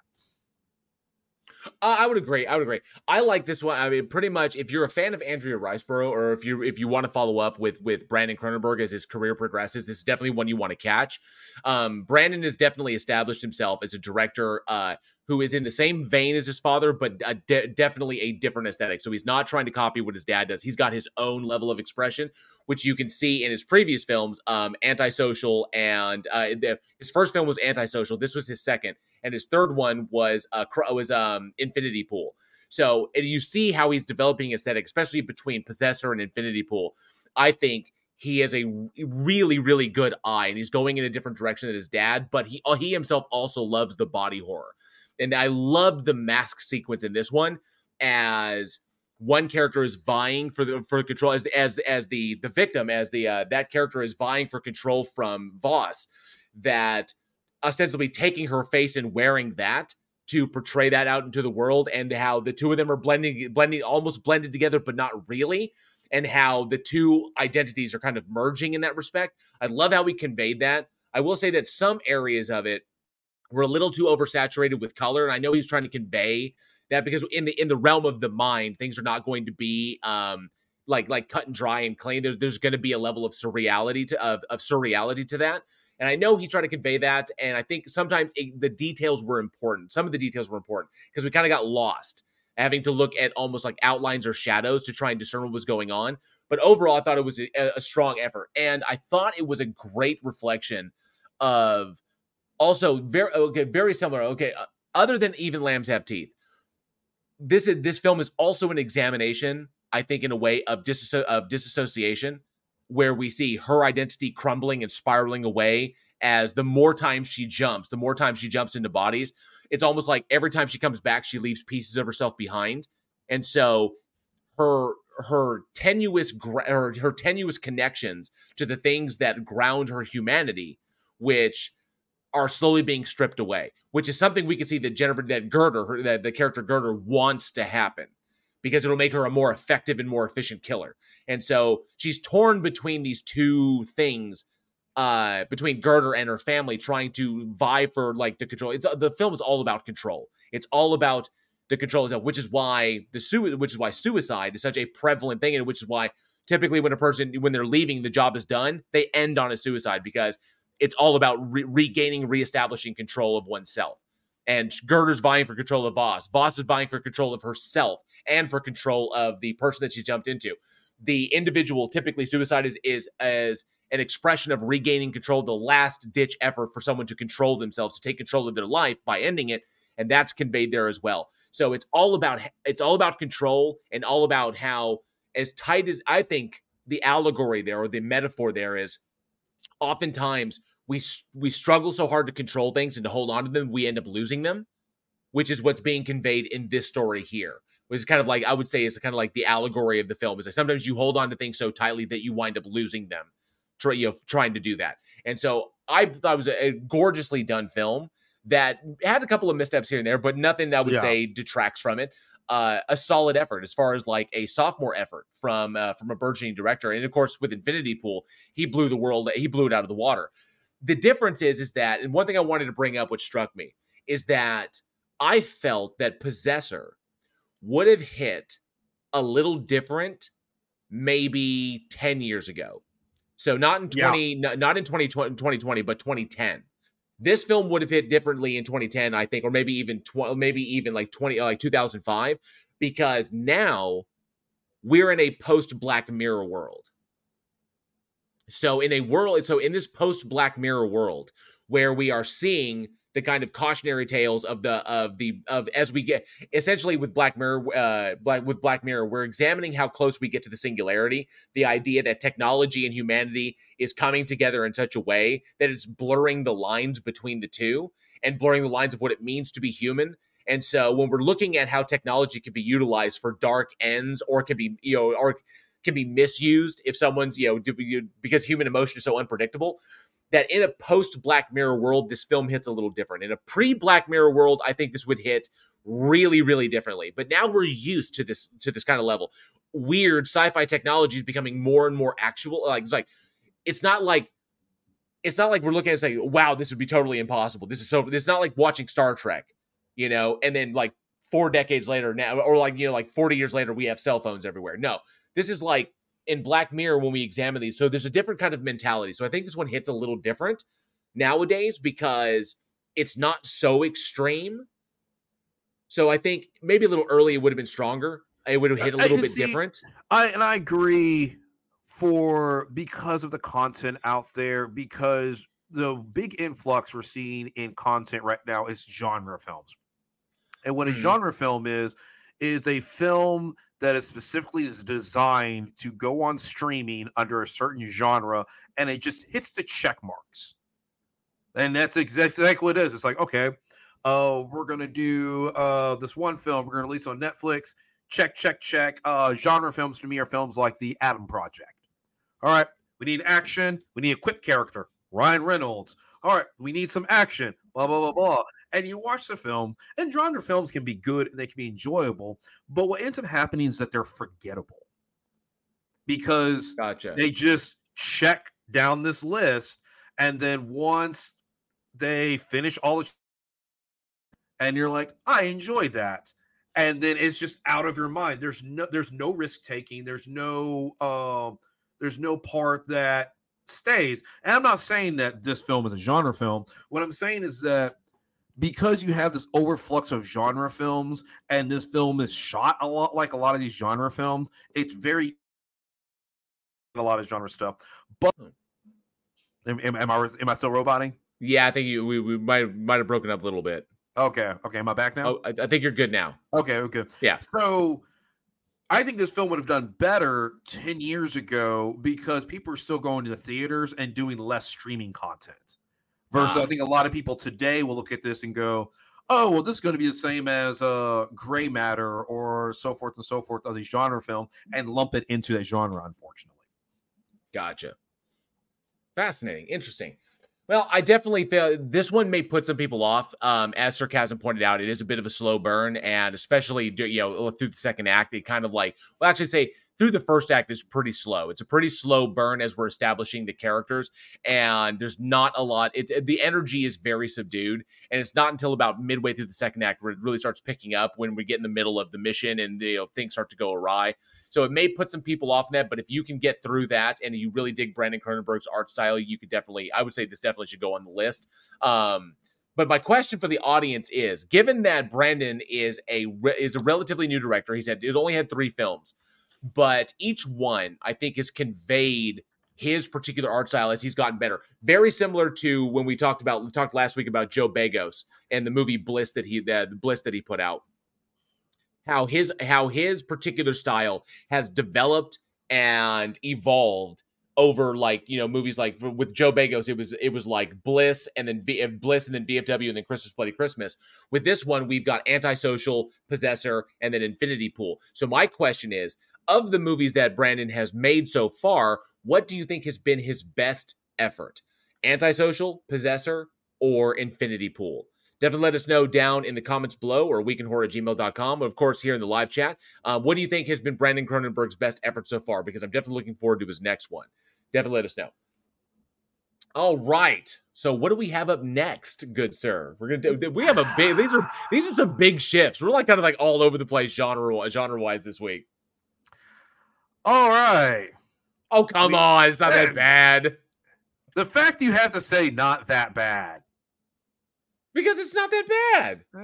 Uh, I would agree. I would agree. I like this one. I mean, pretty much, if you're a fan of Andrea Riseborough, or if you if you want to follow up with with Brandon Cronenberg as his career progresses, this is definitely one you want to catch. Um, Brandon has definitely established himself as a director. Uh, who is in the same vein as his father, but de- definitely a different aesthetic. So he's not trying to copy what his dad does. He's got his own level of expression, which you can see in his previous films, um, Antisocial, and uh, the, his first film was Antisocial. This was his second, and his third one was uh, was um, Infinity Pool. So you see how he's developing aesthetic, especially between Possessor and Infinity Pool. I think he has a really really good eye and he's going in a different direction than his dad but he he himself also loves the body horror and I loved the mask sequence in this one as one character is vying for the for control as as as the the victim as the uh, that character is vying for control from Vos that ostensibly taking her face and wearing that to portray that out into the world and how the two of them are blending blending almost blended together but not really and how the two identities are kind of merging in that respect. I love how we conveyed that. I will say that some areas of it we're a little too oversaturated with color, and I know he's trying to convey that because in the in the realm of the mind, things are not going to be um, like like cut and dry and clean. There, there's going to be a level of surreality to of, of surreality to that. And I know he tried to convey that. And I think sometimes it, the details were important. Some of the details were important because we kind of got lost having to look at almost like outlines or shadows to try and discern what was going on. But overall, I thought it was a, a strong effort, and I thought it was a great reflection of also very okay, very similar. Okay, uh, other than even lambs have teeth, this is this film is also an examination, I think, in a way of disso- of disassociation, where we see her identity crumbling and spiraling away as the more times she jumps, the more times she jumps into bodies. It's almost like every time she comes back, she leaves pieces of herself behind, and so her her tenuous her, her tenuous connections to the things that ground her humanity, which are slowly being stripped away, which is something we can see that Jennifer, that Girder, her, that the character Girder wants to happen because it'll make her a more effective and more efficient killer. And so she's torn between these two things, uh, between Girder and her family, trying to vie for like the control. It's the film is all about control. It's all about the control, itself, which is why the su- which is why suicide is such a prevalent thing, and which is why typically when a person when they're leaving the job is done, they end on a suicide because it's all about re- regaining, reestablishing control of oneself. And Girder's vying for control of Vos. Vos is vying for control of herself and for control of the person that she jumped into. The individual, typically, suicide is, is as an expression of regaining control, the last ditch effort for someone to control themselves, to take control of their life by ending it. And that's conveyed there as well. So it's all about it's all about control and all about how as tight as I think the allegory there or the metaphor there is oftentimes we we struggle so hard to control things and to hold on to them, we end up losing them, which is what's being conveyed in this story here. Which is kind of like I would say is kind of like the allegory of the film. Is that sometimes you hold on to things so tightly that you wind up losing them, try, you know, trying to do that. And so I thought it was a, a gorgeously done film that had a couple of missteps here and there, but nothing that I would yeah. say detracts from it. Uh, a solid effort as far as like a sophomore effort from uh, from a burgeoning director, and of course with Infinity Pool, he blew the world, he blew it out of the water the difference is is that and one thing i wanted to bring up which struck me is that i felt that possessor would have hit a little different maybe 10 years ago. So not in 20 yeah. not in 2020, 2020 but 2010 this film would have hit differently in 2010 i think or maybe even 12 maybe even like 20 uh, like 2005 because now we're in a post black mirror world so in a world, so in this post Black Mirror world where we are seeing the kind of cautionary tales of the of the of as we get essentially with Black Mirror, uh, Black with Black Mirror, we're examining how close we get to the singularity. The idea that technology and humanity is coming together in such a way that it's blurring the lines between the two and blurring the lines of what it means to be human. And so when we're looking at how technology can be utilized for dark ends or can be you know or can be misused if someone's you know because human emotion is so unpredictable that in a post Black Mirror world, this film hits a little different. In a pre Black Mirror world, I think this would hit really, really differently. But now we're used to this to this kind of level. Weird sci-fi technology is becoming more and more actual. Like it's like it's not like it's not like we're looking at saying, "Wow, this would be totally impossible." This is so. It's not like watching Star Trek, you know, and then like four decades later now, or like you know, like forty years later, we have cell phones everywhere. No, this is like in Black Mirror when we examine these. So there's a different kind of mentality. So I think this one hits a little different nowadays because it's not so extreme. So I think maybe a little early it would have been stronger. It would have hit a little bit see, different. I and I agree for because of the content out there because the big influx we're seeing in content right now is genre films. And what a mm-hmm. genre film is is a film that is specifically designed to go on streaming under a certain genre and it just hits the check marks. And that's exactly what it is. It's like, okay, uh, we're gonna do uh this one film, we're gonna release on Netflix. Check, check, check. Uh genre films to me are films like the Adam Project. All right, we need action, we need a quick character, Ryan Reynolds. All right, we need some action, blah, blah, blah, blah and you watch the film, and genre films can be good and they can be enjoyable, but what ends up happening is that they're forgettable because gotcha. they just check down this list, and then once they finish all the, and you're like, I enjoyed that, and then it's just out of your mind. There's no, there's no risk taking. There's no, um, there's no part that stays. And I'm not saying that this film is a genre film. What I'm saying is that because you have this overflux of genre films and this film is shot a lot like a lot of these genre films, it's very a lot of genre stuff. But hmm. am, am, am I am I still roboting? Yeah, I think you we, we might might have broken up a little bit. Okay, okay, am I back now? Oh, I, I think you're good now. Okay, okay. Yeah. So I think this film would have done better 10 years ago because people are still going to the theaters and doing less streaming content. Versus, I think a lot of people today will look at this and go, oh, well, this is going to be the same as uh, Gray Matter or so forth and so forth of these genre film and lump it into that genre, unfortunately. Gotcha. Fascinating. Interesting. Well, I definitely feel this one may put some people off. Um, as Sarcasm pointed out, it is a bit of a slow burn, and especially you know through the second act, it kind of like well, actually say through the first act is pretty slow. It's a pretty slow burn as we're establishing the characters, and there's not a lot. It, the energy is very subdued, and it's not until about midway through the second act where it really starts picking up when we get in the middle of the mission and you know, things start to go awry. So it may put some people off that, but if you can get through that and you really dig Brandon Cronenberg's art style, you could definitely. I would say this definitely should go on the list. Um, but my question for the audience is: Given that Brandon is a is a relatively new director, he said he's only had three films but each one I think has conveyed his particular art style as he's gotten better. Very similar to when we talked about we talked last week about Joe Begos and the movie Bliss that he the, the Bliss that he put out. How his how his particular style has developed and evolved over like you know movies like with Joe Begos it was it was like Bliss and then v, Bliss and then VFW and then Christmas Bloody Christmas. With this one we've got Antisocial, Possessor and then Infinity Pool. So my question is of the movies that Brandon has made so far, what do you think has been his best effort? Antisocial, Possessor, or Infinity Pool? Definitely let us know down in the comments below or weekinhorror at gmail.com. Of course, here in the live chat. Uh, what do you think has been Brandon Cronenberg's best effort so far? Because I'm definitely looking forward to his next one. Definitely let us know. All right. So what do we have up next, good sir? We're gonna do, we have a big these are these are some big shifts. We're like kind of like all over the place genre genre wise this week. All right. Oh, come we, on. It's not man, that bad. The fact you have to say not that bad. Because it's not that bad. Uh,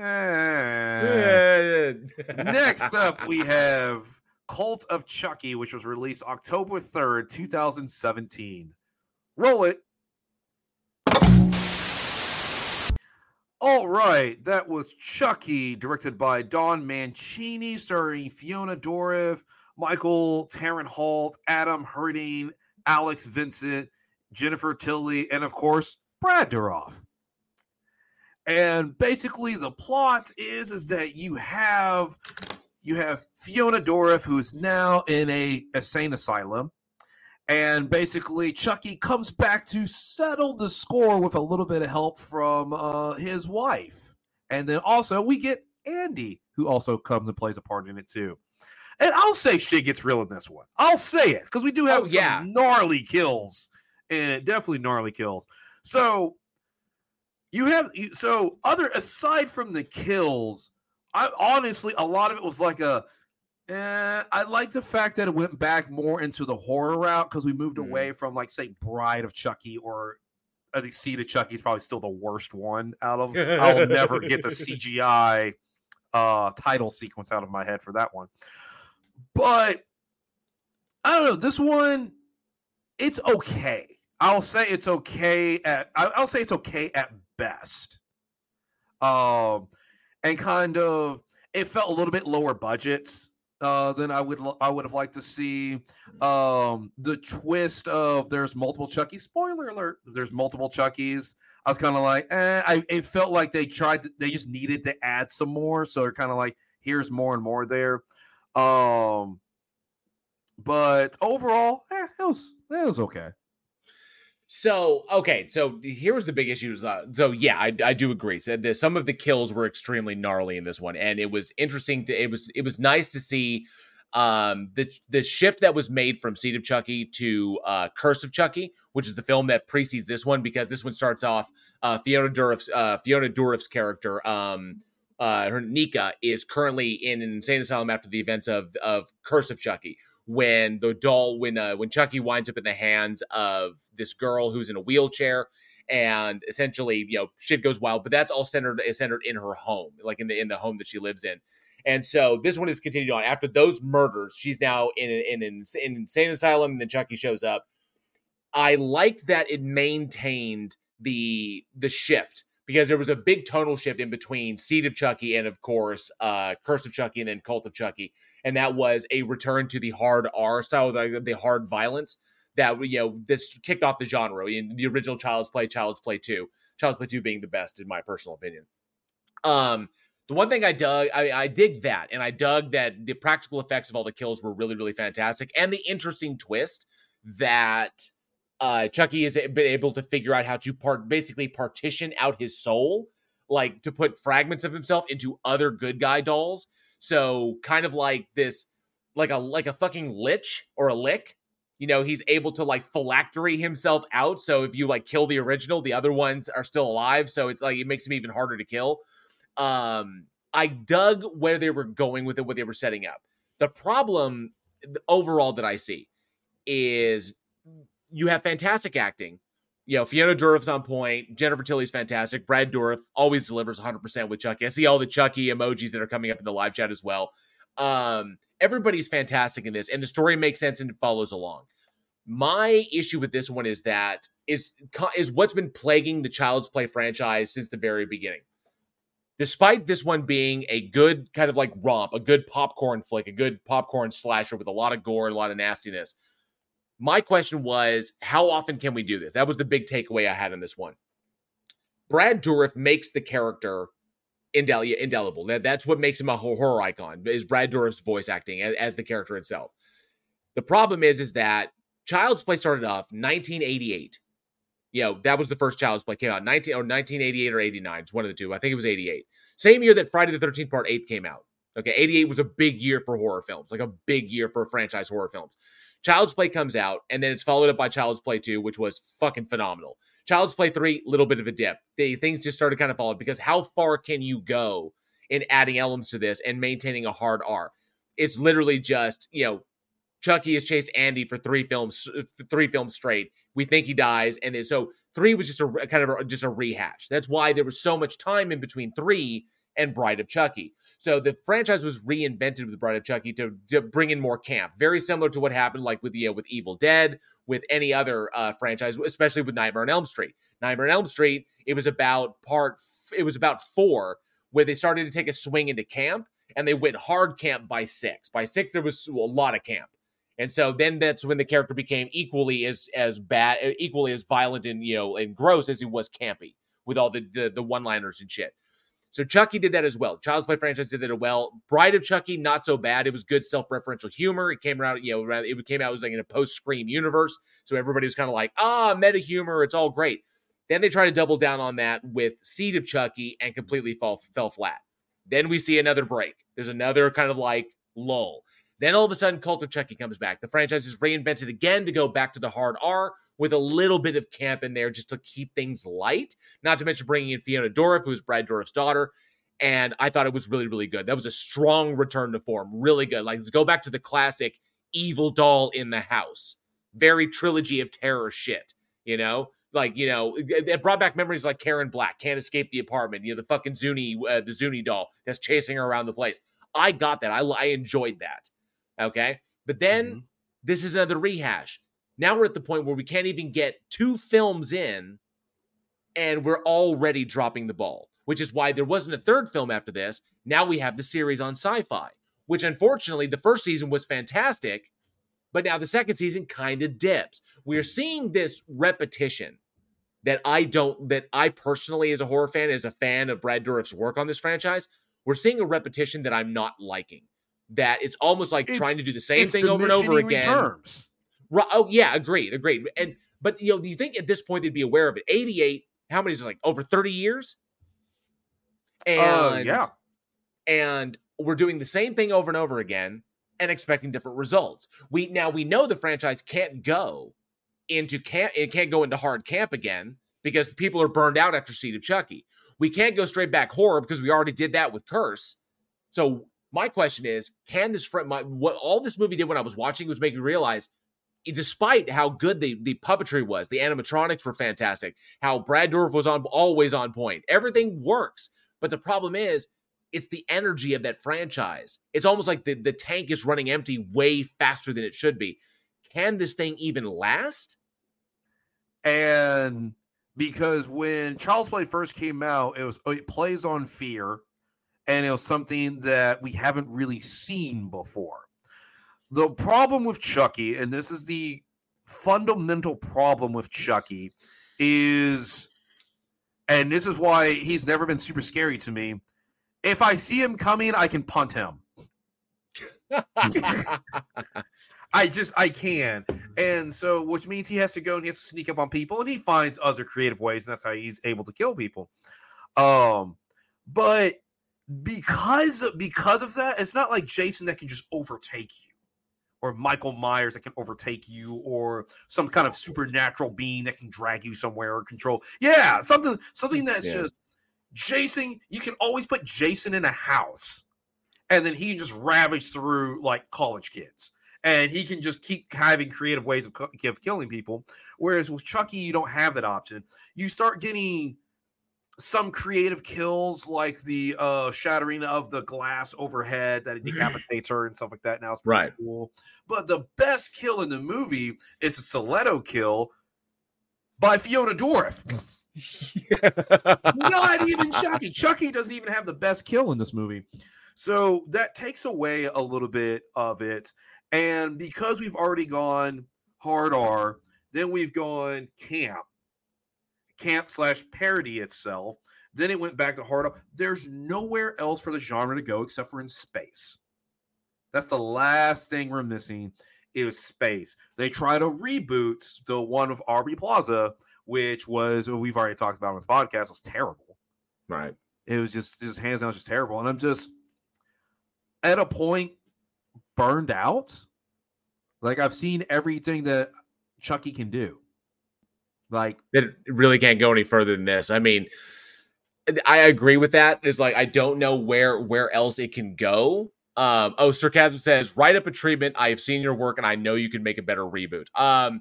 *laughs* next up, we have Cult of Chucky, which was released October 3rd, 2017. Roll it. All right, that was Chucky, directed by Don Mancini, starring Fiona Dourif, Michael Taran Holt, Adam Hurtig, Alex Vincent, Jennifer Tilly, and of course, Brad Dourif. And basically the plot is is that you have you have Fiona Dourif, who's now in a insane asylum. And basically, Chucky comes back to settle the score with a little bit of help from uh, his wife. And then also, we get Andy, who also comes and plays a part in it too. And I'll say shit gets real in this one. I'll say it because we do have oh, some yeah. gnarly kills, and it definitely gnarly kills. So you have so other aside from the kills, I honestly a lot of it was like a. Eh, I like the fact that it went back more into the horror route because we moved mm. away from like say Bride of Chucky or I think Seed of Chucky is probably still the worst one out of. I'll never get the *laughs* CGI uh title sequence out of my head for that one. But I don't know. This one, it's okay. I'll say it's okay at. I'll say it's okay at best. Um, and kind of it felt a little bit lower budget uh, than I would I would have liked to see. Um, the twist of there's multiple Chucky. Spoiler alert: there's multiple Chuckies. I was kind of like, eh, I it felt like they tried. To, they just needed to add some more, so they're kind of like, here's more and more there. Um, but overall, eh, it was it was okay. So okay, so here was the big issue. Uh, so yeah, I, I do agree. So the, some of the kills were extremely gnarly in this one, and it was interesting to it was it was nice to see um the the shift that was made from Seed of Chucky to uh Curse of Chucky, which is the film that precedes this one because this one starts off uh Fiona Dourif's uh Fiona Dourif's character um uh, her Nica is currently in an insane asylum after the events of of Curse of Chucky. When the doll, when uh, when Chucky winds up in the hands of this girl who's in a wheelchair, and essentially, you know, shit goes wild. But that's all centered centered in her home, like in the in the home that she lives in. And so this one is continued on after those murders. She's now in, in, in insane asylum, and then Chucky shows up. I liked that it maintained the the shift because there was a big tonal shift in between Seed of Chucky and of course uh Curse of Chucky and then Cult of Chucky. And that was a return to the hard R style, the, the hard violence that you know this kicked off the genre in the original Child's Play, Child's Play 2. Child's Play 2 being the best in my personal opinion. Um the one thing I dug, I, I dig that, and I dug that the practical effects of all the kills were really, really fantastic, and the interesting twist that uh, Chucky has been able to figure out how to part basically partition out his soul, like to put fragments of himself into other good guy dolls. So kind of like this, like a like a fucking lich or a lick. You know, he's able to like phylactery himself out. So if you like kill the original, the other ones are still alive. So it's like it makes him even harder to kill. Um, I dug where they were going with it, what they were setting up. The problem overall that I see is you have fantastic acting. You know, Fiona Dourif's on point. Jennifer Tilly's fantastic. Brad Dourif always delivers 100% with Chucky. I see all the Chucky emojis that are coming up in the live chat as well. Um, everybody's fantastic in this, and the story makes sense and it follows along. My issue with this one is that is is what's been plaguing the Child's Play franchise since the very beginning. Despite this one being a good kind of like romp, a good popcorn flick, a good popcorn slasher with a lot of gore and a lot of nastiness, my question was, how often can we do this? That was the big takeaway I had in this one. Brad Dourif makes the character indel- indelible. That's what makes him a horror icon. Is Brad Dourif's voice acting as, as the character itself? The problem is, is that Child's Play started off 1988. You know, that was the first Child's Play came out 19 or 1988 or 89. It's one of the two. I think it was 88. Same year that Friday the 13th Part 8 came out. Okay, 88 was a big year for horror films, like a big year for franchise horror films. Child's Play comes out, and then it's followed up by Child's Play 2, which was fucking phenomenal. Child's Play 3, little bit of a dip. They, things just started kind of falling because how far can you go in adding elements to this and maintaining a hard R? It's literally just, you know, Chucky has chased Andy for three films, uh, three films straight. We think he dies, and then so three was just a kind of a, just a rehash. That's why there was so much time in between three and Bride of Chucky. So the franchise was reinvented with Bride of Chucky to, to bring in more camp, very similar to what happened like with you know, with Evil Dead, with any other uh, franchise, especially with Nightmare on Elm Street. Nightmare on Elm Street, it was about part, it was about four where they started to take a swing into camp, and they went hard camp by six. By six, there was a lot of camp. And so then that's when the character became equally as as bad, equally as violent and you know and gross as he was campy with all the the, the one liners and shit. So Chucky did that as well. Child's Play franchise did that well. Bride of Chucky, not so bad. It was good self-referential humor. It came out, you know, it came out it was like in a post-Scream universe. So everybody was kind of like, ah, meta humor. It's all great. Then they try to double down on that with Seed of Chucky and completely fall fell flat. Then we see another break. There's another kind of like lull. Then all of a sudden, Cult of Chucky comes back. The franchise is reinvented again to go back to the hard R with a little bit of camp in there just to keep things light. Not to mention bringing in Fiona Dourif, who's Brad Dourif's daughter. And I thought it was really, really good. That was a strong return to form. Really good. Like, let's go back to the classic evil doll in the house. Very trilogy of terror shit, you know? Like, you know, it brought back memories like Karen Black, Can't Escape the Apartment, you know, the fucking Zuni, uh, the Zuni doll that's chasing her around the place. I got that. I, I enjoyed that. Okay. But then mm-hmm. this is another rehash. Now we're at the point where we can't even get two films in and we're already dropping the ball, which is why there wasn't a third film after this. Now we have the series on sci fi, which unfortunately the first season was fantastic, but now the second season kind of dips. We're seeing this repetition that I don't, that I personally, as a horror fan, as a fan of Brad Dourif's work on this franchise, we're seeing a repetition that I'm not liking. That it's almost like it's, trying to do the same thing over and over again. Returns. Right. Oh yeah, agreed, agreed. And but you know, do you think at this point they'd be aware of it? 88, how many is it like over 30 years? Uh, and uh, yeah. And we're doing the same thing over and over again and expecting different results. We now we know the franchise can't go into camp it can't go into hard camp again because people are burned out after Seed of Chucky. We can't go straight back horror because we already did that with Curse. So my question is, can this friend my what all this movie did when I was watching was make me realize despite how good the the puppetry was, the animatronics were fantastic. How Brad Dourif was on always on point. Everything works, but the problem is it's the energy of that franchise. It's almost like the, the tank is running empty way faster than it should be. Can this thing even last? And because when Child's Play first came out, it was it plays on fear, and it was something that we haven't really seen before. The problem with Chucky, and this is the fundamental problem with Chucky, is, and this is why he's never been super scary to me. If I see him coming, I can punt him. *laughs* I just I can, and so which means he has to go and he has to sneak up on people, and he finds other creative ways, and that's how he's able to kill people. Um, but because because of that, it's not like Jason that can just overtake you, or Michael Myers that can overtake you, or some kind of supernatural being that can drag you somewhere or control. Yeah, something something that's yeah. just Jason. You can always put Jason in a house, and then he can just ravage through like college kids and he can just keep having creative ways of, of killing people. Whereas with Chucky, you don't have that option. You start getting some creative kills like the uh shattering of the glass overhead that decapitates her and stuff like that. Now it's right. cool. But the best kill in the movie is a stiletto kill by Fiona Dourif. *laughs* Not even Chucky. Chucky doesn't even have the best kill in this movie. So that takes away a little bit of it. And because we've already gone hard R, then we've gone camp, camp slash parody itself. Then it went back to hard. There's nowhere else for the genre to go except for in space. That's the last thing we're missing is space. They try to reboot the one of Aubrey Plaza, which was oh, we've already talked about on this podcast, was terrible. Right. It was just just hands down just terrible. And I'm just at a point burned out. Like I've seen everything that Chucky can do. Like it really can't go any further than this. I mean, I agree with that. It's like I don't know where where else it can go. Um, oh, sarcasm says, write up a treatment. I have seen your work and I know you can make a better reboot. Um,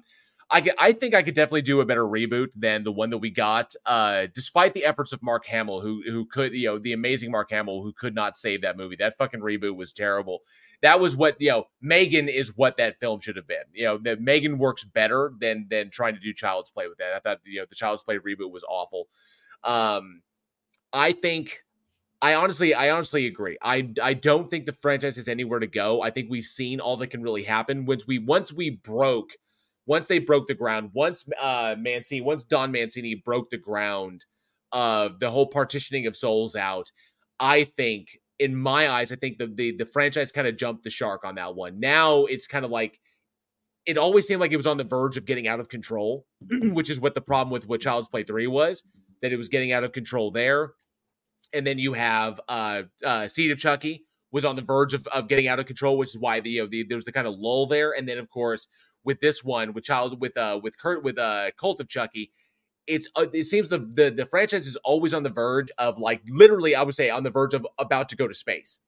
I I think I could definitely do a better reboot than the one that we got. Uh, despite the efforts of Mark Hamill, who who could, you know, the amazing Mark Hamill, who could not save that movie. That fucking reboot was terrible. That was what you know megan is what that film should have been. You know that megan works better than than trying to do child's play with that. I thought you know the child's play reboot was awful. Um i think i honestly i honestly agree. I i don't think the franchise has anywhere to go. I think we've seen all that can really happen. Once we once we broke once they broke the ground once uh mancini once don mancini broke the ground of the whole partitioning of souls out i think in my eyes, I think the the, the franchise kind of jumped the shark on that one. Now it's kind of like it always seemed like it was on the verge of getting out of control, *clears throat* which is what the problem with what Child's Play 3 was, that it was getting out of control there. And then you have uh uh Seed of Chucky was on the verge of, of getting out of control, which is why the, you know, the there was the kind of lull there. And then of course with this one, with Child with uh with Kurt with uh Cult of Chucky, it's uh, it seems the, the the franchise is always on the verge of like literally I would say on the verge of about to go to space.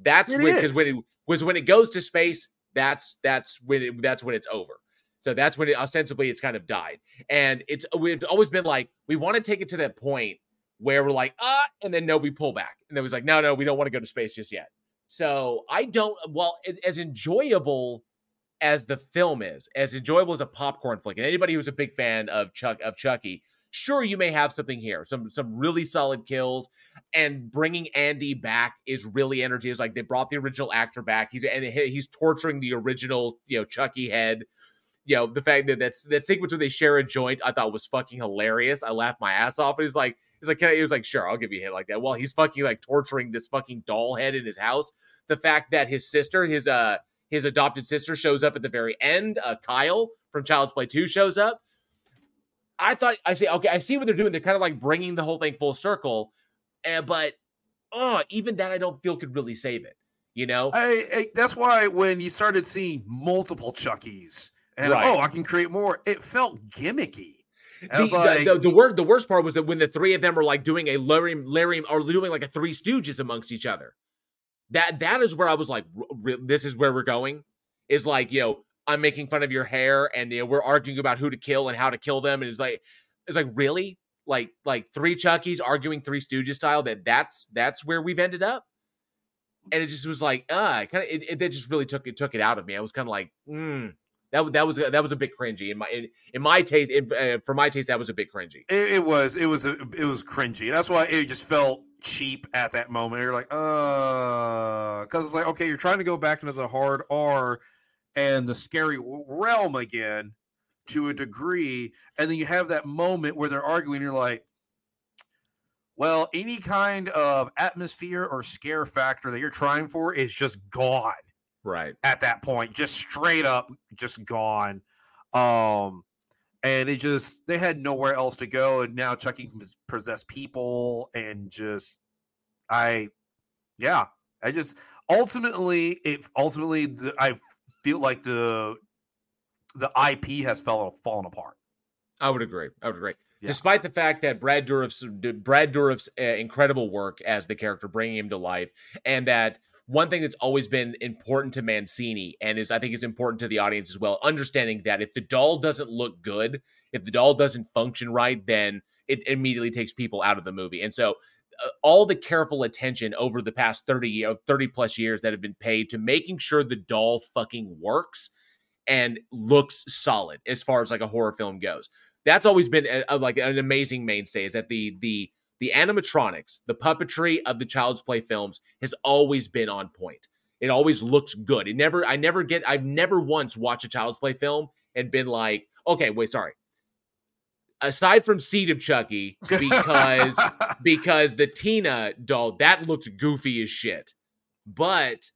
That's it when because when it was when it goes to space, that's that's when it, that's when it's over. So that's when it ostensibly it's kind of died. And it's we've always been like we want to take it to that point where we're like ah, and then no, we pull back, and then it was like no, no, we don't want to go to space just yet. So I don't. Well, it, as enjoyable as the film is, as enjoyable as a popcorn flick, and anybody who's a big fan of Chuck of Chucky, sure you may have something here, some some really solid kills, and bringing Andy back is really energy. Is like they brought the original actor back. He's and he's torturing the original you know Chucky head. You know the fact that that's that sequence where they share a joint, I thought was fucking hilarious. I laughed my ass off. He's like, he's like, he was like, sure, I'll give you a hit like that. Well, he's fucking like torturing this fucking doll head in his house. The fact that his sister, his uh his adopted sister shows up at the very end. Uh, Kyle from Child's Play 2 shows up. I thought, I say, okay, I see what they're doing. They're kind of like bringing the whole thing full circle. Uh, but oh, even that I don't feel could really save it. You know, I, I, that's why when you started seeing multiple Chuckies and right. oh, I can create more, it felt gimmicky. The, like, the, the, the, word, the worst part was that when the three of them were like doing a Larry, Larry, or doing like a Three Stooges amongst each other that that is where I was like, this is where we're going. Is like you know I'm making fun of your hair, and you know, we're arguing about who to kill and how to kill them, and it's like it's like really like like three Chuckies arguing Three Stooges style. That that's that's where we've ended up, and it just was like uh kind of it, it, that just really took it took it out of me. I was kind of like mm, that that was that was a bit cringy in my in, in my taste. In, uh, for my taste, that was a bit cringy. It, it was it was a, it was cringy. That's why it just felt cheap at that moment. You're like, uh, because it's like okay, you're trying to go back into the hard R and the scary realm again to a degree, and then you have that moment where they're arguing. You're like, well, any kind of atmosphere or scare factor that you're trying for is just gone right. at that point just straight up just gone. Um and it just they had nowhere else to go and now chucky can possess people and just i yeah i just ultimately it ultimately i feel like the the ip has fell, fallen apart. I would agree i would agree. Yeah. despite the fact that brad dourif's brad dourif's uh, incredible work as the character bringing him to life and that one thing that's always been important to Mancini and is I think is important to the audience as well, understanding that if the doll doesn't look good, if the doll doesn't function right, then it immediately takes people out of the movie. And so uh, all the careful attention over the past 30 30 plus years that have been paid to making sure the doll fucking works and looks solid as far as like a horror film goes. That's always been a, a, like an amazing mainstay is that the the the animatronics, the puppetry of the Child's Play films has always been on point. It always looks good. It never, I never get, I've never once watched a Child's Play film and been like, okay, wait, sorry. Aside from Seed of Chucky, *laughs* because *laughs* because the Tina doll that looked goofy as shit, but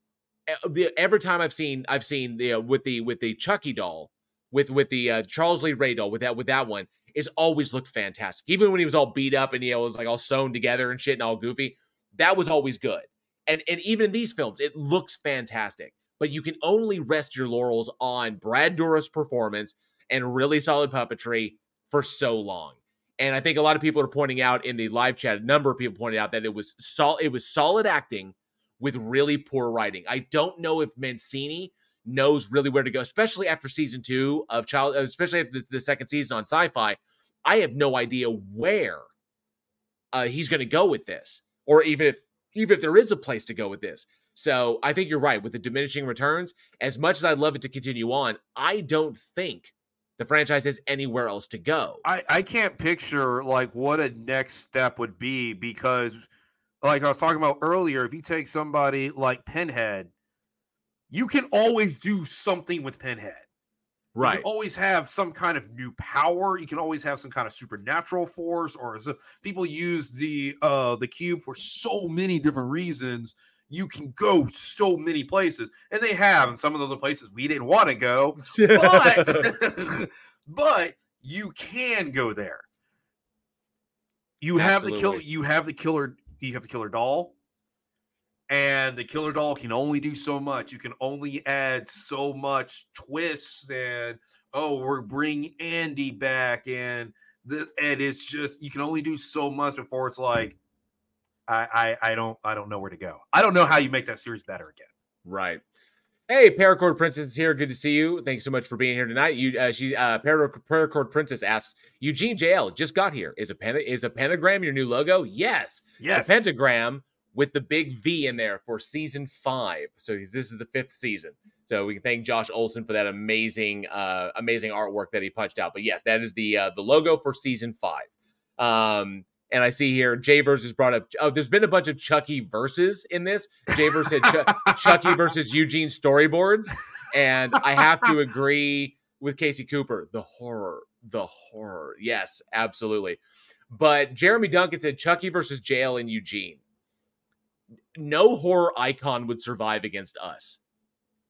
the, every time I've seen I've seen the uh, with the with the Chucky doll with with the uh, Charles Lee Ray doll with that with that one is always looked fantastic. Even when he was all beat up and know was like all sewn together and shit and all goofy, that was always good. And and even in these films, it looks fantastic. But you can only rest your laurels on Brad Dourif's performance and really solid puppetry for so long. And I think a lot of people are pointing out in the live chat, a number of people pointed out that it was sol- it was solid acting with really poor writing. I don't know if Mancini knows really where to go, especially after season two of Child, especially after the, the second season on Sci-Fi. I have no idea where uh, he's going to go with this, or even if even if there is a place to go with this. So I think you're right with the diminishing returns. As much as I'd love it to continue on, I don't think the franchise has anywhere else to go. I, I can't picture like what a next step would be because like I was talking about earlier, if you take somebody like Pinhead you can always do something with Pinhead. Right. You always have some kind of new power. You can always have some kind of supernatural force, or as people use the uh the cube for so many different reasons. You can go so many places, and they have, and some of those are places we didn't want to go, but *laughs* *laughs* but you can go there. You have the kill. You have the killer. You have the killer doll and the killer doll can only do so much. You can only add so much twists and oh, we're bringing Andy back and the and it's just you can only do so much before it's like I I, I don't I don't know where to go. I don't know how you make that series better again. Right. Hey, Paracord Princess is here. Good to see you. Thanks so much for being here tonight. You, uh, she, uh, Paracord Princess asks, Eugene JL just got here. Is a pen is a pentagram your new logo? Yes. Yes. The pentagram with the big V in there for season five. So this is the fifth season. So we can thank Josh Olsen for that amazing, uh, amazing artwork that he punched out. But yes, that is the uh, the logo for season five. Um, and I see here Jay versus brought up. Oh, there's been a bunch of Chucky verses in this. Jay versus Ch- *laughs* Chucky versus Eugene storyboards, and I have to agree with Casey Cooper. The horror, the horror. Yes, absolutely. But Jeremy Duncan said Chucky versus JL and Eugene no horror icon would survive against us.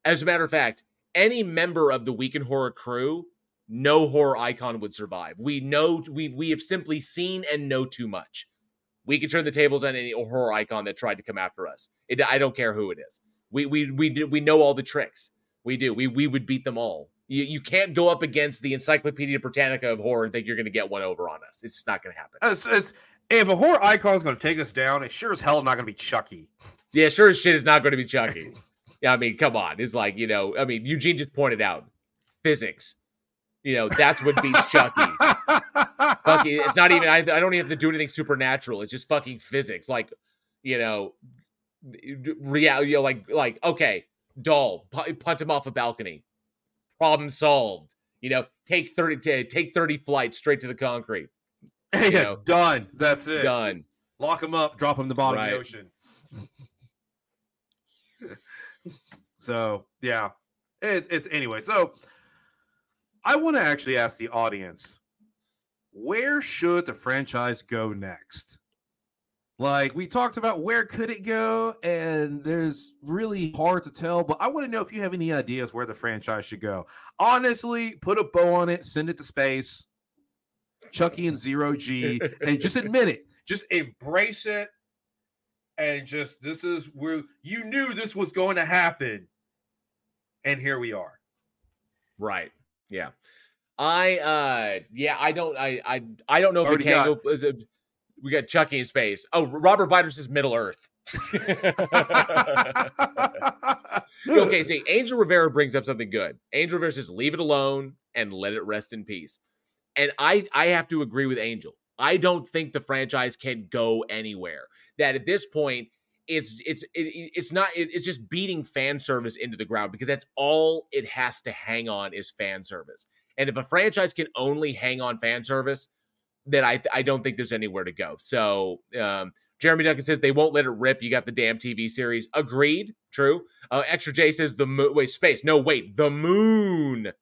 As a matter of fact, any member of the Week in Horror crew, no horror icon would survive. We know we we have simply seen and know too much. We can turn the tables on any horror icon that tried to come after us. It, I don't care who it is. We we we we know all the tricks. We do. We we would beat them all. You, you can't go up against the Encyclopedia Britannica of horror and think you're going to get one over on us. It's not going to happen. If a horror icon is going to take us down, it's sure as hell not going to be Chucky. Yeah, sure as shit is not going to be Chucky. *laughs* yeah, I mean, come on. It's like, you know, I mean, Eugene just pointed out physics. You know, that's what beats Chucky. *laughs* fucking, it's not even. I, I don't even have to do anything supernatural. It's just fucking physics. Like, you know, reality. You know, like, like okay, doll, pu- punt him off a balcony. Problem solved. You know, take thirty t- take thirty flights straight to the concrete. *laughs* yeah, You know, done. That's it. done. Lock him up. Drop him in the bottom Right. of the ocean. *laughs* so yeah, it, it's anyway. So I want to actually ask the audience, where should the franchise go next? Like we talked about, where could it go? And there's really hard to tell, but I want to know if you have any ideas where the franchise should go. Honestly, put a bow on it, send it to space. Chucky and Zero G, and just admit it. Just embrace it. And just this is where you knew this was going to happen. And here we are. Right. Yeah. I uh yeah, I don't I I I don't know if Already it can got- go we got Chucky in space. Oh, Robert Biter is Middle Earth. *laughs* okay, see, Angel Rivera brings up something good. Angel Rivera says leave it alone and let it rest in peace. And I I have to agree with Angel. I don't think the franchise can go anywhere. That at this point it's it's it, it's not it, it's just beating fan service into the ground because that's all it has to hang on is fan service. And if a franchise can only hang on fan service, then I I don't think there's anywhere to go. So um, Jeremy Duncan says they won't let it rip. You got the damn TV series. Agreed. True. Uh, Extra J says the moon. Wait, space. No, wait, the moon.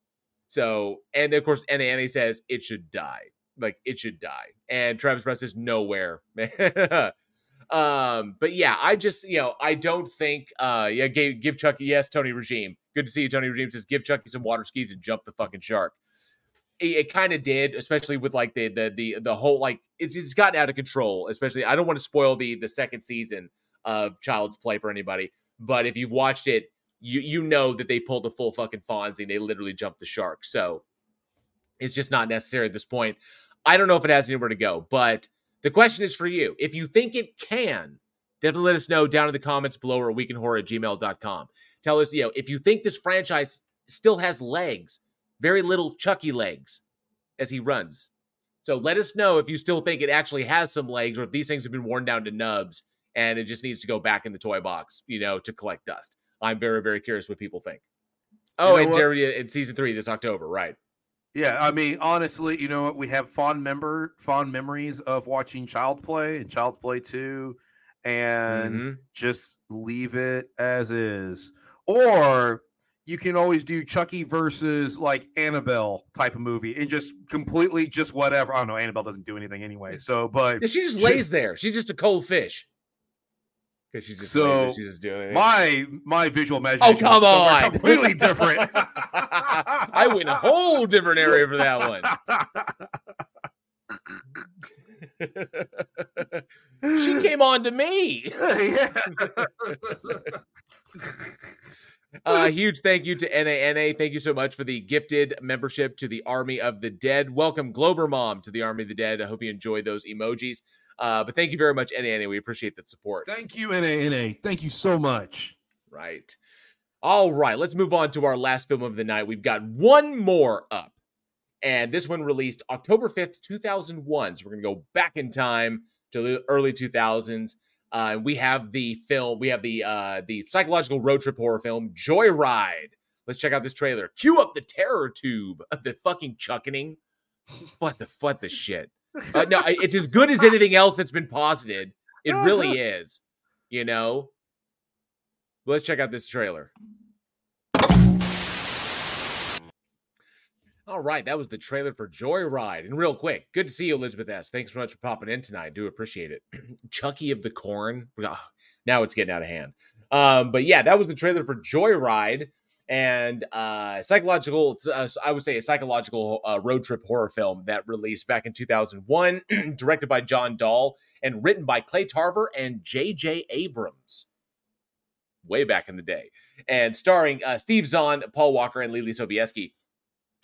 So and of course, NA says it should die. Like it should die. And Travis Brown says nowhere. *laughs* um, but yeah, I just you know I don't think uh yeah give, give Chucky yes Tony Regime. Good to see you. Tony Regime says give Chucky some water skis and jump the fucking shark it, it kind of did, especially with like the the the the whole like it's it's gotten out of control. Especially, I don't want to spoil the the second season of Child's Play for anybody, but if you've watched it, you you know that they pulled the full fucking Fonzie. And they literally jumped the shark. So it's just not necessary at this point. I don't know if it has anywhere to go, but the question is for you. If you think it can, definitely let us know down in the comments below or weekinhorror at gmail.com. Tell us, you know, if you think this franchise still has legs, very little Chucky legs as he runs. So let us know if you still think it actually has some legs or if these things have been worn down to nubs and it just needs to go back in the toy box, you know, to collect dust. I'm very, very curious what people think. Oh, know and what? Jerry in season three this October, right? Yeah, I mean, honestly, you know what? We have fond member fond memories of watching Child Play and Child Play 2 and Mhm. just leave it as is. Or you can always do Chucky versus like Annabelle type of movie and just completely just whatever. I don't know, Annabelle doesn't do anything anyway. So, but Yeah, she just lays there. She's just a cold fish. Because she's just lays. So, she's just doing it. my my visual Oh imagination come on! *laughs* completely different. I went a whole different area for that one. she *laughs* came on to me. yeah. *laughs* Uh, huge thank you to NANA. Thank you so much for the gifted membership to the Army of the Dead. Welcome, Glober Mom, to the Army of the Dead. I hope you enjoy those emojis. Uh, but thank you very much, NANA. We appreciate that support. Thank you, NANA. Thank you so much. Right. All right. Let's move on to our last film of the night. We've got one more up. And this one released October 5th, 2001. So we're going to go back in time to the early 2000s. Uh, we have the film, we have the uh, the psychological road trip horror film Joyride. Let's check out this trailer. Cue up the terror tube of the fucking chuckening. What the what the shit? Uh, no, it's as good as anything else that's been posited. It really *laughs* is. You know. Let's check out this trailer. All right, that was the trailer for Joyride. And real quick, good to see you, Elizabeth S. Thanks so much for popping in tonight. I Do appreciate it. *clears throat* Chucky of the Corn. *sighs* Now it's getting out of hand. Um, but yeah, that was the trailer for Joyride and uh, psychological. Uh, I would say a psychological uh, road trip horror film that released back in 2001, *clears throat* directed by John Dahl and written by Clay Tarver and J.J. Abrams. Way back in the day, and starring uh, Steve Zahn, Paul Walker, and Leelee Sobieski.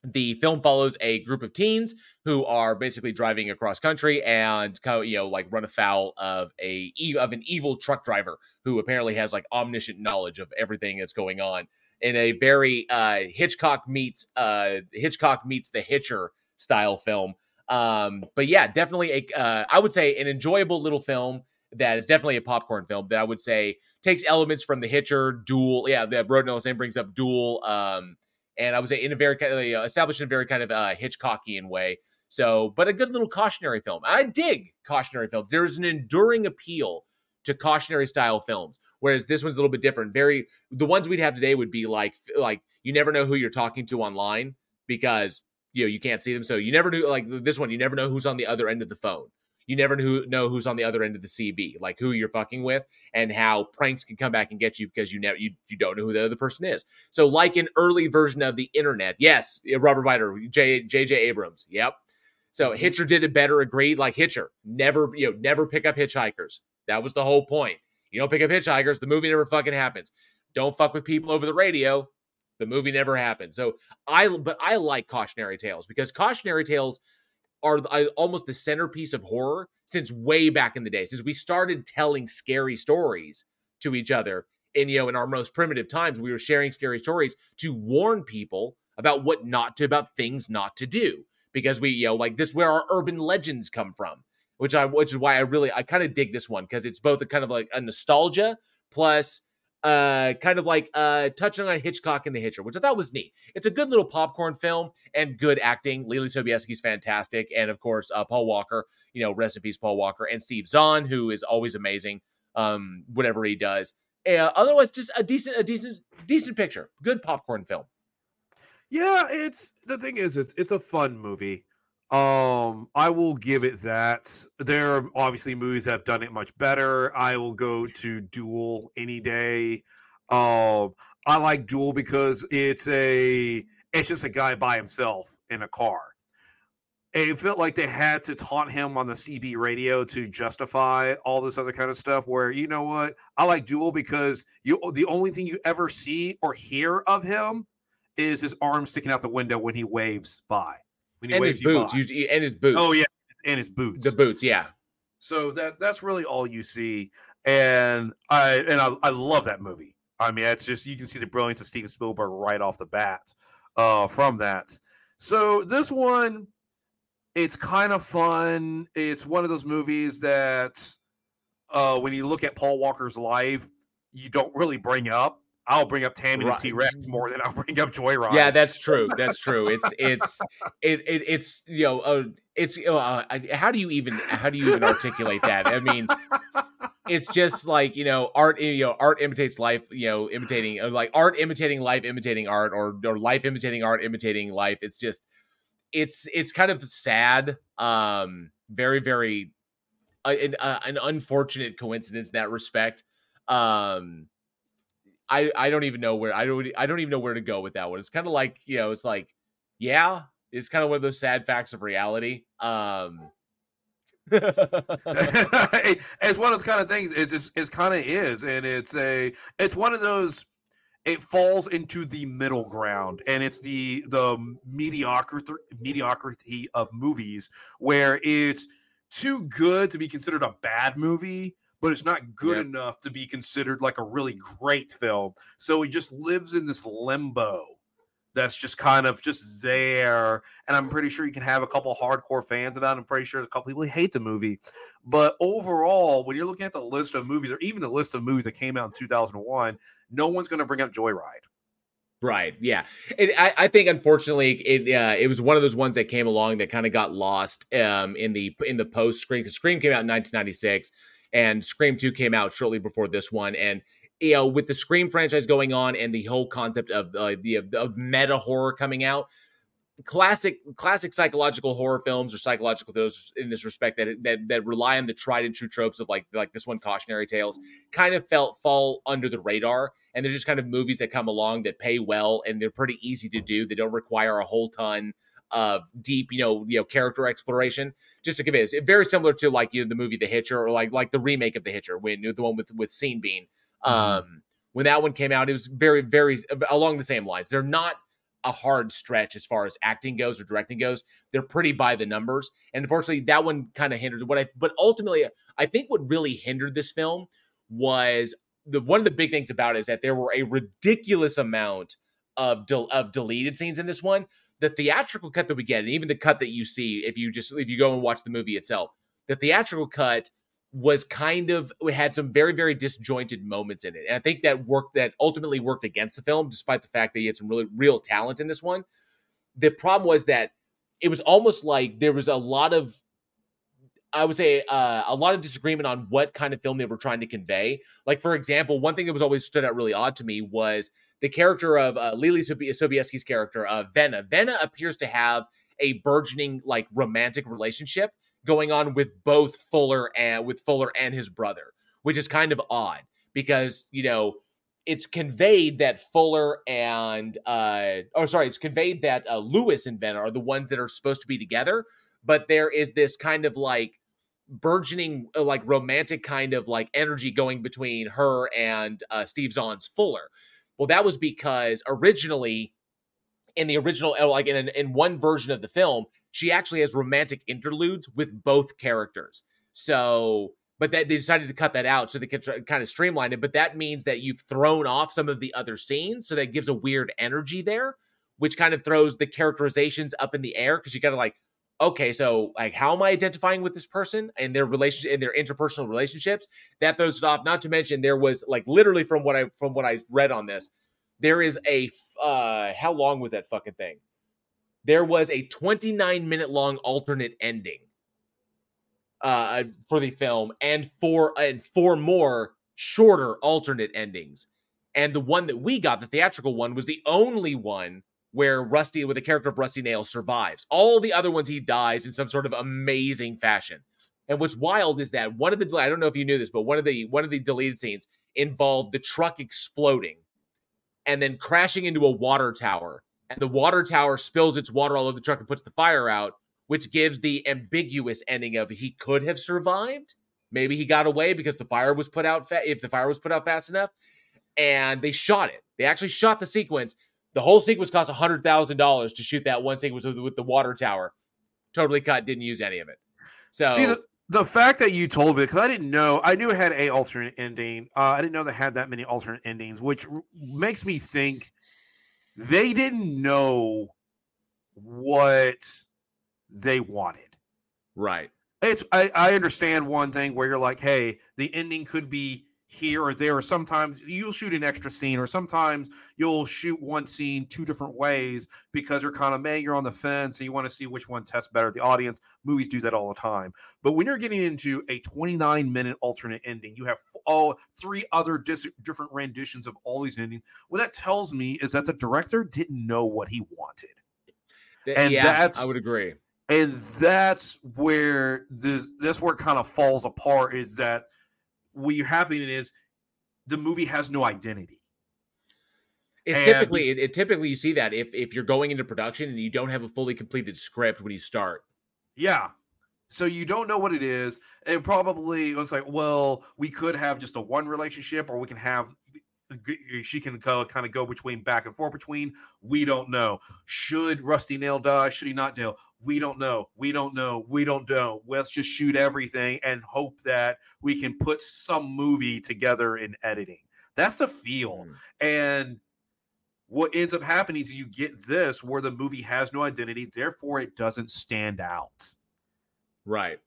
The film follows a group of teens who are basically driving across country and you know like run afoul of a of an evil truck driver who apparently has like omniscient knowledge of everything that's going on in a very uh, Hitchcock meets uh, Hitchcock meets the Hitcher style film. Um, but yeah, definitely a uh, I would say an enjoyable little film that is definitely a popcorn film that I would say takes elements from the Hitcher, Duel. Yeah, the Road Name brings up Duel. Um, and I say in a very kind of uh, established in a very kind of uh, Hitchcockian way. So, but a good little cautionary film. I dig cautionary films. There's an enduring appeal to cautionary style films, whereas this one's a little bit different. Very the ones we'd have today would be like like you never know who you're talking to online because you know you can't see them. So you never knew like this one. You never know who's on the other end of the phone. You never know who's on the other end of the CB, like who you're fucking with, and how pranks can come back and get you because you never you, you don't know who the other person is. So, like an early version of the internet, yes, Robert Biter, J J Abrams, yep. So Mm-hmm. Hitcher did it better. Agreed. Like Hitcher, never you know never pick up hitchhikers. That was the whole point. You don't pick up hitchhikers, the movie never fucking happens. Don't fuck with people over the radio. The movie never happens. So I, but I like cautionary tales because cautionary tales are uh, almost the centerpiece of horror since way back in the day. Since we started telling scary stories to each other, and you know, in our most primitive times, we were sharing scary stories to warn people about what not to, about things not to do. Because we, you know, like this, where our urban legends come from which I which is why I really I kind of dig this one because it's both a kind of like a nostalgia plus uh kind of like uh touching on Hitchcock and the Hitcher, which I thought was neat. It's a good little popcorn film and good acting. Leelee Sobieski's fantastic, and of course uh, Paul Walker, you know, rest in peace Paul Walker, and Steve Zahn, who is always amazing, um, whatever he does. Uh, otherwise, just a decent, a decent, decent picture. Good popcorn film. Yeah, it's the thing is it's it's a fun movie. Um, I will give it that. There are obviously movies that have done it much better. I will go to Duel any day. Um, I like Duel because it's a it's just a guy by himself in a car. It felt like they had to taunt him on the CB radio to justify all this other kind of stuff. Where you know what, I like Duel because you the only thing you ever see or hear of him is his arm sticking out the window when he waves by. When and waves his boots, by. you, and his boots. Oh yeah, and his boots. the boots. Yeah, So that that's really all you see, and I and I, I love that movie. I mean, it's just you can see the brilliance of Steven Spielberg right off the bat uh, from that. So this one, it's kind of fun. It's one of those movies that uh, when you look at Paul Walker's life, you don't really bring up. I'll bring up Tammy Right. and T Rex more than I'll bring up Joyride. Yeah, that's true. That's true. It's it's it, it it's you know uh, it's uh, how do you even how do you even articulate that? I mean, it's just like you know art you know art imitates life you know imitating uh, like art imitating life imitating art or or life imitating art imitating life. It's just it's it's kind of sad. Um, very very uh, an, uh, an unfortunate coincidence in that respect. Um, I I don't even know where I don't I don't even know where to go with that one. It's kind of like you know it's like yeah, it's kind of one of those sad facts of reality. Um, *laughs* it's one of those kind of things. It's just it's kind of is, and it's a it's one of those. It falls into the middle ground, and it's the the mediocrity mediocrity of movies where it's too good to be considered a bad movie, but it's not good Yep. enough to be considered like a really great film. So he just lives in this limbo that's just kind of just there. And I'm pretty sure you can have a couple hardcore fans about that. I'm pretty sure there's a couple people hate the movie. But overall, when you're looking at the list of movies, or even the list of movies that came out in 2001, no one's going to bring up Joyride. Right. Yeah. It, I, I think unfortunately it uh, it was one of those ones that came along that kind of got lost um, in the in the post Scream because Scream came out in 1996 and Scream 2 came out shortly before this one. And you know with the Scream franchise going on and the whole concept of uh, the of meta horror coming out classic classic psychological horror films or psychological those in this respect that that that rely on the tried and true tropes of like like this one cautionary tales kind of felt fall under the radar. And they're just kind of movies that come along that pay well and they're pretty easy to do. They don't require a whole ton of deep you know you know character exploration just to give it it's very similar to like you know the movie the hitcher or like like the remake of the hitcher when the one with with sean bean um when that one came out it was very very along the same lines they're not a hard stretch as far as acting goes or directing goes. They're pretty by the numbers, and unfortunately, that one kind of hindered what I. But ultimately, I think what really hindered this film was the one of the big things about it is that there were a ridiculous amount of del- of deleted scenes in this one. The theatrical cut that we get, and even the cut that you see if you just if you go and watch the movie itself, the theatrical cut was kind of it had some very very disjointed moments in it, and I think that worked that ultimately worked against the film, despite the fact that he had some really real talent in this one. The problem was that it was almost like there was a lot of I would say uh, a lot of disagreement on what kind of film they were trying to convey. Like, for example, one thing that was always stood out really odd to me was the character of uh, Leelee Sobieski's character, uh, Venna. Venna appears to have a burgeoning, like, romantic relationship going on with both Fuller and with Fuller and his brother, which is kind of odd because you know it's conveyed that Fuller and uh, oh, sorry, it's conveyed that uh, Lewis and Venna are the ones that are supposed to be together, but there is this kind of like burgeoning uh, like romantic kind of like energy going between her and uh, Steve Zahn's Fuller. Well, that was because originally in the original uh, like in in one version of the film, she actually has romantic interludes with both characters. So, but that they decided to cut that out so they could kind of streamline it. But that means that you've thrown off some of the other scenes, so that gives a weird energy there, which kind of throws the characterizations up in the air because you got to like okay, so like how am I identifying with this person and their relationship and their interpersonal relationships? That throws it off. Not to mention there was like literally from what I from what I read on this, there is a uh how long was that fucking thing? There was a 29 minute long alternate ending uh for the film and four and four more shorter alternate endings. And the one that we got, the theatrical one, was the only one where Rusty, with the character of Rusty Nail, survives. All the other ones, he dies in some sort of amazing fashion. And what's wild is that one of the I don't know if you knew this, but one of the one of the deleted scenes involved the truck exploding and then crashing into a water tower. And the water tower spills its water all over the truck and puts the fire out, which gives the ambiguous ending of he could have survived. Maybe he got away because the fire was put out fa- if the fire was put out fast enough. And they shot it. They actually shot the sequence the whole sequence cost hundred thousand dollars to shoot that one sequence with, with, the water tower. Totally cut. Didn't use any of it. So see the, the fact that you told me because I didn't know. I knew it had a alternate ending. Uh, I didn't know they had that many alternate endings, which r- makes me think they didn't know what they wanted. Right. It's I, I understand one thing where you're like, hey, the ending could be here or there, or sometimes you'll shoot an extra scene, or sometimes you'll shoot one scene two different ways because you're kind of man, you're on the fence and you want to see which one tests better. The audience movies do that all the time. But when you're getting into a 29 minute alternate ending, you have all three other dis- different renditions of all these endings. What that tells me is that the director didn't know what he wanted. and yeah, that's I would agree. And that's where this that's where it kind of falls apart is that what you're happening is the movie has no identity. It's and typically it, it, typically you see that if if you're going into production and you don't have a fully completed script when you start. Yeah. So you don't know what it is. And probably it was like, well, we could have just a one relationship or we can have she can go, kind of go between back and forth between. We don't know. Should Rusty Nail die? Should he not nail? we don't know, we don't know, we don't know. Let's just shoot everything and hope that we can put some movie together in editing. That's the feel. Mm. And what ends up happening is you get this where the movie has no identity, therefore it doesn't stand out. Right.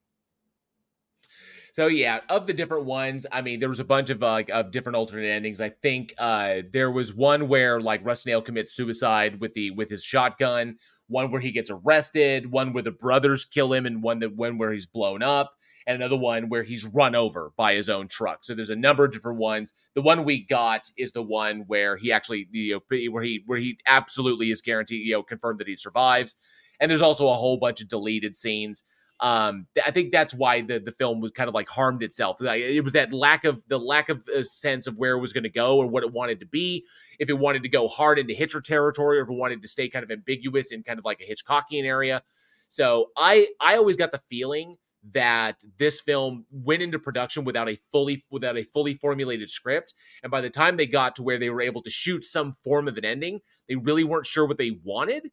So yeah, of the different ones, I mean, there was a bunch of uh, of different alternate endings. I think uh there was one where like Russ Nail commits suicide with the with his shotgun one where he gets arrested, one where the brothers kill him, and one that one where he's blown up, and another one where he's run over by his own truck. So there's a number of different ones. The one we got is the one where he actually, you know, where he where he absolutely is guaranteed, you know, confirmed that he survives. And there's also a whole bunch of deleted scenes um i think that's why the the film was kind of like harmed itself. It was that lack of the lack of a sense of where it was going to go or what it wanted to be. If it wanted to go hard into hitcher territory or if it wanted to stay kind of ambiguous in kind of like a hitchcockian area. So i i always got the feeling that this film went into production without a fully without a fully formulated script. And by the time they got to where they were able to shoot some form of an ending they really weren't sure what they wanted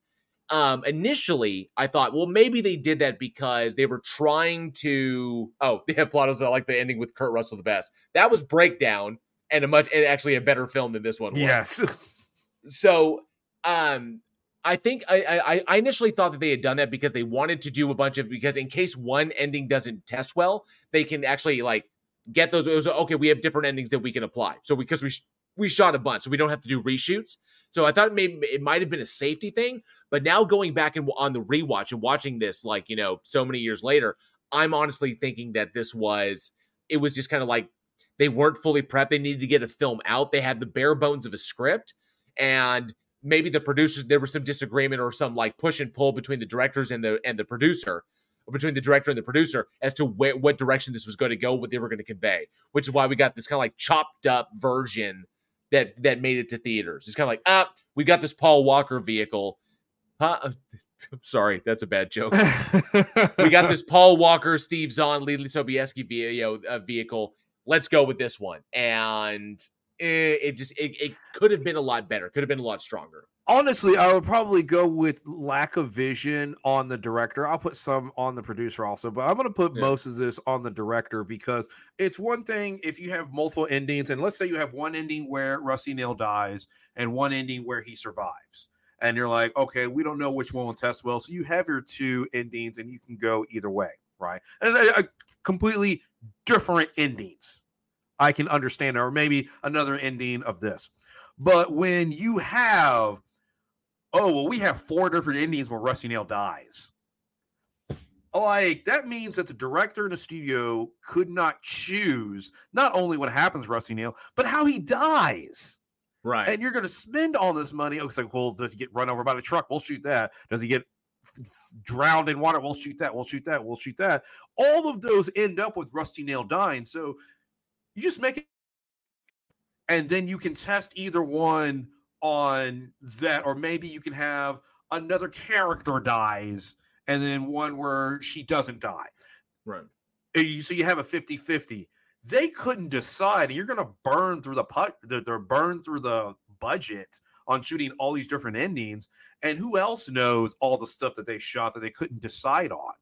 um initially i thought well maybe they did that because they were trying to oh *laughs* the plot was like the ending with kurt russell the best that was breakdown and a much and actually a better film than this one was. Yes. *laughs* So, um, I think I, I I initially thought that they had done that because they wanted to do a bunch of because in case one ending doesn't test well, they can actually like get those. It was okay. We have different endings that we can apply. So because we we shot a bunch, so we don't have to do reshoots. So I thought maybe it might have been a safety thing, but now going back and on the rewatch and watching this, like you know, so many years later, I'm honestly thinking that this was it was just kind of like they weren't fully prepped. They needed to get a film out. They had the bare bones of a script, and maybe the producers there was some disagreement or some like push and pull between the directors and the and the producer between the director and the producer as to wh- what direction this was going to go what they were going to convey which is why we got this kind of like chopped up version that that made it to theaters. It's kind of like ah we got this paul walker vehicle. Huh? *laughs* Sorry that's a bad joke. *laughs* We got this paul walker steve zahn lee sobieski video, uh, vehicle. Let's go with this one. And it, it just it, it could have been a lot better could have been a lot stronger Honestly, I would probably go with lack of vision on the director. I'll put some on the producer also, but I'm going to put Yeah. most of this on the director because it's one thing if you have multiple endings, and let's say you have one ending where Rusty Nail dies and one ending where he survives. And you're like, okay, we don't know which one will test well. So you have your two endings and you can go either way, right? And uh, completely different endings. I can understand, or maybe another ending of this. But when you have, oh, well, we have four different endings where Rusty Nail dies. Like that means that the director in the studio could not choose not only what happens to Rusty Nail, but how he dies. right And you're going to spend all this money. Oh, it's like, well, does he get run over by the truck? We'll shoot that. Does he get drowned in water? We'll shoot that. We'll shoot that. We'll shoot that. All of those end up with Rusty Nail dying. So you just make it, and then you can test either one on that, or maybe you can have another character dies, and then one where she doesn't die. right uh, you- So you have a 50 50. They couldn't decide. You're going to burn through the put, they're, they're burn through the budget on shooting all these different endings. And who else knows all the stuff that they shot that they couldn't decide on?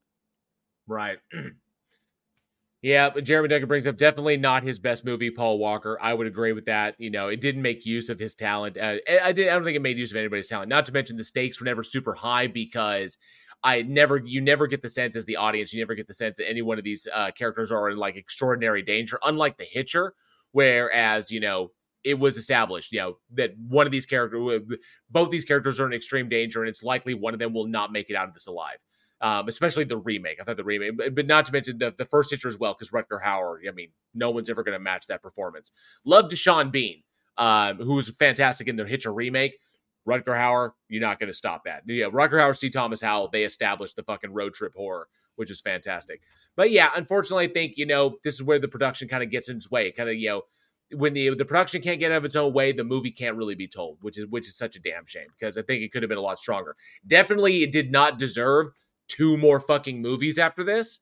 Right. *clears throat* yeah, but Jeremy Duncan brings up definitely not his best movie, Paul Walker. I would agree with that. You know, it didn't make use of his talent. Uh, I I did. I don't think it made use of anybody's talent. Not to mention the stakes were never super high because I never, you never get the sense as the audience, you never get the sense that any one of these uh, characters are in like extraordinary danger. Unlike The Hitcher, whereas you know it was established, you know, that one of these characters, both these characters are in extreme danger, and it's likely one of them will not make it out of this alive um, especially the remake. I thought the remake, but, not to mention the, the first Hitcher as well, because Rutger Hauer. I mean, no one's ever going to match that performance. Love Sean Bean, um, who was fantastic in the Hitcher remake. Rutger Hauer, you're not going to stop that. Yeah, Rutger Hauer, C. Thomas Howell, they established the fucking road trip horror, which is fantastic. But yeah, unfortunately, I think you know this is where the production kind of gets in its way. Kind of you know when the the production can't get out of its own way, the movie can't really be told, which is which is such a damn shame because I think it could have been a lot stronger. Definitely, it did not deserve two more fucking movies after this.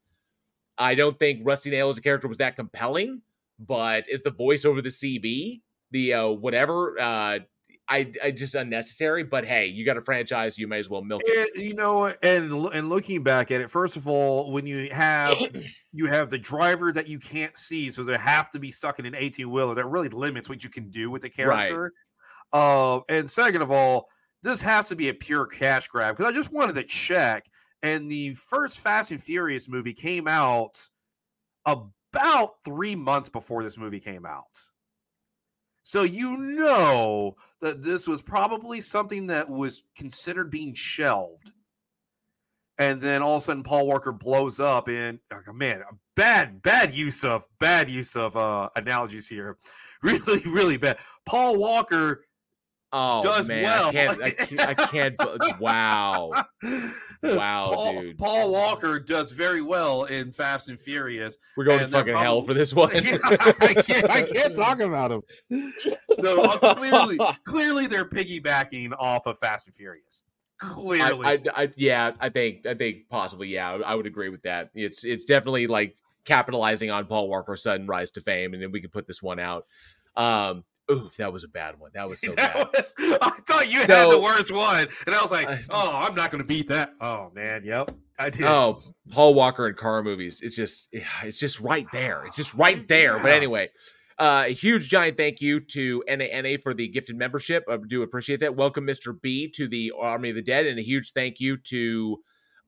I don't think Rusty Nail as a character was that compelling, but is the voice over the CB, the uh, whatever, uh, I, I just unnecessary. But hey, you got a franchise, you may as well milk it. It- you know, and and looking back at it, first of all, when you have *clears throat* you have the driver that you can't see, so they have to be stuck in an 18 wheeler. That really limits what you can do with the Right. character. Uh, and second of all, this has to be a pure cash grab because I just wanted to check. And the first Fast and Furious movie came out about three months before this movie came out. So you know that this was probably something that was considered being shelved. And then all of a sudden Paul Walker blows up and oh, man, bad, bad use of bad use of uh analogies here. *laughs* Really, really bad. Paul Walker Oh does man, well. I can't, I can't, I can't. *laughs* wow, Wow, Paul, dude. Paul Walker does very well in Fast and Furious. we're going to fucking hell for this *laughs* one. Yeah, I *laughs* can't, I can't talk about him. So uh, clearly, clearly they're piggybacking off of Fast and Furious. Clearly, I, I, I, yeah, I think, I think possibly, yeah, I would agree with that. It's, it's definitely like capitalizing on Paul Walker's sudden rise to fame, and then we can put this one out. Um, ooh, that was a bad one. That was *laughs* so That bad. was- I thought you had the worst one, and I was like, "Oh, I'm not going to beat that." Oh man, yep, I did. Oh, Paul Walker and car movies. It's just, it's just right there. It's just right *sighs* there. But anyway, Uh, a huge giant thank you to NANA for the gifted membership. I do appreciate that. Welcome, Mr. B, to the Army of the Dead, and a huge thank you to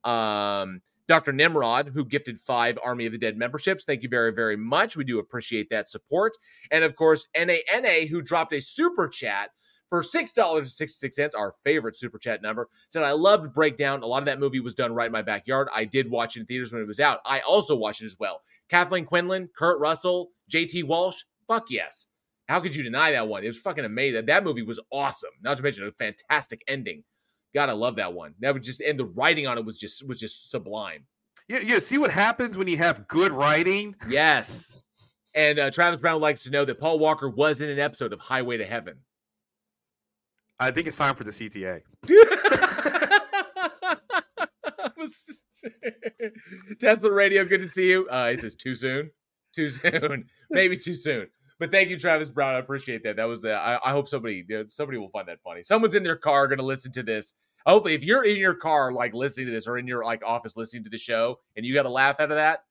um, Dr. Nimrod, who gifted five Army of the Dead memberships. Thank you very, very much. We do appreciate that support. And of course, NANA, who dropped a super chat for $6.66, our favorite super chat number, said, I loved Breakdown. A lot of that movie was done right in my backyard. I did watch it in theaters when it was out. I also watched it as well. Kathleen Quinlan, Kurt Russell, JT Walsh, fuck yes. How could you deny that one? It was fucking amazing. That movie was awesome. Not to mention a fantastic ending. Gotta love that one. That was just and the writing on it was just was just sublime. Yeah, yeah. See what happens when you have good writing. Yes. And uh, Travis Brown likes to know that Paul Walker was in an episode of Highway to Heaven. I think it's time for the CTA. *laughs* Tesla Radio, good to see you. Uh, he says too soon, too soon, maybe too soon. But thank you, Travis Brown. I appreciate that. That was. I, I hope somebody somebody will find that funny. Someone's in their car going to listen to this. Hopefully, if you're in your car like listening to this, or in your like office listening to the show, and you got a laugh out of that,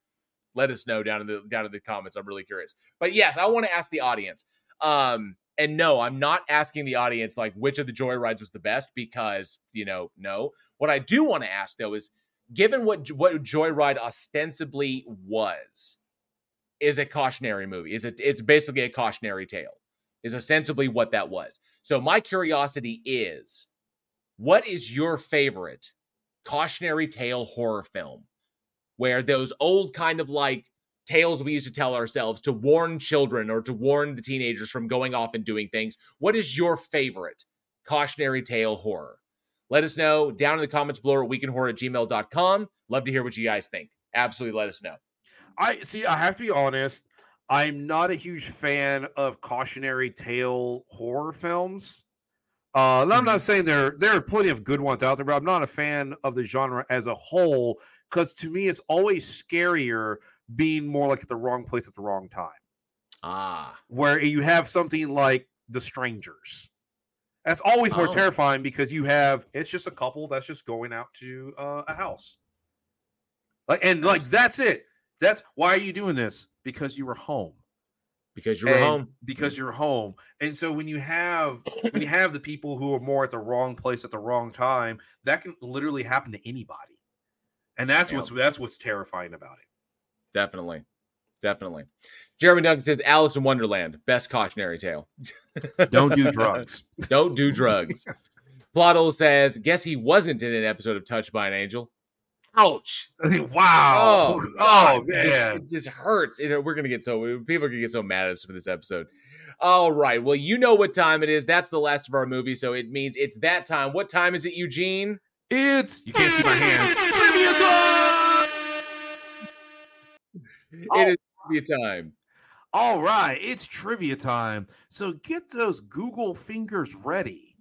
let us know down in the down in the comments. I'm really curious. But yes, I want to ask the audience. Um, and no, I'm not asking the audience like which of the joy rides was the best because you know, no. What I do want to ask though is, given what what Joyride ostensibly was, is a cautionary movie. Is it? It's basically a cautionary tale. Is ostensibly what that was. So my curiosity is, what is your favorite cautionary tale horror film, where those old kind of like tales we used to tell ourselves to warn children or to warn the teenagers from going off and doing things. What is your favorite cautionary tale horror? Let us know down in the comments below at weekinhorror at gmail.com. Love to hear what you guys think. Absolutely let us know. I see. I have to be honest. I'm not a huge fan of cautionary tale horror films. Uh, I'm not mm-hmm. saying there there are plenty of good ones out there, but I'm not a fan of the genre as a whole because to me, it's always scarier being more like at the wrong place at the wrong time. Ah, where you have something like The Strangers. That's always more oh. terrifying because you have it's just a couple that's just going out to uh, a house. Like and like that's it. That's why are you doing this? Because you were home. Because you were and home. Because you're home. And so when you have when you *coughs* have the people who are more at the wrong place at the wrong time, that can literally happen to anybody. And that's what's that's what's terrifying about it. Definitely. Definitely. Jeremy Duncan says Alice in Wonderland, best cautionary tale. *laughs* Don't do drugs. Don't do drugs. *laughs* Plottle says, guess he wasn't in an episode of Touched by an Angel. Ouch! *laughs* wow! Oh, *laughs* oh, oh man, it just hurts. It, we're gonna get so people are gonna get so mad at us for this episode. All right, well, you know what time it is. That's the last of our movie, so it means it's that time. What time is it, Eugene? It's you can't see my hands. *laughs* Trivia time! It oh. is trivia time. All right, it's trivia time. So get those Google fingers ready.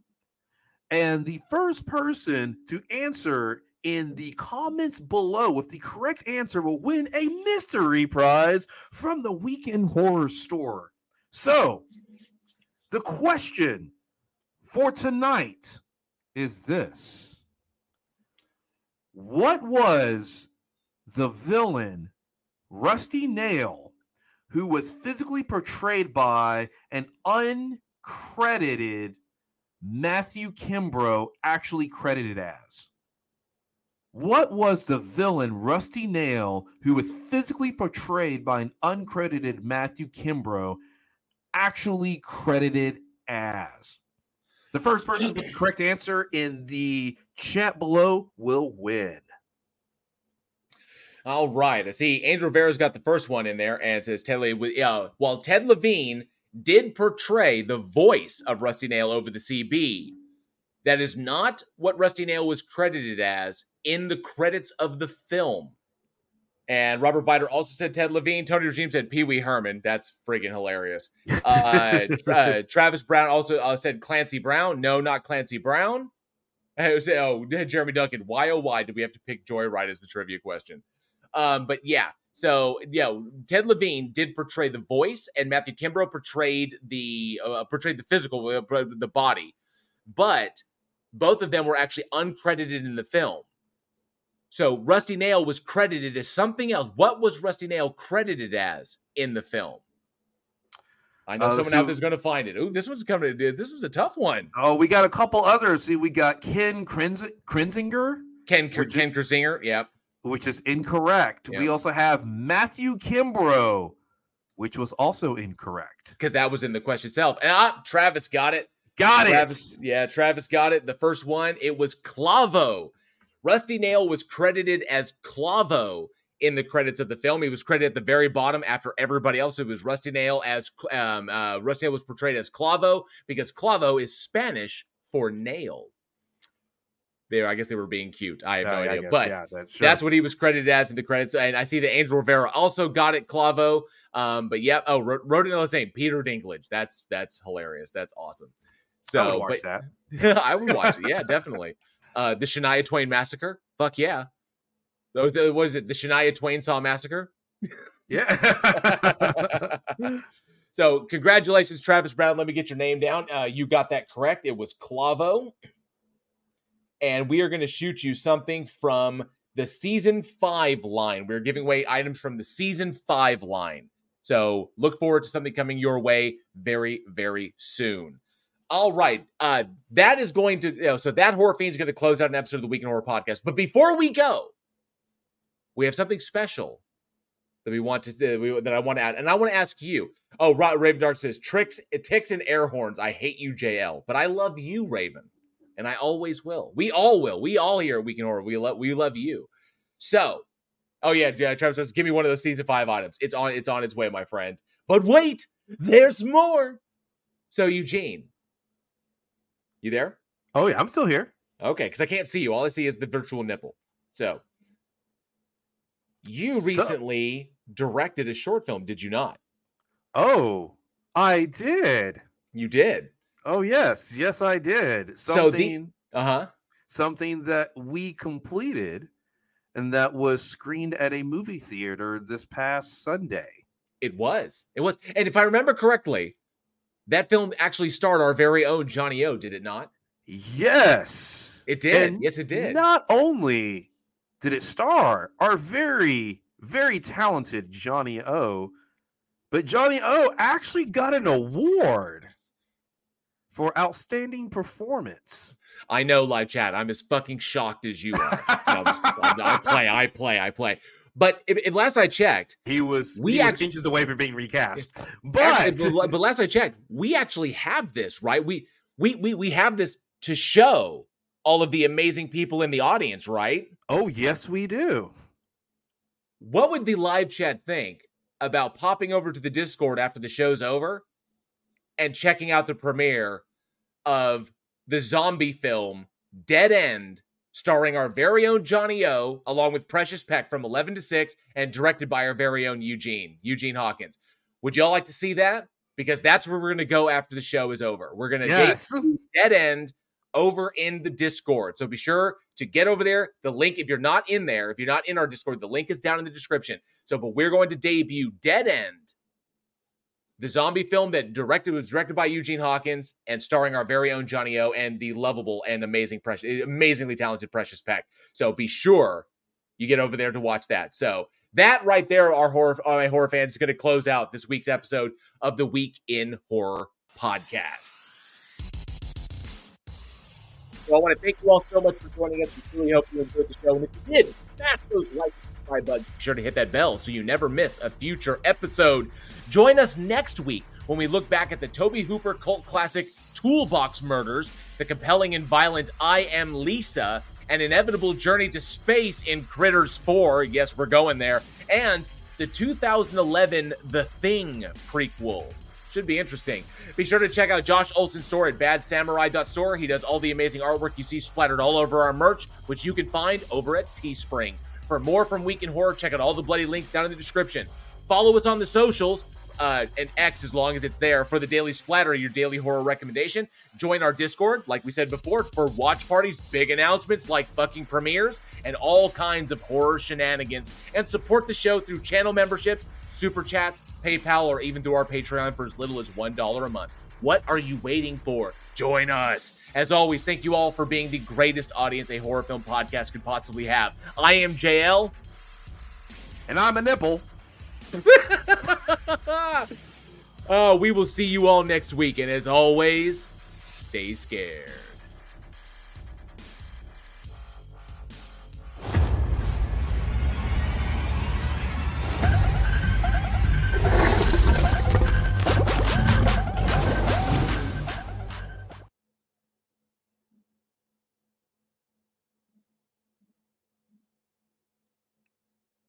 And the first person to answer in the comments below with the correct answer will win a mystery prize from the Week in Horror Store. So, the question for tonight is this What was the villain Rusty Nail, who was physically portrayed by an uncredited Matthew Kimbrough, actually credited as? What was the villain Rusty Nail, who was physically portrayed by an uncredited Matthew Kimbrough, actually credited as? The first person with the correct answer in the chat below will win. All right. I see Andrew Vera's got the first one in there and says Ted uh, while Ted Levine did portray the voice of Rusty Nail over the CB, that is not what Rusty Nail was credited as in the credits of the film. And Robert Biter also said Ted Levine. Tony Regime said Pee Wee Herman. That's friggin' hilarious. Uh, *laughs* uh, Travis Brown also uh, said Clancy Brown. No, not Clancy Brown. *laughs* Say, oh, Jeremy Duncan. Why, oh, why did we have to pick Joyride as the trivia question? Um, but yeah, so yeah, Ted Levine did portray the voice, and Matthew Kimbrough portrayed the uh, portrayed the physical, uh, the body. But both of them were actually uncredited in the film. So Rusty Nail was credited as something else. What was Rusty Nail credited as in the film? I know Uh, someone so- out there's going to find it. Ooh, this one's coming. This was a tough one. Oh, we got a couple others. See, we got Ken Krenz- Krenzinger, Ken Which- Ken Kersinger. Yep. which is incorrect. We also have Matthew Kimbrough, which was also incorrect. Because that was in the question itself. And ah, Travis got it. Got Travis, it. yeah, Travis got it. The first one, it was Clavo. Rusty Nail was credited as Clavo in the credits of the film. He was credited at the very bottom after everybody else. It was Rusty Nail as um, uh, Rusty Nail was portrayed as Clavo because Clavo is Spanish for nail. There, I guess they were being cute. I have no I idea, guess, but yeah, that- sure. that's what he was credited as in the credits. And I see that Andrew Rivera also got it, Clavo. Um, but yeah, oh, wrote, wrote it in the same Peter Dinklage. That's that's hilarious. That's awesome. So I would watch but- that. *laughs* I would watch it. Yeah, definitely. Uh, the Shania Twain massacre. Fuck yeah. The- the- What is it? The Shania Twain saw massacre. *laughs* Yeah. *laughs* So congratulations, Travis Brown. Let me get your name down. Uh, you got that correct. It was Clavo, and we are going to shoot you something from the season five line. We're giving away items from the season five line. So look forward to something coming your way very, very soon. All right. Uh, that is going to, you know, so that Horror Fiend is going to close out an episode of the Week in Horror podcast. But before we go, we have something special that we want to, uh, we, that I want to add. And I want to ask you. Oh, Ra- Raven Dark says, tricks, ticks, and air horns. I hate you, JL, but I love you, Raven. And I always will. We all will. We all here at Week in Horror. We love, we love you. So, oh yeah, yeah, Travis says, give me one of those season five items. It's on, it's on its way, my friend. But wait, there's more. So, Eugene, you there? oh yeah, I'm still here. Okay, because I can't see you. All I see is the virtual nipple. So, you So- recently directed a short film, did you not? Oh, I did. You did. Oh yes, yes I did. So Something Uh huh. something that we completed and that was screened at a movie theater this past Sunday. It was. It was. And if I remember correctly, that film actually starred our very own Johnny O, did it not? Yes. It did. And yes, it did. Not only did it star our very, very talented Johnny O, but Johnny O actually got an award for outstanding performance. I know, live chat. I'm as fucking shocked as you are. No, I play, I play, I play. But if, if last I checked, He was We he was inches away from being recast. But but last I checked, we actually have this, right? We we we we have this to show all of the amazing people in the audience, right? oh yes, we do. What would the live chat think about popping over to the Discord after the show's over and checking out the premiere of the zombie film Dead End, starring our very own Johnny O, along with Precious Peck from 11 to 6, and directed by our very own Eugene, Eugene Hawkins? Would y'all like to see that? Because that's where we're going to go after the show is over. We're going to Yes. Dead End over in the Discord. So be sure to get over there. The link, if you're not in there, if you're not in our Discord, the link is down in the description. So, but we're going to debut Dead End, the zombie film that directed was directed by Eugene Hawkins and starring our very own Johnny O and the lovable and amazing, precious, amazingly talented Precious Peck. So be sure you get over there to watch that. So that right there, our horror, all my horror fans, is going to close out this week's episode of the Week in Horror podcast. So I want to thank you all so much for joining us. We truly hope you enjoyed the show. And if you did, smash those like and buttons. Be sure to hit that bell so you never miss a future episode. Join us next week when we look back at the Tobe Hooper cult classic Toolbox Murders, the compelling and violent I Am Lisa, an inevitable journey to space in Critters 4. Yes, we're going there. And the 2011 The Thing prequel. Should be interesting. Be sure to check out Josh Olsen's store at badsamurai.store. He does all the amazing artwork you see splattered all over our merch, which you can find over at Teespring. For more from Week in Horror, check out all the bloody links down in the description. Follow us on the socials, uh, and X as long as it's there for the Daily Splatter, your daily horror recommendation. Join our Discord, like we said before, for watch parties, big announcements like fucking premieres, and all kinds of horror shenanigans. And support the show through channel memberships, super chats, PayPal, or even through our Patreon for as little as $1 a month. What are you waiting for? Join us. As always, thank you all for being the greatest audience a horror film podcast could possibly have. I am JL. And I'm a nipple. *laughs* Uh, we will see you all next week. And as always, stay scared.